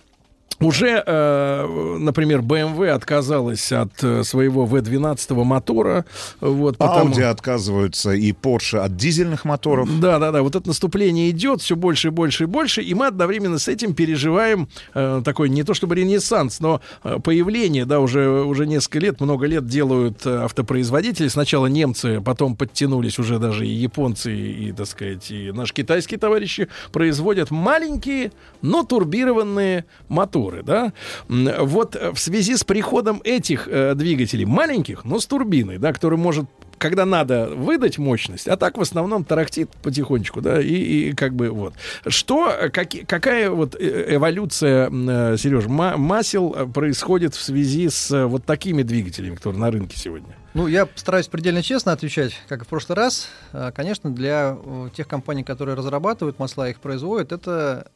Уже, э, например, BMW отказалась от э, своего V12 мотора. Вот, потому... Audi отказываются и Porsche от дизельных моторов. Да, да, да. Вот это наступление идет все больше и больше и больше, и мы одновременно с этим переживаем э, такой не то чтобы ренессанс, но э, появление, да, уже уже несколько лет, много лет делают автопроизводители. Сначала немцы, потом подтянулись уже даже и японцы, и, так сказать, и наши китайские товарищи производят маленькие, но турбированные моторы, да. М, Вот э, в связи с приходом этих э, двигателей маленьких, но с турбиной, да, который может когда надо выдать мощность, а так в основном тарахтит потихонечку, да, и, и как бы вот. Что, э, каки- какая вот э, эволюция, Сереж, масел э, происходит в связи с э, вот такими двигателями, которые на рынке сегодня? Ну, я постараюсь предельно честно отвечать, как и в прошлый раз. Конечно, для э, тех компаний, которые разрабатывают масла и их производят, это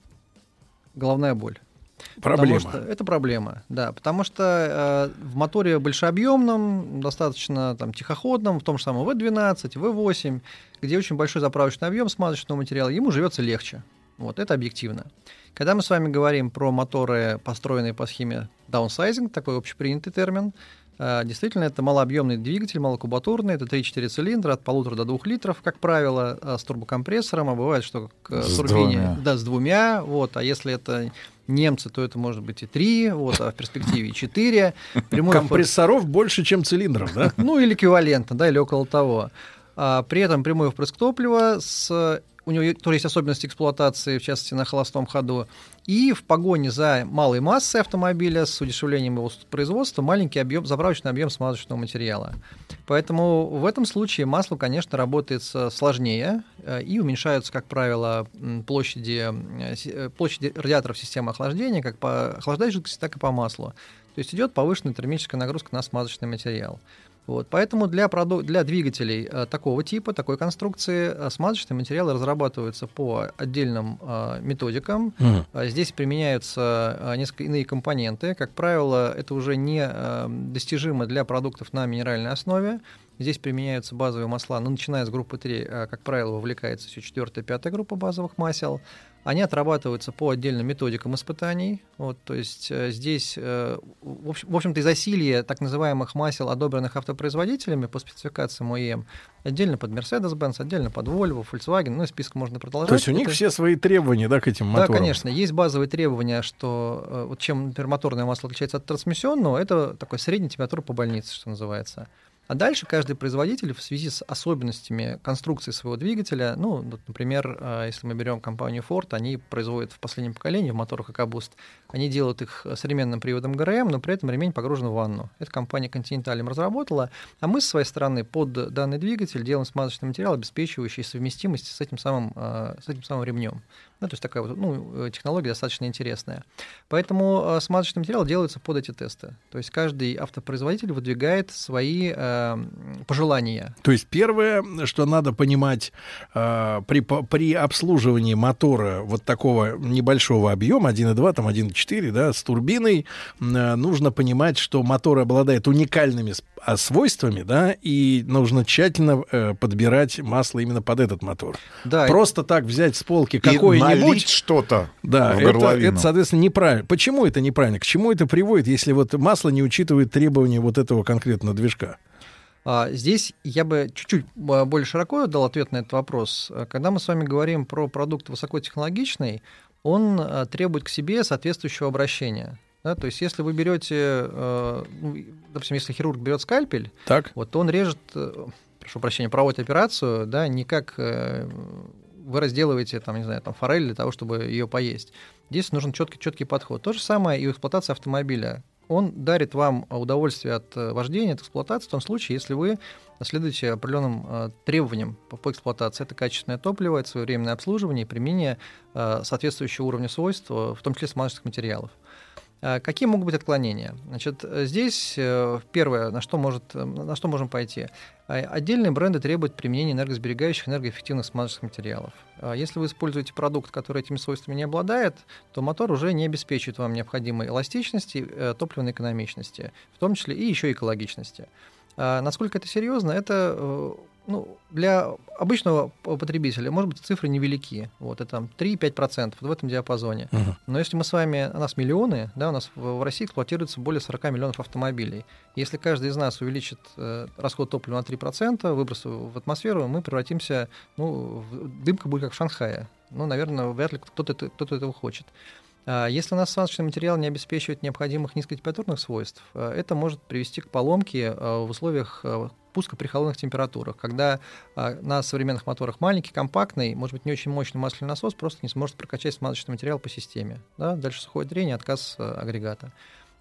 головная боль. Проблема. Потому что это проблема, да. Потому что э, в моторе большеобъемном, достаточно там, тихоходном, в том же самом V12, V8, где очень большой заправочный объем смазочного материала, ему живется легче. Вот, это объективно. Когда мы с вами говорим про моторы, построенные по схеме downsizing, такой общепринятый термин, э, действительно, это малообъемный двигатель, малокубатурный, это 3-4 цилиндра от полутора до двух литров, как правило, э, с турбокомпрессором, а бывает, что к С турбине, двумя. да, с двумя, вот, а если это немцы, то это может быть и три, вот, а в перспективе и четыре. Прямой Компрессоров больше, чем цилиндров, да? ну, или эквивалентно, да, или около того. А, при этом прямой впрыск топлива с у него тоже есть особенности эксплуатации, в частности, на холостом ходу. И в погоне за малой массой автомобиля с удешевлением его производства маленький объем, заправочный объем смазочного материала. Поэтому в этом случае масло, конечно, работает сложнее э, и уменьшаются, как правило, площади, э, э, площади радиаторов системы охлаждения, как по охлаждающей жидкости, так и по маслу. То есть идет повышенная термическая нагрузка на смазочный материал. Вот, поэтому для, проду- для двигателей э, такого типа, такой конструкции, э, смазочные материалы разрабатываются по отдельным э, методикам. Мгм. А Здесь применяются э, несколько иные компоненты. Как правило, это уже не э, достижимо для продуктов на минеральной основе. Здесь применяются базовые масла, ну, начиная с группы 3, э, как правило, вовлекается все 4 5 группа базовых масел. Они отрабатываются по отдельным методикам испытаний. Вот, то есть э, здесь, э, в общем- в общем-то, изосилие так называемых масел, одобренных автопроизводителями по спецификациям ОЕМ, отдельно под Mercedes-Benz, отдельно под Volvo, Volkswagen, ну и список можно продолжать. То есть у них Это- все свои требования, да, к этим да, моторам? конечно. Есть базовые требования, что э, вот чем, например, моторное масло отличается от трансмиссионного, это такой средняя температура по больнице, что называется. А дальше каждый производитель в связи с особенностями конструкции своего двигателя, ну, вот, например, э, если мы берем компанию Ford, они производят в последнем поколении в моторах EcoBoost, они делают их э, современным приводом ГРМ, но при этом ремень погружен в ванну. Это компания Continental им разработала, а мы, с своей стороны, под данный двигатель делаем смазочный материал, обеспечивающий совместимость с этим самым, э, с этим самым ремнем. Ну, то есть такая вот, ну, э, технология достаточно интересная. Поэтому э, смазочный материал делается под эти тесты. То есть каждый автопроизводитель выдвигает свои э, пожелания. То есть первое, что надо понимать э, при, по- при обслуживании мотора вот такого небольшого объема, 1.2, там 1.4, да, с турбиной, э, нужно понимать, что мотор обладает уникальными а, свойствами, да, и нужно тщательно э, подбирать масло именно под этот мотор. Да, Просто так взять с полки И налить что-то Да, в это, это, соответственно, неправильно. Почему это неправильно? К чему это приводит, если вот масло не учитывает требования вот этого конкретного движка? А, Здесь я бы чуть-чуть а, более широко дал ответ на этот вопрос. А, Когда мы с вами говорим про продукт высокотехнологичный, он требует к себе соответствующего обращения. Да, то есть, если вы берете, э, ну, допустим, если хирург берет скальпель, Так. вот он режет, э, прошу прощения, проводит операцию, да, не как э, вы разделываете, там, не знаю, там, форель для того, чтобы ее поесть. Здесь нужен четкий, четкий подход. То же самое и в эксплуатации автомобиля. он дарит вам удовольствие от э, вождения, от эксплуатации в том случае, если вы следуете определенным э, требованиям по, по эксплуатации. Это качественное топливо, это своевременное обслуживание и применение э, соответствующего уровня свойств, в том числе смазочных материалов. А какие могут быть отклонения? Значит, здесь э, первое, на что, может, на что можем пойти. А, отдельные бренды требуют применения энергосберегающих, энергоэффективных смазочных материалов. А если вы используете продукт, который этими свойствами не обладает, то мотор уже не обеспечивает вам необходимой эластичности, э, топливной экономичности, в том числе и еще экологичности. Насколько это серьезно, это э, ну, для обычного потребителя, может быть, цифры невелики. Вот, это там 3-5% вот в этом диапазоне. Uh-huh. Но если мы с вами, у нас миллионы, да, у нас в, в России эксплуатируется более 40 миллионов автомобилей. Если каждый из нас увеличит э, расход топлива на 3%, выброс в атмосферу, мы превратимся, ну, в, дымка будет как в Шанхае. Ну, наверное, вряд ли кто-то, кто-то этого хочет. А если у нас смазочный материал не обеспечивает необходимых низкотемпературных свойств, э, это может привести к поломке э, в условиях пуска при холодных температурах, когда а, на современных моторах маленький, компактный, может быть, не очень мощный масляный насос просто не сможет прокачать смазочный материал по системе. Да? Дальше сухое трение, отказ а, агрегата.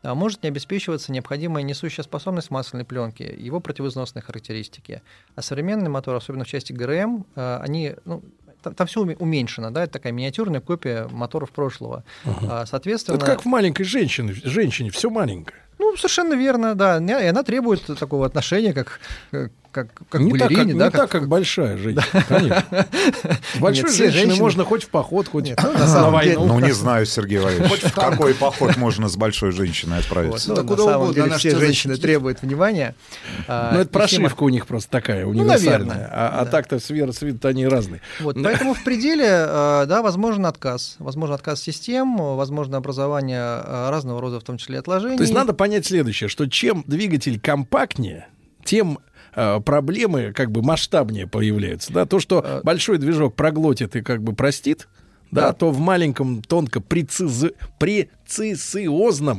А может не обеспечиваться необходимая несущая способность масляной пленки, его противоизносные характеристики. А современные моторы, особенно в части ГРМ, а, они ну, там, там все уменьшено, да, это такая миниатюрная копия моторов прошлого. Ага. Соответственно... Это как в маленькой женщине, женщине все маленькое. Ну, совершенно верно, да. И она требует такого отношения, как, как, как не балерине, так, как, да? Не как... так, как большая женщина, <laughs> конечно. большой женщине можно хоть в поход, хоть Нет, ну, на, войну. Ну, не знаю, Сергей Валерьевич, в какой поход можно с большой женщиной отправиться? Вот, ну, куда угодно, деле, все женщины требуют внимания. А, ну, это прошивка у них просто такая, ну, универсальная. А, а так-то с виду они разные. Вот, поэтому в пределе, а, да, возможен отказ. Возможно отказ систем, возможно образование разного рода, в том числе отложений. То есть надо понять следующее, что чем двигатель компактнее, тем Э, проблемы как бы масштабнее появляются. Да? То, что э, большой движок проглотит и как бы простит, да, да, то в маленьком тонко прецизионном,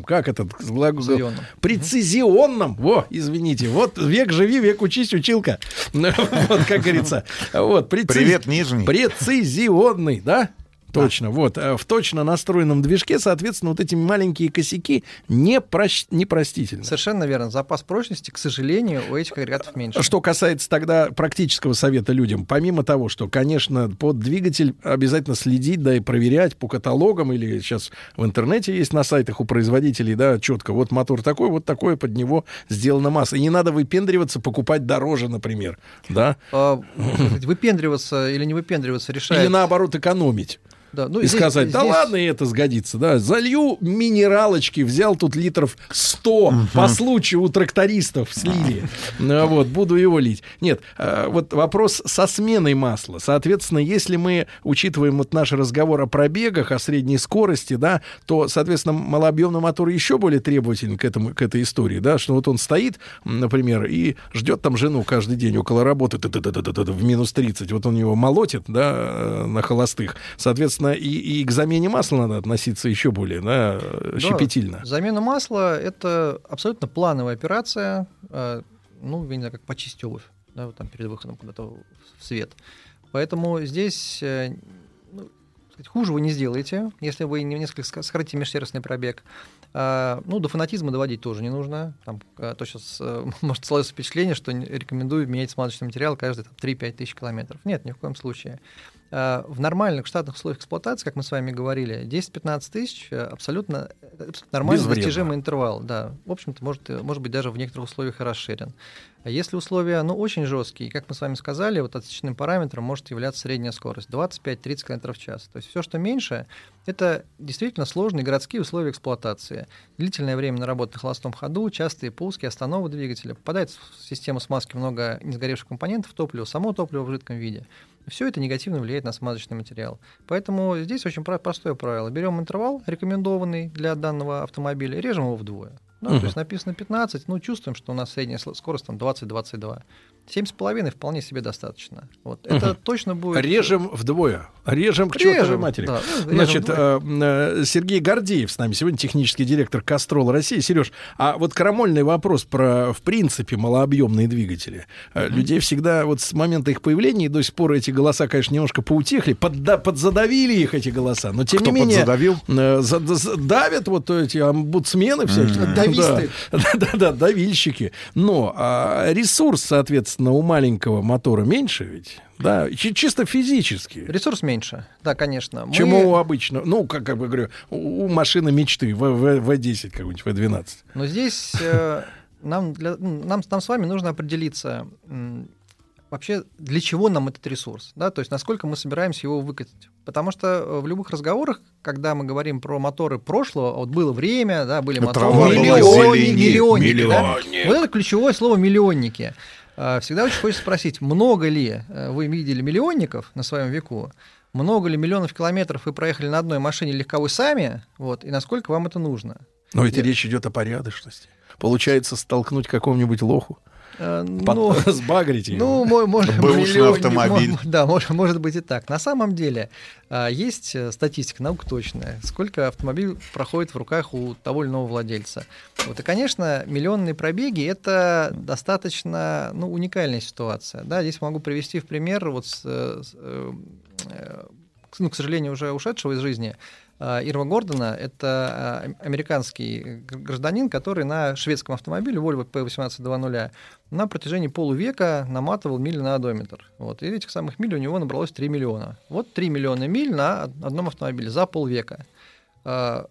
как этот глагол? Прецизионном, во, извините, вот век живи, век учись, училка. <laughs> Вот, как говорится. Вот, Привет, Нижний. Прецизионный, да? Точно, вот. Э, в точно настроенном движке, соответственно, вот эти маленькие косяки не прощ... непростительны. Совершенно верно. Запас прочности, к сожалению, у этих агрегатов меньше. Что касается тогда практического совета людям, помимо того, что, конечно, под двигатель обязательно следить, да, и проверять по каталогам, или сейчас в интернете есть на сайтах у производителей, да, четко, вот мотор такой, вот такое под него сделано масса. И не надо выпендриваться, покупать дороже, например, да. А, выпендриваться или не выпендриваться решает... Или наоборот экономить. Да, ну, и здесь, сказать, здесь... да ладно, и это сгодится, да, залью минералочки, взял тут литров 100 угу. по случаю у трактористов слили, ну, вот, буду его лить. Нет, э, вот вопрос со сменой масла. Соответственно, если мы учитываем вот наш разговор о пробегах, о средней скорости, да, то, соответственно, малообъемный мотор еще более требователен к, этому, к этой истории, да, что вот он стоит, например, и ждет там жену каждый день около работы в минус 30, вот он его молотит, да, э, на холостых, соответственно, соответственно, и, и к замене масла надо относиться еще более да, да, щепетильно. Замена масла – это абсолютно плановая операция, э, ну, я не знаю, как почистить обувь, да, вот там перед выходом куда-то в свет. Поэтому здесь э, ну, хуже вы не сделаете, если вы несколько сократите межсервисный пробег. А, ну, до фанатизма доводить тоже не нужно. Там, а, то сейчас э, <laughs> может сложиться впечатление, что рекомендую менять смазочный материал каждые 3-5 тысяч километров. Нет, ни в коем случае. Э, в нормальных штатных условиях эксплуатации, как мы с вами говорили, 10-15 тысяч э, абсолютно, абсолютно нормальный достижимый интервал. Да, в общем-то, может, э, может быть даже в некоторых условиях и расширен. Если условия ну, очень жесткие, как мы с вами сказали, вот отсечным параметром может являться средняя скорость 25-30 км в час. То есть все, что меньше, это действительно сложные городские условия эксплуатации. Длительное время на работе на холостом ходу, частые пуски, остановы двигателя, попадает в систему смазки много несгоревших компонентов топлива, само топливо в жидком виде. Все это негативно влияет на смазочный материал. Поэтому здесь очень простое правило. Берем интервал, рекомендованный для данного автомобиля, режем его вдвое. Ну, uh-huh. То есть написано 15, ну, чувствуем, что у нас средняя скорость там 20-22. 7,5 вполне себе достаточно. Вот. Это точно будет... Режем вдвое. Режем к чертовой матери. да, ну, Значит, вдвое. э, э, Сергей Гордеев с нами сегодня, технический директор Кастрол России. Сереж, а вот крамольный вопрос про, в принципе, малообъемные двигатели. Э, Людей всегда, вот с момента их появления, и до сих пор эти голоса, конечно, немножко поутихли, подда- подзадавили их эти голоса, но тем Кто не менее... подзадавил? э, за- за- давят вот эти омбудсмены всякие. Дависты. Да-да-да, <laughs> давильщики. Но а, ресурс, соответственно, у маленького мотора меньше ведь? Да, чи- чисто физически. Ресурс меньше, да, конечно. Мы- Чем у обычного, ну, как, как бы говорю, у, у машины мечты, В, В, В10 какой-нибудь, В12. Но здесь э, нам, для, ну, нам, нам с вами нужно определиться, вообще для чего нам этот ресурс, да, то есть насколько мы собираемся его выкатить. Потому что э, в любых разговорах, когда мы говорим про моторы прошлого, вот было время, да, были Это моторы, миллионники, зеленее. миллионники, да. Вот это ключевое слово «миллионники». А, Всегда очень хочется спросить, много ли э, вы видели миллионников на своем веку, много ли миллионов километров вы проехали на одной машине легковой сами, вот, и насколько вам это нужно. Но это речь идет о порядочности. Получается столкнуть какому-нибудь лоху, ну, <laughs> сбагрить его. Ну, мо- может, Бэушный миллионник, автомобиль. мо- <laughs> Да, может, может быть и так. На самом деле а, есть э, статистика, наука точная, сколько автомобиль проходит в руках у того или иного владельца. Вот, и, конечно, миллионные пробеги — это достаточно ну, уникальная ситуация. Да, здесь могу привести в пример вот с, э, с, э, э, ну, к сожалению, уже ушедшего из жизни а, Ирма Гордона — это а, американский гражданин, который на шведском автомобиле Volvo P1820 на протяжении полувека наматывал мили на одометр. Вот. И этих самых миль у него набралось 3 миллиона. Вот 3 миллиона миль на од- одном автомобиле за полвека. А,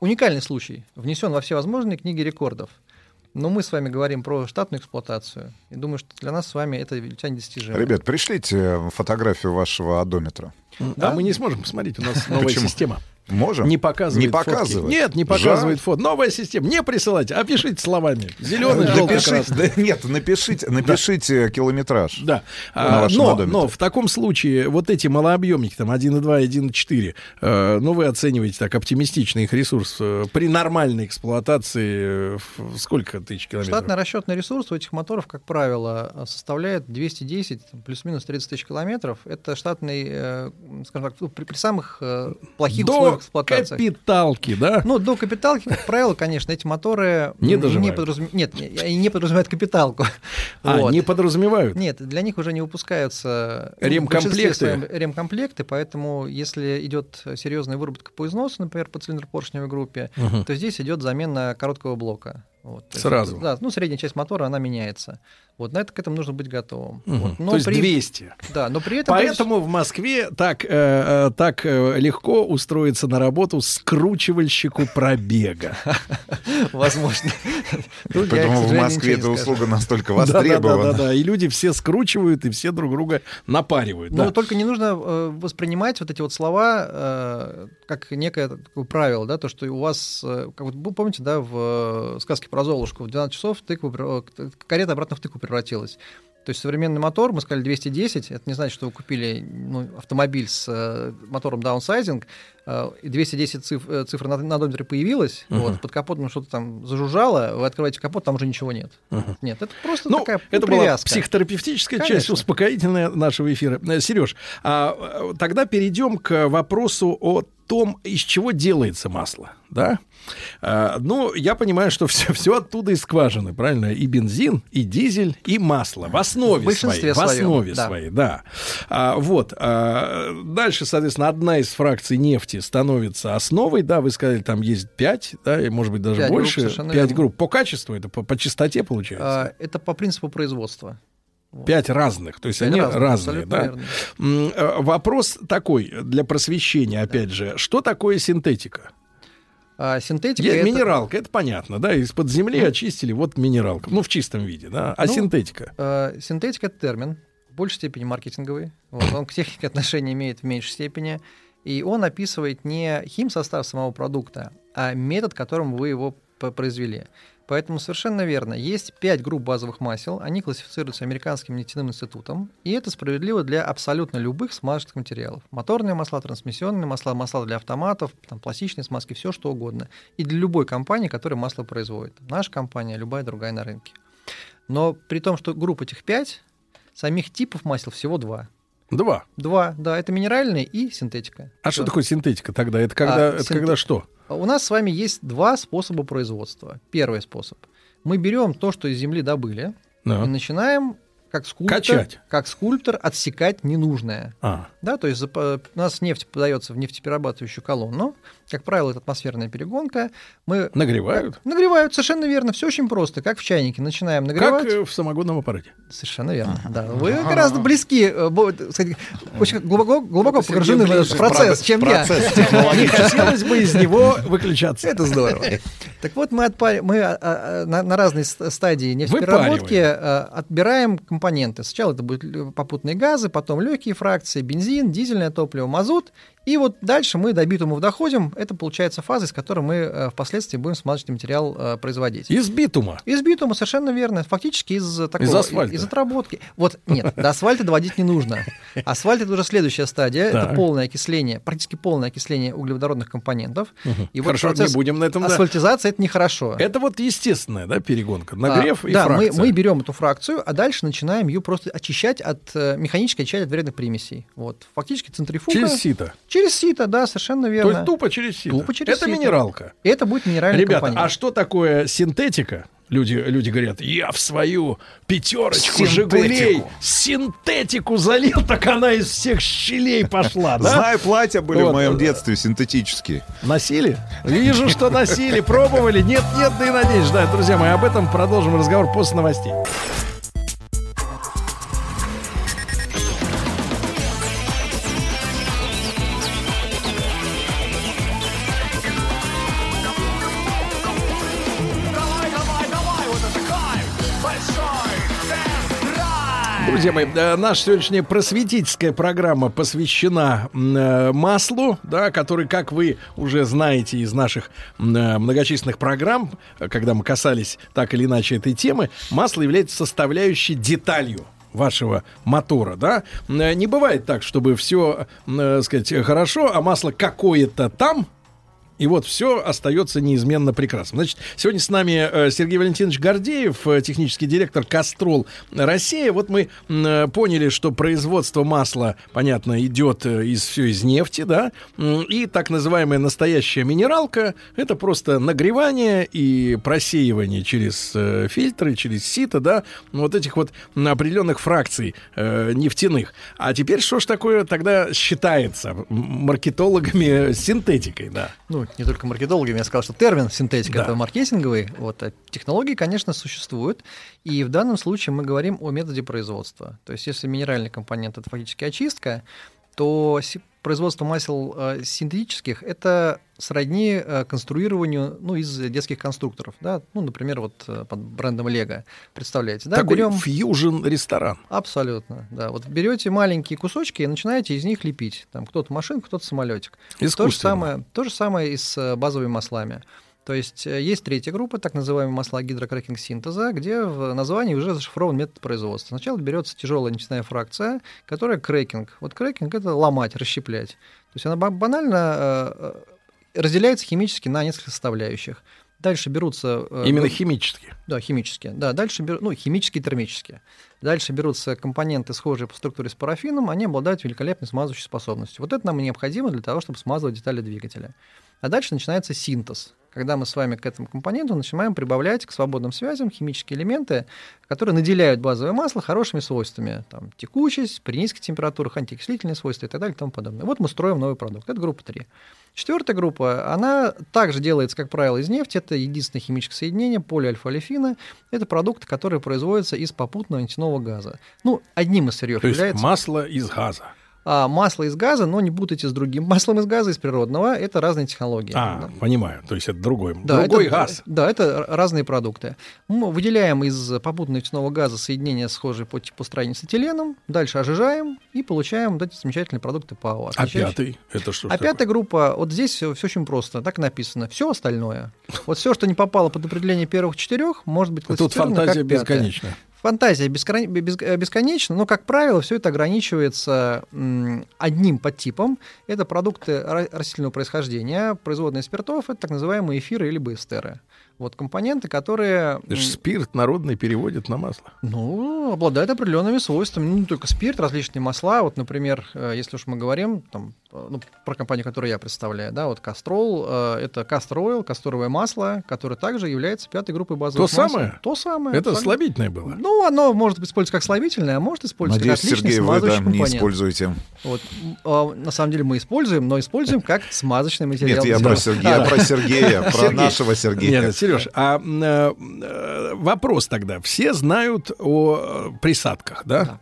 Уникальный случай, внесен во все возможные книги рекордов. Но мы с вами говорим про штатную эксплуатацию. И думаю, что для нас с вами это величина недостижима. Ребят, пришлите фотографию вашего одометра. А мы не сможем посмотреть, у нас <laughs> новая Почему? система. Можем? Не показывает Не фотки. показывает? Нет, не Жаль. показывает фото. Новая система. Не присылайте, а пишите словами. Зеленый, желтый, Напишите- красный. да нет, напишите, напишите километраж. Да. На А, вашем но, одометре. но в таком случае вот эти малообъемники, там 1,2, 1,4, э, ну, вы оцениваете так оптимистично их ресурс э, при нормальной эксплуатации э, сколько тысяч километров? Штатный расчетный ресурс у этих моторов, как правило, составляет 210, там, плюс-минус 30 тысяч километров. Это штатный, э, скажем так, ну, при, при самых э, плохих До условиях эксплуатации. капиталки, да? Ну, до капиталки, как правило, конечно, эти моторы Не м, доживают. подразум- Нет, не- не подразумевают капиталку. А, Вот. не подразумевают? Нет, для них уже не выпускаются ну, Ремкомплекты? ремкомплекты, поэтому если идет серьезная выработка по износу, например, по цилиндропоршневой группе, Мгм. то здесь идет замена короткого блока. Вот, есть Сразу? да, ну, средняя часть мотора, она меняется. Вот на это к этому нужно быть готовым. Мгм. Вот, но То есть при- 200. Да, но при этом... Поэтому в Москве так, э, э, так э, легко устроиться на работу скручивальщику пробега. <laughs> Возможно. <laughs> Поэтому в Москве эта услуга настолько Да, да, да, востребована. да, да. И люди все скручивают, и все друг друга напаривают. Ну, да. только не нужно э, воспринимать вот эти вот слова как некое правило, да, то, что у вас, как вот вы помните, да, в сказке про Золушку, в 12 часов тыкву, карета обратно в тыкву превратилась. То есть современный мотор, мы сказали 210, это не значит, что вы купили ну, автомобиль с э, мотором даунсайзинг, э, и 210 цифр, э, цифр на, на одометре появилась, Мгм. вот, под капотом что-то там зажужжало, вы открываете капот, там уже ничего нет. Мгм. Нет, это просто Ну, такая это была привязка. психотерапевтическая часть, Конечно. успокоительная нашего эфира. Сереж, а, э, тогда перейдем к вопросу о том, из чего делается масло, да? А, ну, я понимаю, что все, все оттуда из скважины, правильно? И бензин, и дизель, и масло в основе В большинстве своей. В своем, основе да. своей, да. А, вот. а, дальше, соответственно, одна из фракций нефти становится основой, да, вы сказали, там есть пять, да, и, может быть, даже Пять групп, больше. совершенно пять верно. групп. По качеству это, по, по частоте получается? А, Это по принципу производства. Пять разных, то есть Пять они разные, абсолютно да? верно. Э, Вопрос такой для просвещения, опять же, что такое синтетика? А синтетика Есть это- минералка, это понятно, да, из-под земли очистили, вот минералка, ну в чистом виде, да. А Ну, синтетика? э, синтетика это термин, в большей степени маркетинговый. Вот, он к технике отношения имеет в меньшей степени. И он описывает не химсостав самого продукта, а метод, которым вы его произвели. Поэтому совершенно верно. Есть пять групп базовых масел, они классифицируются Американским нефтяным институтом, и это справедливо для абсолютно любых смазочных материалов. Моторные масла, трансмиссионные масла, масла для автоматов, там, пластичные смазки, все что угодно. И для любой компании, которая масло производит. Наша компания, любая другая на рынке. Но при том, что групп этих пять, Самих типов масел всего два. Два. Два, да, это минеральные и синтетика. А что такое синтетика тогда? Это когда, А, это синте- когда что? У нас с вами есть два способа производства. Первый способ. Мы берем то, что из земли добыли, Да. и начинаем как скульптор, Качать. как скульптор отсекать ненужное. А. Да, то есть у нас нефть подается в нефтеперерабатывающую колонну. Как правило, это атмосферная перегонка. Мы Нагревают? Нагревают, совершенно верно. Все очень просто. Как в чайнике. Начинаем нагревать. Как э, в самогонном аппарате. Совершенно верно. Да. Вы гораздо близки, э, сказать, очень глубоко, глубоко погружены в этот процесс, чем я. <laughs> Не хотелось бы из него выключаться. Это здорово. Так вот, мы, мы а, а, на, на разной ст- стадии нефтепереработки а, отбираем компоненты. Сначала это будут попутные газы, потом легкие фракции, бензин, дизельное топливо, мазут. И вот дальше мы до битумов доходим. Это получается фаза, из которой мы э, впоследствии будем смазочный материал э, производить. Из битума. Из битума, совершенно верно. Фактически из такого... Из асфальта. Из отработки. Вот, нет, до асфальта доводить не нужно. <laughs> Асфальт — это уже следующая стадия. Это полное окисление, практически полное окисление углеводородных компонентов. И Хорошо, не будем на этом. Асфальтизация — это нехорошо. Это вот естественная, да, перегонка. Нагрев А, и да, мы, берем эту фракцию, а дальше начинаем ее просто очищать от э, механически очищать от вредных примесей. Вот, фактически центрифуга. Через сито. Через сито, да, совершенно верно. То есть тупо через сито. Тупо через Это сито. минералка. И это будет минеральный Ребята, компонент. а что такое синтетика? Люди, люди говорят, я в свою пятерочку Синтетику. Жигулей синтетику залил, так она из всех щелей пошла, да? Знаю, платья были Вот. в моем детстве синтетические. Носили? Вижу, что носили, пробовали. Нет, нет, да и надеюсь. Да, друзья мои, об этом продолжим разговор после новостей. Друзья мои, э, наша сегодняшняя просветительская программа посвящена э, маслу, да, который, как вы уже знаете из наших э, многочисленных программ, э, когда мы касались так или иначе этой темы, масло является составляющей деталью вашего мотора, да? Э, Не бывает так, чтобы все, сказать, хорошо, а масло какое-то там, и вот все остается неизменно прекрасным. Значит, сегодня с нами э, Сергей Валентинович Гордеев, э, технический директор Кастрол Россия. Вот мы э, поняли, что производство масла, понятно, идет из все из нефти, да, и так называемая настоящая минералка это просто нагревание и просеивание через фильтры, через сито, да, вот этих вот определенных фракций нефтяных. А теперь что ж такое тогда считается маркетологами синтетикой, да? Ну, не только маркетологами, я сказал, что термин синтетика Да. это маркетинговый. Вот, а технологии, конечно, существуют. И в данном случае мы говорим о методе производства. То есть, если минеральный компонент это фактически очистка, то производство масел э, синтетических это сродни э, конструированию ну, из детских конструкторов. Да? Ну, например, вот э, под брендом Лего. Представляете, да? Такой Берем... фьюжн ресторан. Абсолютно, да. Вот берете маленькие кусочки и начинаете из них лепить. Там кто-то машинку, кто-то самолетик. То же самое, то же самое и с базовыми маслами. То есть э, есть третья группа, так называемые масла гидрокрекинг синтеза, где в названии уже зашифрован метод производства. Сначала берется тяжелая нефтяная фракция, которая крекинг. Вот крекинг это ломать, расщеплять. То есть она ба- банально э, э, разделяется химически на несколько составляющих. Дальше берутся... Именно гру- химически. да, химические. Да, дальше беру, ну, химические и термические. Дальше берутся компоненты, схожие по структуре с парафином, они обладают великолепной смазывающей способностью. Вот это нам и необходимо для того, чтобы смазывать детали двигателя. А дальше начинается синтез, когда мы с вами к этому компоненту начинаем прибавлять к свободным связям химические элементы, которые наделяют базовое масло хорошими свойствами. Там, текучесть, при низких температурах, антиокислительные свойства и так далее и тому подобное. Вот мы строим новый продукт. Это группа 3. Четвертая группа, она также делается, как правило, из нефти. Это единственное химическое соединение, полиальфа-олефина. Это продукты, которые производятся из попутного нефтяного газа. Ну, одним из сырьев То есть является масло из газа. А, масло из газа, но не путайте с другим маслом из газа, из природного. Это разные технологии. А, понимаю. То есть это другой, Да, другой это, газ. Да, это разные продукты. Мы выделяем из попутного нефтяного газа соединения, схожие по типу строения с этиленом, дальше ожижаем и получаем вот эти замечательные продукты ПАО. А пятый? Это что А такое? пятая группа, вот здесь все, очень просто, так написано. Все остальное. Вот все, что не попало под определение первых четырех, может быть Тут классифицировано фантазия как пятое. бесконечна. Фантазия э, бесконечна, но, как правило, все это ограничивается одним подтипом. Это продукты ра- растительного происхождения, производные спиртов, это так называемые эфиры или эстеры. Вот компоненты, которые... Это же спирт народный переводит на масло. Ну, обладают определенными свойствами. Ну, не только спирт, различные масла. Вот, например, э, если уж мы говорим там, ну, про компанию, которую я представляю, да, вот Кастрол, э, это Кастр Ойл, касторовое масло, которое также является пятой группой базовых То масел. самое? То самое. Это абсолютно. слабительное было. Ну, оно может использоваться как слабительное, а может использоваться Надеюсь, как отличный Сергей, вы да, смазывающий не используете. Вот, а, на самом деле мы используем, но используем как смазочный материал. Нет, я про Сергея, про Сергея, <laughs> про нашего Сергея. Нет, Сереж, а э, э, вопрос тогда. Все знают о э, присадках, да?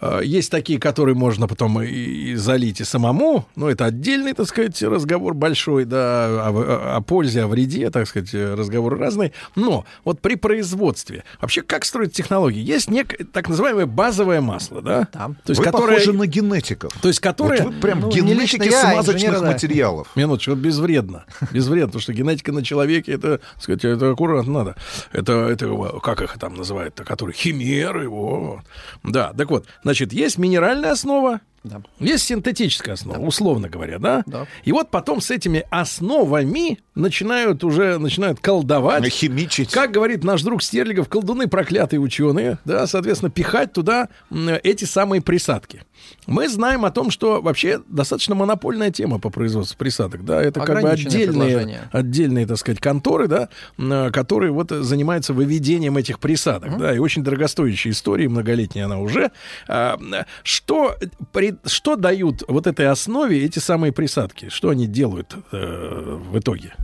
Э, Есть такие, которые можно потом и, залить и самому, но это отдельный, так сказать, разговор большой, да, о, о- пользе, о вреде, так сказать, разговоры разные. Но вот при производстве, вообще как строить технологии? Есть некое так называемое базовое масло, да? То есть, Вы которое... похожи на генетиков. То есть, которые... Вот вы прям генетики смазочных материалов. Минуточку, вот безвредно. Безвредно, потому что генетика на человеке, это, так сказать, это аккуратно надо. Это, это, как их там называют-то, которые химеры, во. Да, так вот, значит, есть минеральная основа, есть синтетическая основа, условно говоря, да? И вот потом с этими основами начинают уже начинают колдовать. Химичить. Как говорит наш друг Стерлигов, колдуны проклятые ученые, да, соответственно, пихать туда эти самые присадки. Мы знаем о том, что вообще достаточно монопольная тема по производству присадок, да, это как бы отдельные, предложение. отдельные, так сказать, конторы, да, м, которые вот занимаются выведением этих присадок, да, и очень дорогостоящая история, многолетняя она уже. А, что, при- что дают вот этой основе эти самые присадки? Что они делают э, в итоге?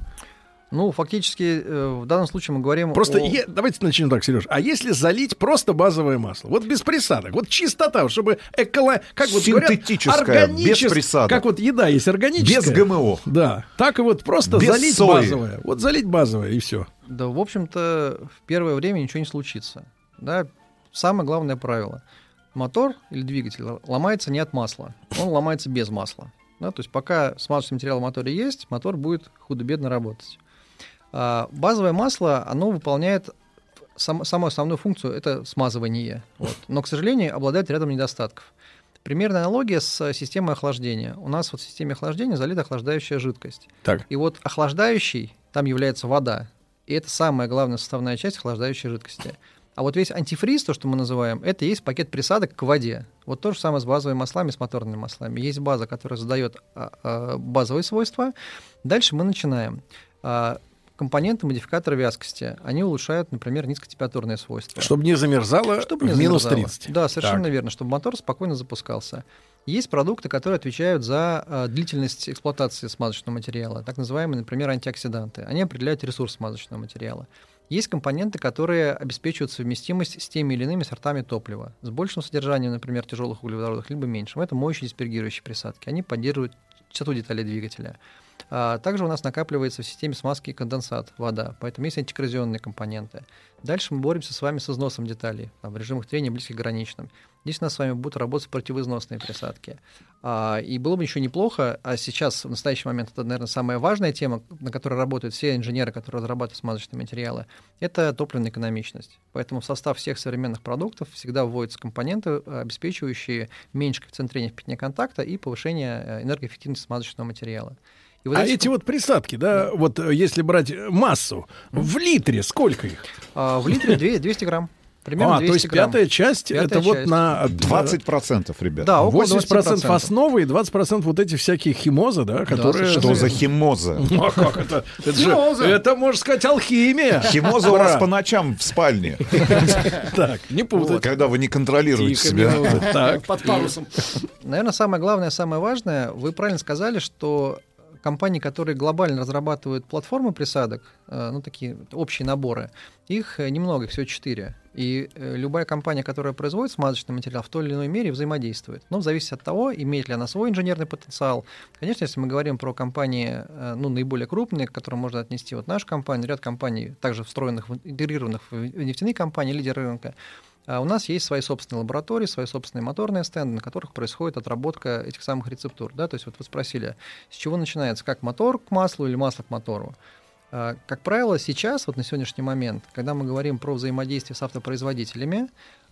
Ну, фактически, э, в данном случае мы говорим Просто о... е- давайте начнем так, Сереж. А если залить просто базовое масло, вот без присадок, вот чистота, чтобы эколо... как вот говорят, Синтетическое, без органичес- присадок. Как вот еда есть органическая. Без ГМО. Да. Так и вот просто Без залить сои. базовое. Вот залить базовое и все. Да, в общем-то, в первое время ничего не случится. Да, самое главное правило. Мотор или двигатель ломается не от масла, он ломается без масла. Да, то есть пока смазочный материал в моторе есть, мотор будет худо-бедно работать. А, базовое масло, оно выполняет сам- самую основную функцию, это смазывание. Вот. Но, к сожалению, обладает рядом недостатков. Примерная аналогия с системой охлаждения. У нас вот в системе охлаждения залита охлаждающая жидкость. Так. И вот охлаждающий, там является вода. И это самая главная составная часть охлаждающей жидкости. А вот весь антифриз, то, что мы называем, это есть пакет присадок к воде. Вот то же самое с базовыми маслами, с моторными маслами. Есть база, которая задает а, а, базовые свойства. Дальше мы начинаем. Компоненты модификатора вязкости, они улучшают, например, низкотемпературные свойства. Чтобы не замерзало Чтобы не в минус замерзало. 30. Да, совершенно Так. верно, чтобы мотор спокойно запускался. Есть продукты, которые отвечают за э, длительность эксплуатации смазочного материала, так называемые, например, антиоксиданты. Они определяют ресурс смазочного материала. Есть компоненты, которые обеспечивают совместимость с теми или иными сортами топлива, с большим содержанием, например, тяжелых углеводородов, либо меньшим. Это моющие диспергирующие присадки. Они поддерживают частоту деталей двигателя. А, Также у нас накапливается в системе смазки конденсат, вода, поэтому есть антикоррозионные компоненты. Дальше мы боремся с вами с износом деталей там, в режимах трения близких к граничным. Здесь у нас с вами будут работать противоизносные присадки. А, и было бы еще неплохо, а сейчас, в настоящий момент, это, наверное, самая важная тема, на которой работают все инженеры, которые разрабатывают смазочные материалы, это топливная экономичность. Поэтому в состав всех современных продуктов всегда вводятся компоненты, обеспечивающие меньше коэффициент трения в пятне контакта и повышение э, энергоэффективности смазочного материала. И а эти вот присадки, да, вот э, если брать массу, в литре сколько их? А, в литре две- 200 грамм. Примерно а, то 200 есть грамм. пятая часть, Пятая это вот часть. на... 20%, ребят. Да, около 80% 20%. основы и 20% вот эти всякие химозы, да, которые... Что за химоза? <laughs> Ну, а как это? Это, же- Химоза. это, можно сказать, алхимия. Химоза у вас по ночам в спальне. <laughs> Так, не путать. Когда вы не контролируете себя. Под парусом. Наверное, самое главное, самое важное, вы правильно сказали, что компании, которые глобально разрабатывают платформы присадок, э, ну, такие общие наборы, их э, немного, их всего четыре. И э, любая компания, которая производит смазочный материал, в той или иной мере взаимодействует. Но зависит от того, имеет ли она свой инженерный потенциал. Конечно, если мы говорим про компании, ну, наиболее крупные, к которым можно отнести вот нашу компанию, ряд компаний, также встроенных, интегрированных в нефтяные компании, лидеры рынка, у нас есть свои собственные лаборатории, свои собственные моторные стенды, на которых происходит отработка этих самых рецептур. Да? То есть вот вы спросили, с чего начинается, как мотор к маслу или масло к мотору? А, Как правило, сейчас, вот на сегодняшний момент, когда мы говорим про взаимодействие с автопроизводителями,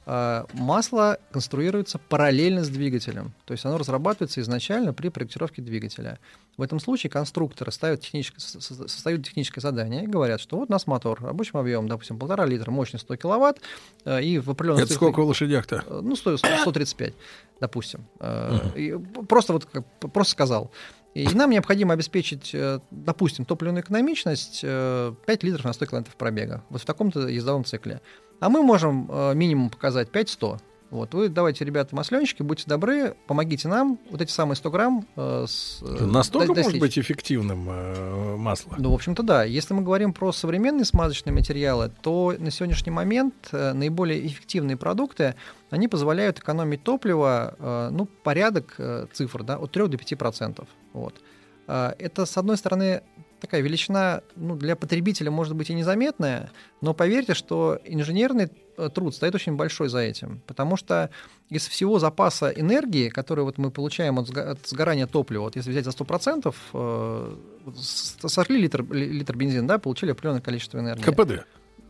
э, масло конструируется параллельно с двигателем. То есть оно разрабатывается изначально при проектировке двигателя. В этом случае конструкторы ставят техническое, со- со- создают техническое задание и говорят, что вот у нас мотор рабочим объемом, допустим, полтора литра, мощность 100 киловатт, э, и в определенном... Это сколько в лошадях-то? Ну, 100, 135, допустим. Э, и просто вот просто сказал. И нам необходимо обеспечить, э, допустим, топливную экономичность э, 5 литров на 100 километров пробега. Вот в таком-то ездовом цикле. А мы можем э, минимум показать 5-100. Вот, вы давайте, ребята, масленщики, будьте добры, помогите нам вот эти самые 100 грамм э, с, э, Настолько до- может достичь. быть эффективным э, масло? Ну, в общем-то, да. Если мы говорим про современные смазочные материалы, то на сегодняшний момент э, наиболее эффективные продукты, они позволяют экономить топливо, э, ну, порядок э, цифр, да, от 3 до 5 процентов. Вот. Э, Это, с одной стороны, такая величина ну, для потребителя может быть и незаметная, но поверьте, что инженерный э, труд стоит очень большой за этим, потому что из всего запаса энергии, который вот мы получаем от, от сгорания топлива, вот если взять за 100%, э, вот с- сожгли литр, ли- литр бензина, да, получили определенное количество энергии. КПД.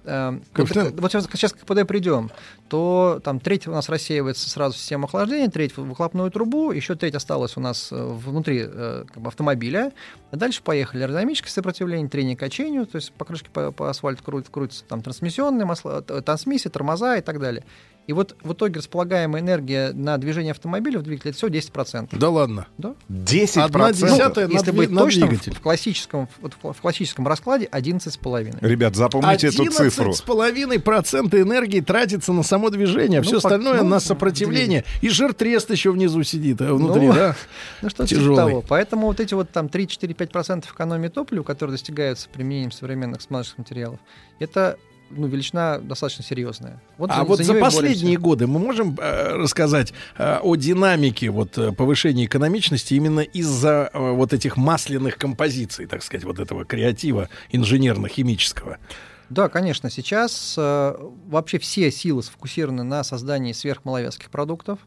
Э, вот, вот сейчас, сейчас к КПД придем, то там треть у нас рассеивается сразу в систему охлаждения, треть в выхлопную трубу, еще треть осталась у нас э, внутри э, как бы автомобиля. А дальше поехали аэродинамическое сопротивление, трение качению, то есть покрышки по, по асфальту крутятся, крутятся там трансмиссионные масла, т- трансмиссии, тормоза и так далее. И вот в итоге располагаемая энергия на движение автомобиля в двигателе это всего 10%. Да ладно. Да. 10%? Одна десятая на Если дви- быть на точным, двигатель. в классическом, вот в в классическом раскладе 11,5. Ребят, запомните эту цифру. с половиной процента энергии тратится на само движение, а Ну, все по- остальное ну, на сопротивление. И жир-трест еще внизу сидит, а внутри, Ну, да? <laughs> Ну что типа Тяжелый. того. Поэтому вот эти вот там 3-4-5% экономии топлива, которые достигаются применением современных смазочных материалов, это ну, величина достаточно серьезная. Вот а вот за и последние боремся. годы мы можем э, рассказать э, о динамике вот э, повышения экономичности именно из-за э, вот этих масляных композиций, так сказать, вот этого креатива инженерно-химического. Да, конечно, сейчас э, вообще все силы сфокусированы на создании сверхмаловязких продуктов.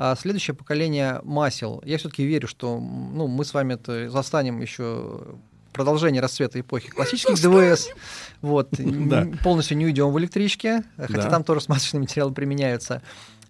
А следующее поколение масел, я все-таки верю, что ну, мы с вами это застанем еще продолжение расцвета эпохи классических ДВС. Вот, <laughs> Да. полностью не уйдем в электричке, хотя Да. там тоже смазочные материалы применяются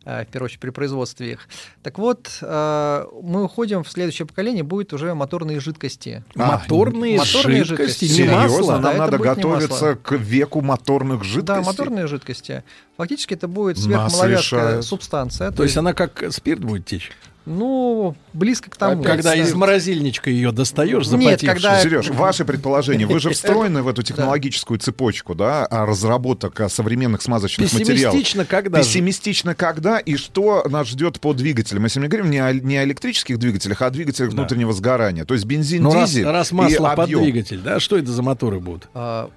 э, в первую очередь при производстве их. Так вот, э, мы уходим в следующее поколение, будет уже моторные жидкости. А, Моторные, моторные жидкости, жидкости. не Серьезно, масло. Да, нам это надо готовиться к веку моторных жидкостей. Да, моторные жидкости. Фактически это будет сверхмаловязкая субстанция. То есть она как спирт будет течь? Ну, близко к тому. Когда Да. из морозильничка ее достаешь, Нет, запотевшую. когда- Сереж, ваше предположение, вы же <laughs> встроены в эту технологическую цепочку, да, а разработок а, современных смазочных материалов. Пессимистично когда? Пессимистично когда и что нас ждет по двигателям? Если мы говорим не о, не о электрических двигателях, а о двигателях Да. внутреннего сгорания. То есть бензин, Ну, раз, дизель раз и масло под объем. двигатель, да, что это за моторы будут? А,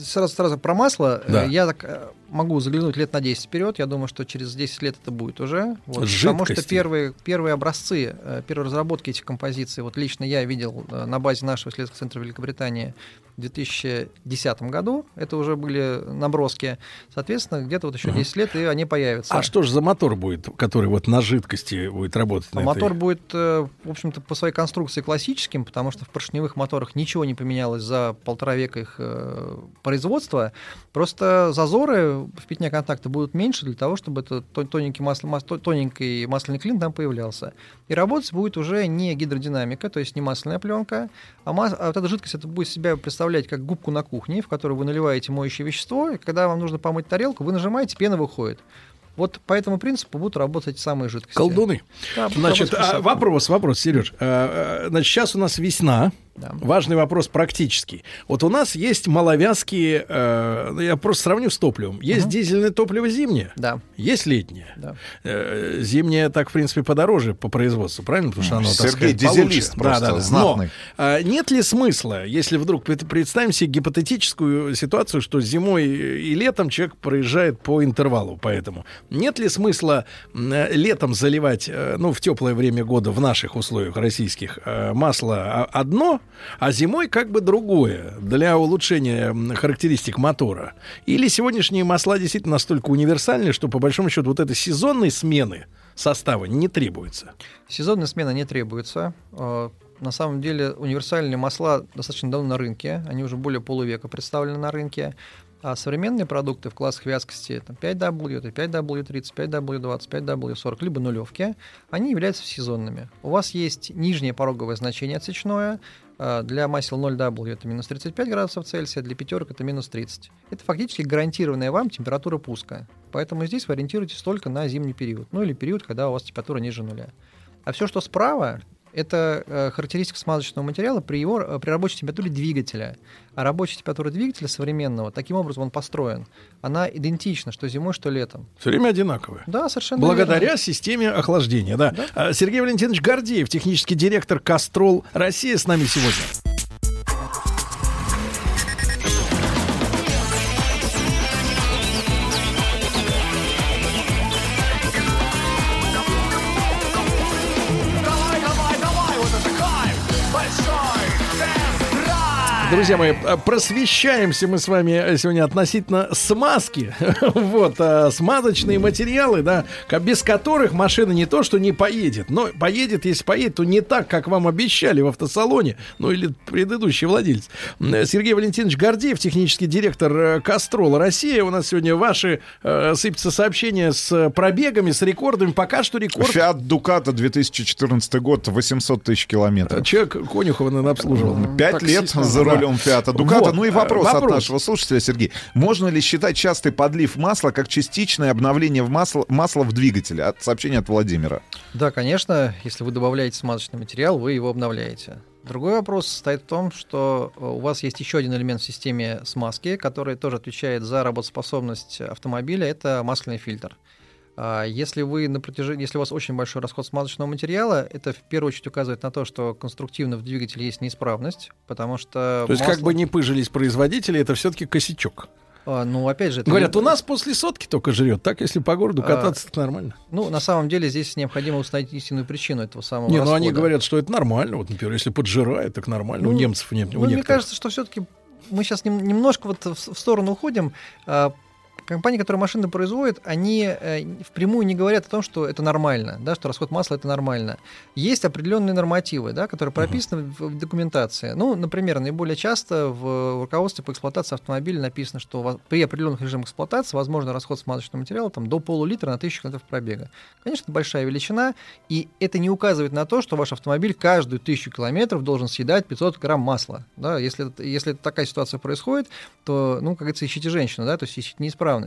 Сразу, сразу про масло. Да. Э, Я так э, могу заглянуть лет на 10 вперед. Я думаю, что через 10 лет это будет уже. Вот, потому что первые, первые образцы, э, первые разработки этих композиций, вот лично я видел э, на базе нашего исследовательского центра Великобритании в 2010 году. Это уже были наброски. Соответственно, где-то вот еще 10 лет, и они появятся. А что же за мотор будет, который вот на жидкости будет работать? А Мотор этой? будет, э, в общем-то, по своей конструкции классическим, потому что в поршневых моторах ничего не поменялось за полтора века их производства. Просто зазоры в пятне контакта будут меньше для того, чтобы этот тон- тоненький, масло, мас- то- тоненький масляный клин там появлялся. И работать будет уже не гидродинамика, то есть не масляная пленка, а, мас- а вот эта жидкость это будет себя представлять как губку на кухне, в которую вы наливаете моющее вещество, и когда вам нужно помыть тарелку, вы нажимаете, пена выходит. Вот по этому принципу будут работать эти самые жидкости. Колдуны. Да, Значит, а, вопрос, вопрос, Сереж. А, а, Значит, сейчас у нас весна. Да. Важный вопрос практический. Вот у нас есть маловязкие, э, ну, я просто сравню с топливом. Есть Мгм. дизельное топливо зимнее, Да. есть летнее. Да. Э, Зимнее так, в принципе, подороже по производству, правильно? Потому что оно, так Сергей сказать, дизелист получше. просто, Да, да, да. знатный. Но а, нет ли смысла, если вдруг пред- представим себе гипотетическую ситуацию, что зимой и летом человек проезжает по интервалу, поэтому нет ли смысла э, летом заливать, э, ну, в теплое время года в наших условиях российских э, масло а- одно, а зимой как бы другое для улучшения характеристик мотора? Или сегодняшние масла действительно настолько универсальны, что по большому счету вот этой сезонной смены состава не требуется? Сезонная смена не требуется. Э, На самом деле универсальные масла достаточно давно на рынке. Они уже более полувека представлены на рынке. А современные продукты в классах вязкости там, 5W, это 5W30, 5W20, 5W40, либо нулевки, они являются сезонными. У вас есть нижнее пороговое значение отсечное, а, для масел 0W это минус 35 градусов Цельсия, для пятерок это минус 30. Это фактически гарантированная вам температура пуска. Поэтому здесь вы ориентируетесь только на зимний период, ну или период, когда у вас температура ниже нуля. А все, что справа, это э, характеристика смазочного материала при, его, э, при рабочей температуре двигателя. А рабочая температура двигателя современного, таким образом он построен, она идентична, что зимой, что летом. Все время одинаковая. Да, совершенно Благодаря верно. системе охлаждения, да. Да. А, Сергей Валентинович Гордеев, технический директор Кастрол Россия с нами сегодня. Друзья мои, а, просвещаемся мы с вами сегодня относительно смазки. <laughs> вот, а, смазочные материалы, да, без которых машина не то, что не поедет, но поедет, если поедет, то не так, как вам обещали в автосалоне, ну или предыдущий владелец. М, Сергей Валентинович Гордеев, технический директор э, Кастрола Россия. У нас сегодня ваши э, сыпятся сообщения с пробегами, с рекордами. Пока что рекорд... Фиат Дуката 2014 год, 800 тысяч километров. Человек Конюхова, наверное, обслуживал. Пять лет за да. Рулем Фиата Дуката. Вот, Ну и э, вопрос, от вопрос. нашего слушателя, Сергей. Можно ли считать частый подлив масла как частичное обновление в масло, масла в двигателе? От сообщения от Владимира. Да, конечно, если вы добавляете смазочный материал, вы его обновляете. Другой вопрос состоит в том, что э, у вас есть еще один элемент в системе смазки, который тоже отвечает за работоспособность автомобиля, это масляный фильтр. А Если вы на протяжении, если у вас очень большой расход смазочного материала, это в первую очередь указывает на то, что конструктивно в двигателе есть неисправность, потому что То есть, как масло- бы не пыжились производители, это все-таки косячок. А, ну опять же, Говорят, не- у нас после сотки только жрет. Так, если по городу А, кататься, это нормально. Ну, на самом деле здесь необходимо установить истинную причину этого самого Не, ну они расхода. говорят, что это нормально. Вот, например, если поджирает, так нормально. у Ну, немцев нет. Ну, у мне некоторых. кажется, что все-таки мы сейчас немножко вот в, в сторону уходим. А, Компании, которые машины производят, они э, впрямую не говорят о том, что это нормально, да, что расход масла это нормально. Есть определенные нормативы, да, которые прописаны в, в документации. Ну, например, наиболее часто в руководстве по эксплуатации автомобиля написано, что при определенных режимах эксплуатации возможен расход смазочного материала там, до полулитра на тысячу километров пробега. Конечно, это большая величина, и это не указывает на то, что ваш автомобиль каждую тысячу километров должен съедать 500 грамм масла. Да? Если, если такая ситуация происходит, то, ну, как говорится, ищите женщину, да, то есть ищите неисправность.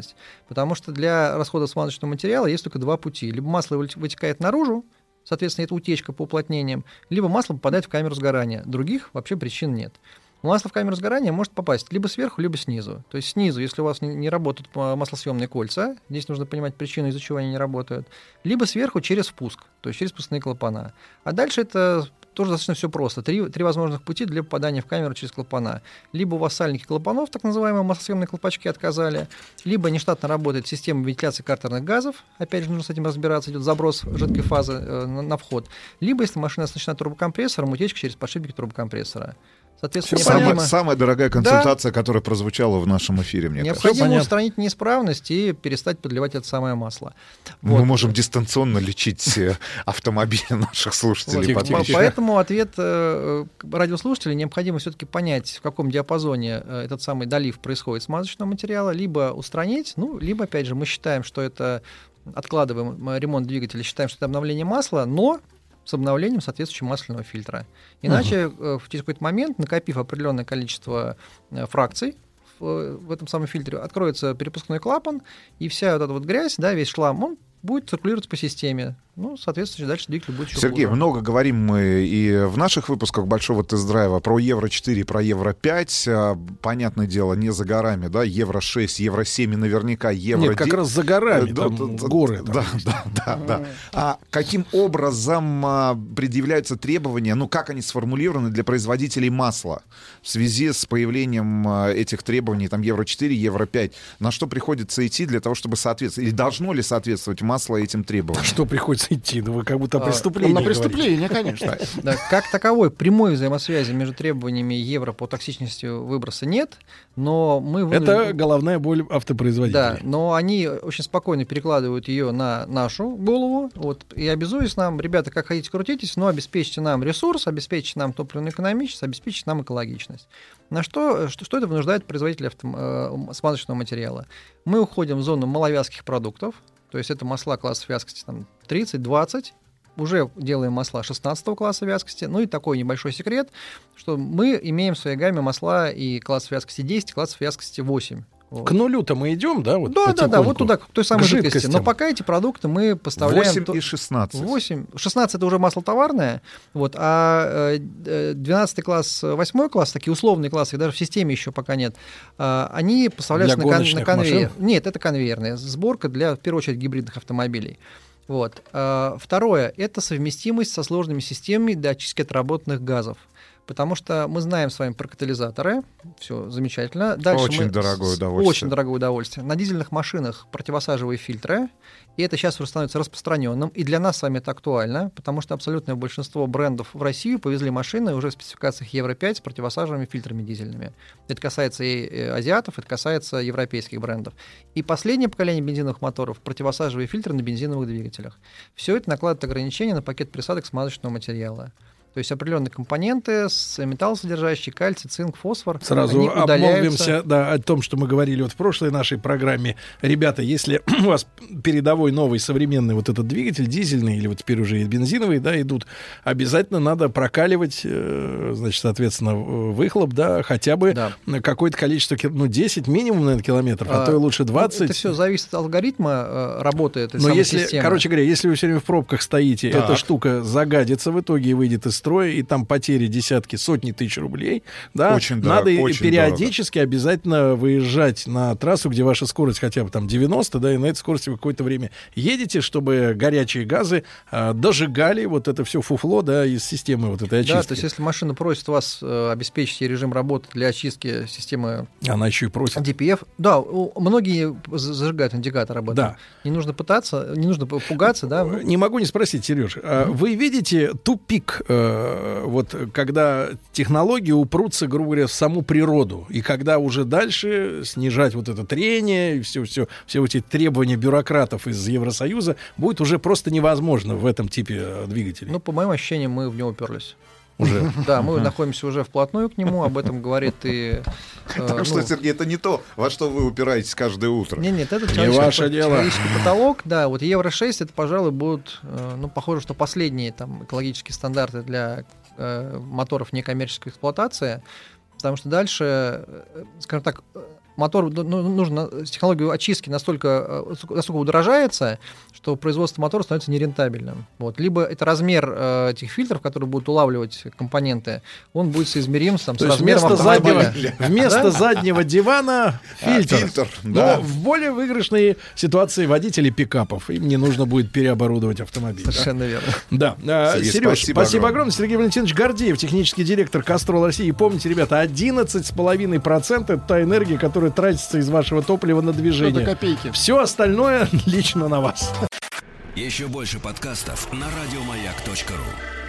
Потому что для расхода смазочного материала есть только два пути. Либо масло вытекает наружу, соответственно, это утечка по уплотнениям, либо масло попадает в камеру сгорания. Других вообще причин нет. Масло в камеру сгорания может попасть либо сверху, либо снизу. То есть снизу, если у вас не, не работают а, маслосъемные кольца, здесь нужно понимать причину, из-за чего они не работают, либо сверху через впуск, то есть через впускные клапана. А дальше это тоже достаточно все просто. Три, три возможных пути для попадания в камеру через клапана. Либо у вас сальники клапанов, так называемые маслосъемные колпачки, отказали, либо нештатно работает система вентиляции картерных газов, опять же, нужно с этим разбираться, идет заброс жидкой фазы э, на, на вход, либо, если машина оснащена турбокомпрессором, утечка через подшипники турбокомпрессора. Соответственно, Самая, необходимо- самая дорогая Да. консультация, которая прозвучала в нашем эфире, мне кажется. Необходимо устранить неисправность и перестать подливать это самое масло. Мы можем дистанционно лечить э, автомобили наших слушателей. Вот. подписчиков. Поэтому ответ э, радиослушателей необходимо все-таки понять, в каком диапазоне э, этот самый долив происходит смазочного материала, либо устранить, ну, либо, опять же, мы считаем, что это откладываем ремонт двигателя, считаем, что это обновление масла, но с обновлением соответствующего масляного фильтра. Иначе э, в через какой-то момент, накопив определенное количество э, фракций, в, в этом самом фильтре откроется перепускной клапан, и вся вот эта вот грязь, да, весь шлам, он будет циркулировать по системе. Ну, соответственно, дальше двигатель будет еще Сергей, хуже. много говорим мы и в наших выпусках большого тест-драйва про Евро-4, про Евро-5. А, Понятное дело, не за горами, да, Евро-6, Евро-7 и наверняка Евро Нет, как раз за горами, там горы там Да, да, да, да. А каким образом а, предъявляются требования, ну, как они сформулированы для производителей масла в связи с появлением а, этих требований, там, Евро-4, Евро-5? На что приходится идти для того, чтобы соответствовать? Или должно ли соответствовать масло этим требованиям? Что приходится приходится идти? Ну, вы как будто о А, преступлении На преступление, конечно. <laughs> Да, как таковой прямой взаимосвязи между требованиями евро по токсичности выброса нет, но мы вынуждены- Это головная боль автопроизводителей. Да, но они очень спокойно перекладывают ее на нашу голову, вот, и обязуясь нам, ребята, как хотите, крутитесь, но обеспечьте нам ресурс, обеспечьте нам топливную экономичность, обеспечьте нам экологичность. На что, что, что это вынуждает производителя автом- э, смазочного материала? Мы уходим в зону маловязких продуктов, то есть это масла класса вязкости там, 30-20, уже делаем масла 16 класса вязкости. Ну и такой небольшой секрет, что мы имеем в своей гамме масла и класс вязкости 10, класс вязкости 8. К нулю-то мы идем, да? Вот Да, да, да, вот туда, к той самой К жидкости. жидкостям. Но пока эти продукты мы поставляем... 8 то- и 16. 8. 16 это уже масло товарное, вот, а э, 12 класс, 8 класс, такие условные классы, их даже в системе еще пока нет, а, они поставляются Для на, кон- на конвейер. машин? Нет, это конвейерная сборка для, в первую очередь, гибридных автомобилей. Вот. А, Второе – это совместимость со сложными системами для очистки отработанных газов. Потому что мы знаем с вами про катализаторы, все замечательно. Дальше Очень мы дорогое удовольствие. Очень дорогое удовольствие. На дизельных машинах противосаживые фильтры, и это сейчас уже становится распространенным. И для нас с вами это актуально, потому что абсолютное большинство брендов в Россию повезли машины уже в спецификациях Евро-5 с противосаживыми фильтрами дизельными. Это касается и э, азиатов, это касается европейских брендов. И последнее поколение бензиновых моторов противосаживые фильтры на бензиновых двигателях. Все это накладывает ограничения на пакет присадок смазочного материала. То есть определенные компоненты, с металлосодержащие, кальций, цинк, фосфор, Сразу обмолвимся да, о том, что мы говорили вот в прошлой нашей программе. Ребята, если <clears throat> у вас передовой новый современный вот этот двигатель, дизельный или вот теперь уже и бензиновый, да, идут, обязательно надо прокаливать, э, значит, соответственно, выхлоп, да, хотя бы на какое-то количество, ну, 10 минимум, наверное, километров, а, то и лучше 20. Ну, это все зависит от алгоритма э, работы этой Но самой если, системы. короче говоря, если вы все время в пробках стоите, Так. эта штука загадится в итоге и выйдет из строя, и там потери десятки, сотни тысяч рублей, да, Очень дорого, надо очень периодически обязательно выезжать на трассу, где ваша скорость хотя бы там 90, да, и на этой скорости вы какое-то время едете, чтобы горячие газы а, дожигали вот это все фуфло, да, из системы вот этой очистки. Да, то есть если машина просит вас э, обеспечить ей режим работы для очистки системы Она еще и просит. DPF, да, у- многие за- зажигают индикатор об этом. Да. Не нужно пытаться, не нужно пугаться, да. ну, Не могу не спросить, Сереж, а вы видите тупик, э, вот когда технологии упрутся, грубо говоря, в саму природу, и когда уже дальше снижать вот это трение, и все, все, все эти требования бюрократов из Евросоюза будет уже просто невозможно в этом типе э, двигателей. Ну, по моим ощущениям, мы в него уперлись. Уже. <laughs> Да, мы находимся уже вплотную к нему, об этом говорит и... э, Так что, ну, Сергей, это не то, во что вы упираетесь каждое утро. Нет, нет, это Не человеческий, потолок, да, вот Евро-6 это, пожалуй, будут, э, ну, похоже, что последние там экологические стандарты для э, моторов некоммерческой эксплуатации, потому что дальше, скажем так, мотор ну, ну, нужно технологию очистки настолько, э, настолько удорожается, что производство мотора становится нерентабельным. Вот. Либо это размер э, этих фильтров, которые будут улавливать компоненты, он будет соизмерим там, То с есть размером вместо заднего, <laughs> вместо Да? заднего дивана А, фильтр. фильтр, Но да. в более выигрышной ситуации водителей пикапов. Им не нужно будет переоборудовать автомобиль. да? Совершенно верно. Да, а, Сергей, Сереж, спасибо спасибо, огромное. огромное. Сергей Валентинович Гордеев, технический директор Кастрол России. И помните, ребята, 11,5% это та энергия, которая тратится из вашего топлива на движение. Это копейки. Все остальное <laughs> лично на вас. Еще больше подкастов на радиомаяк.ру.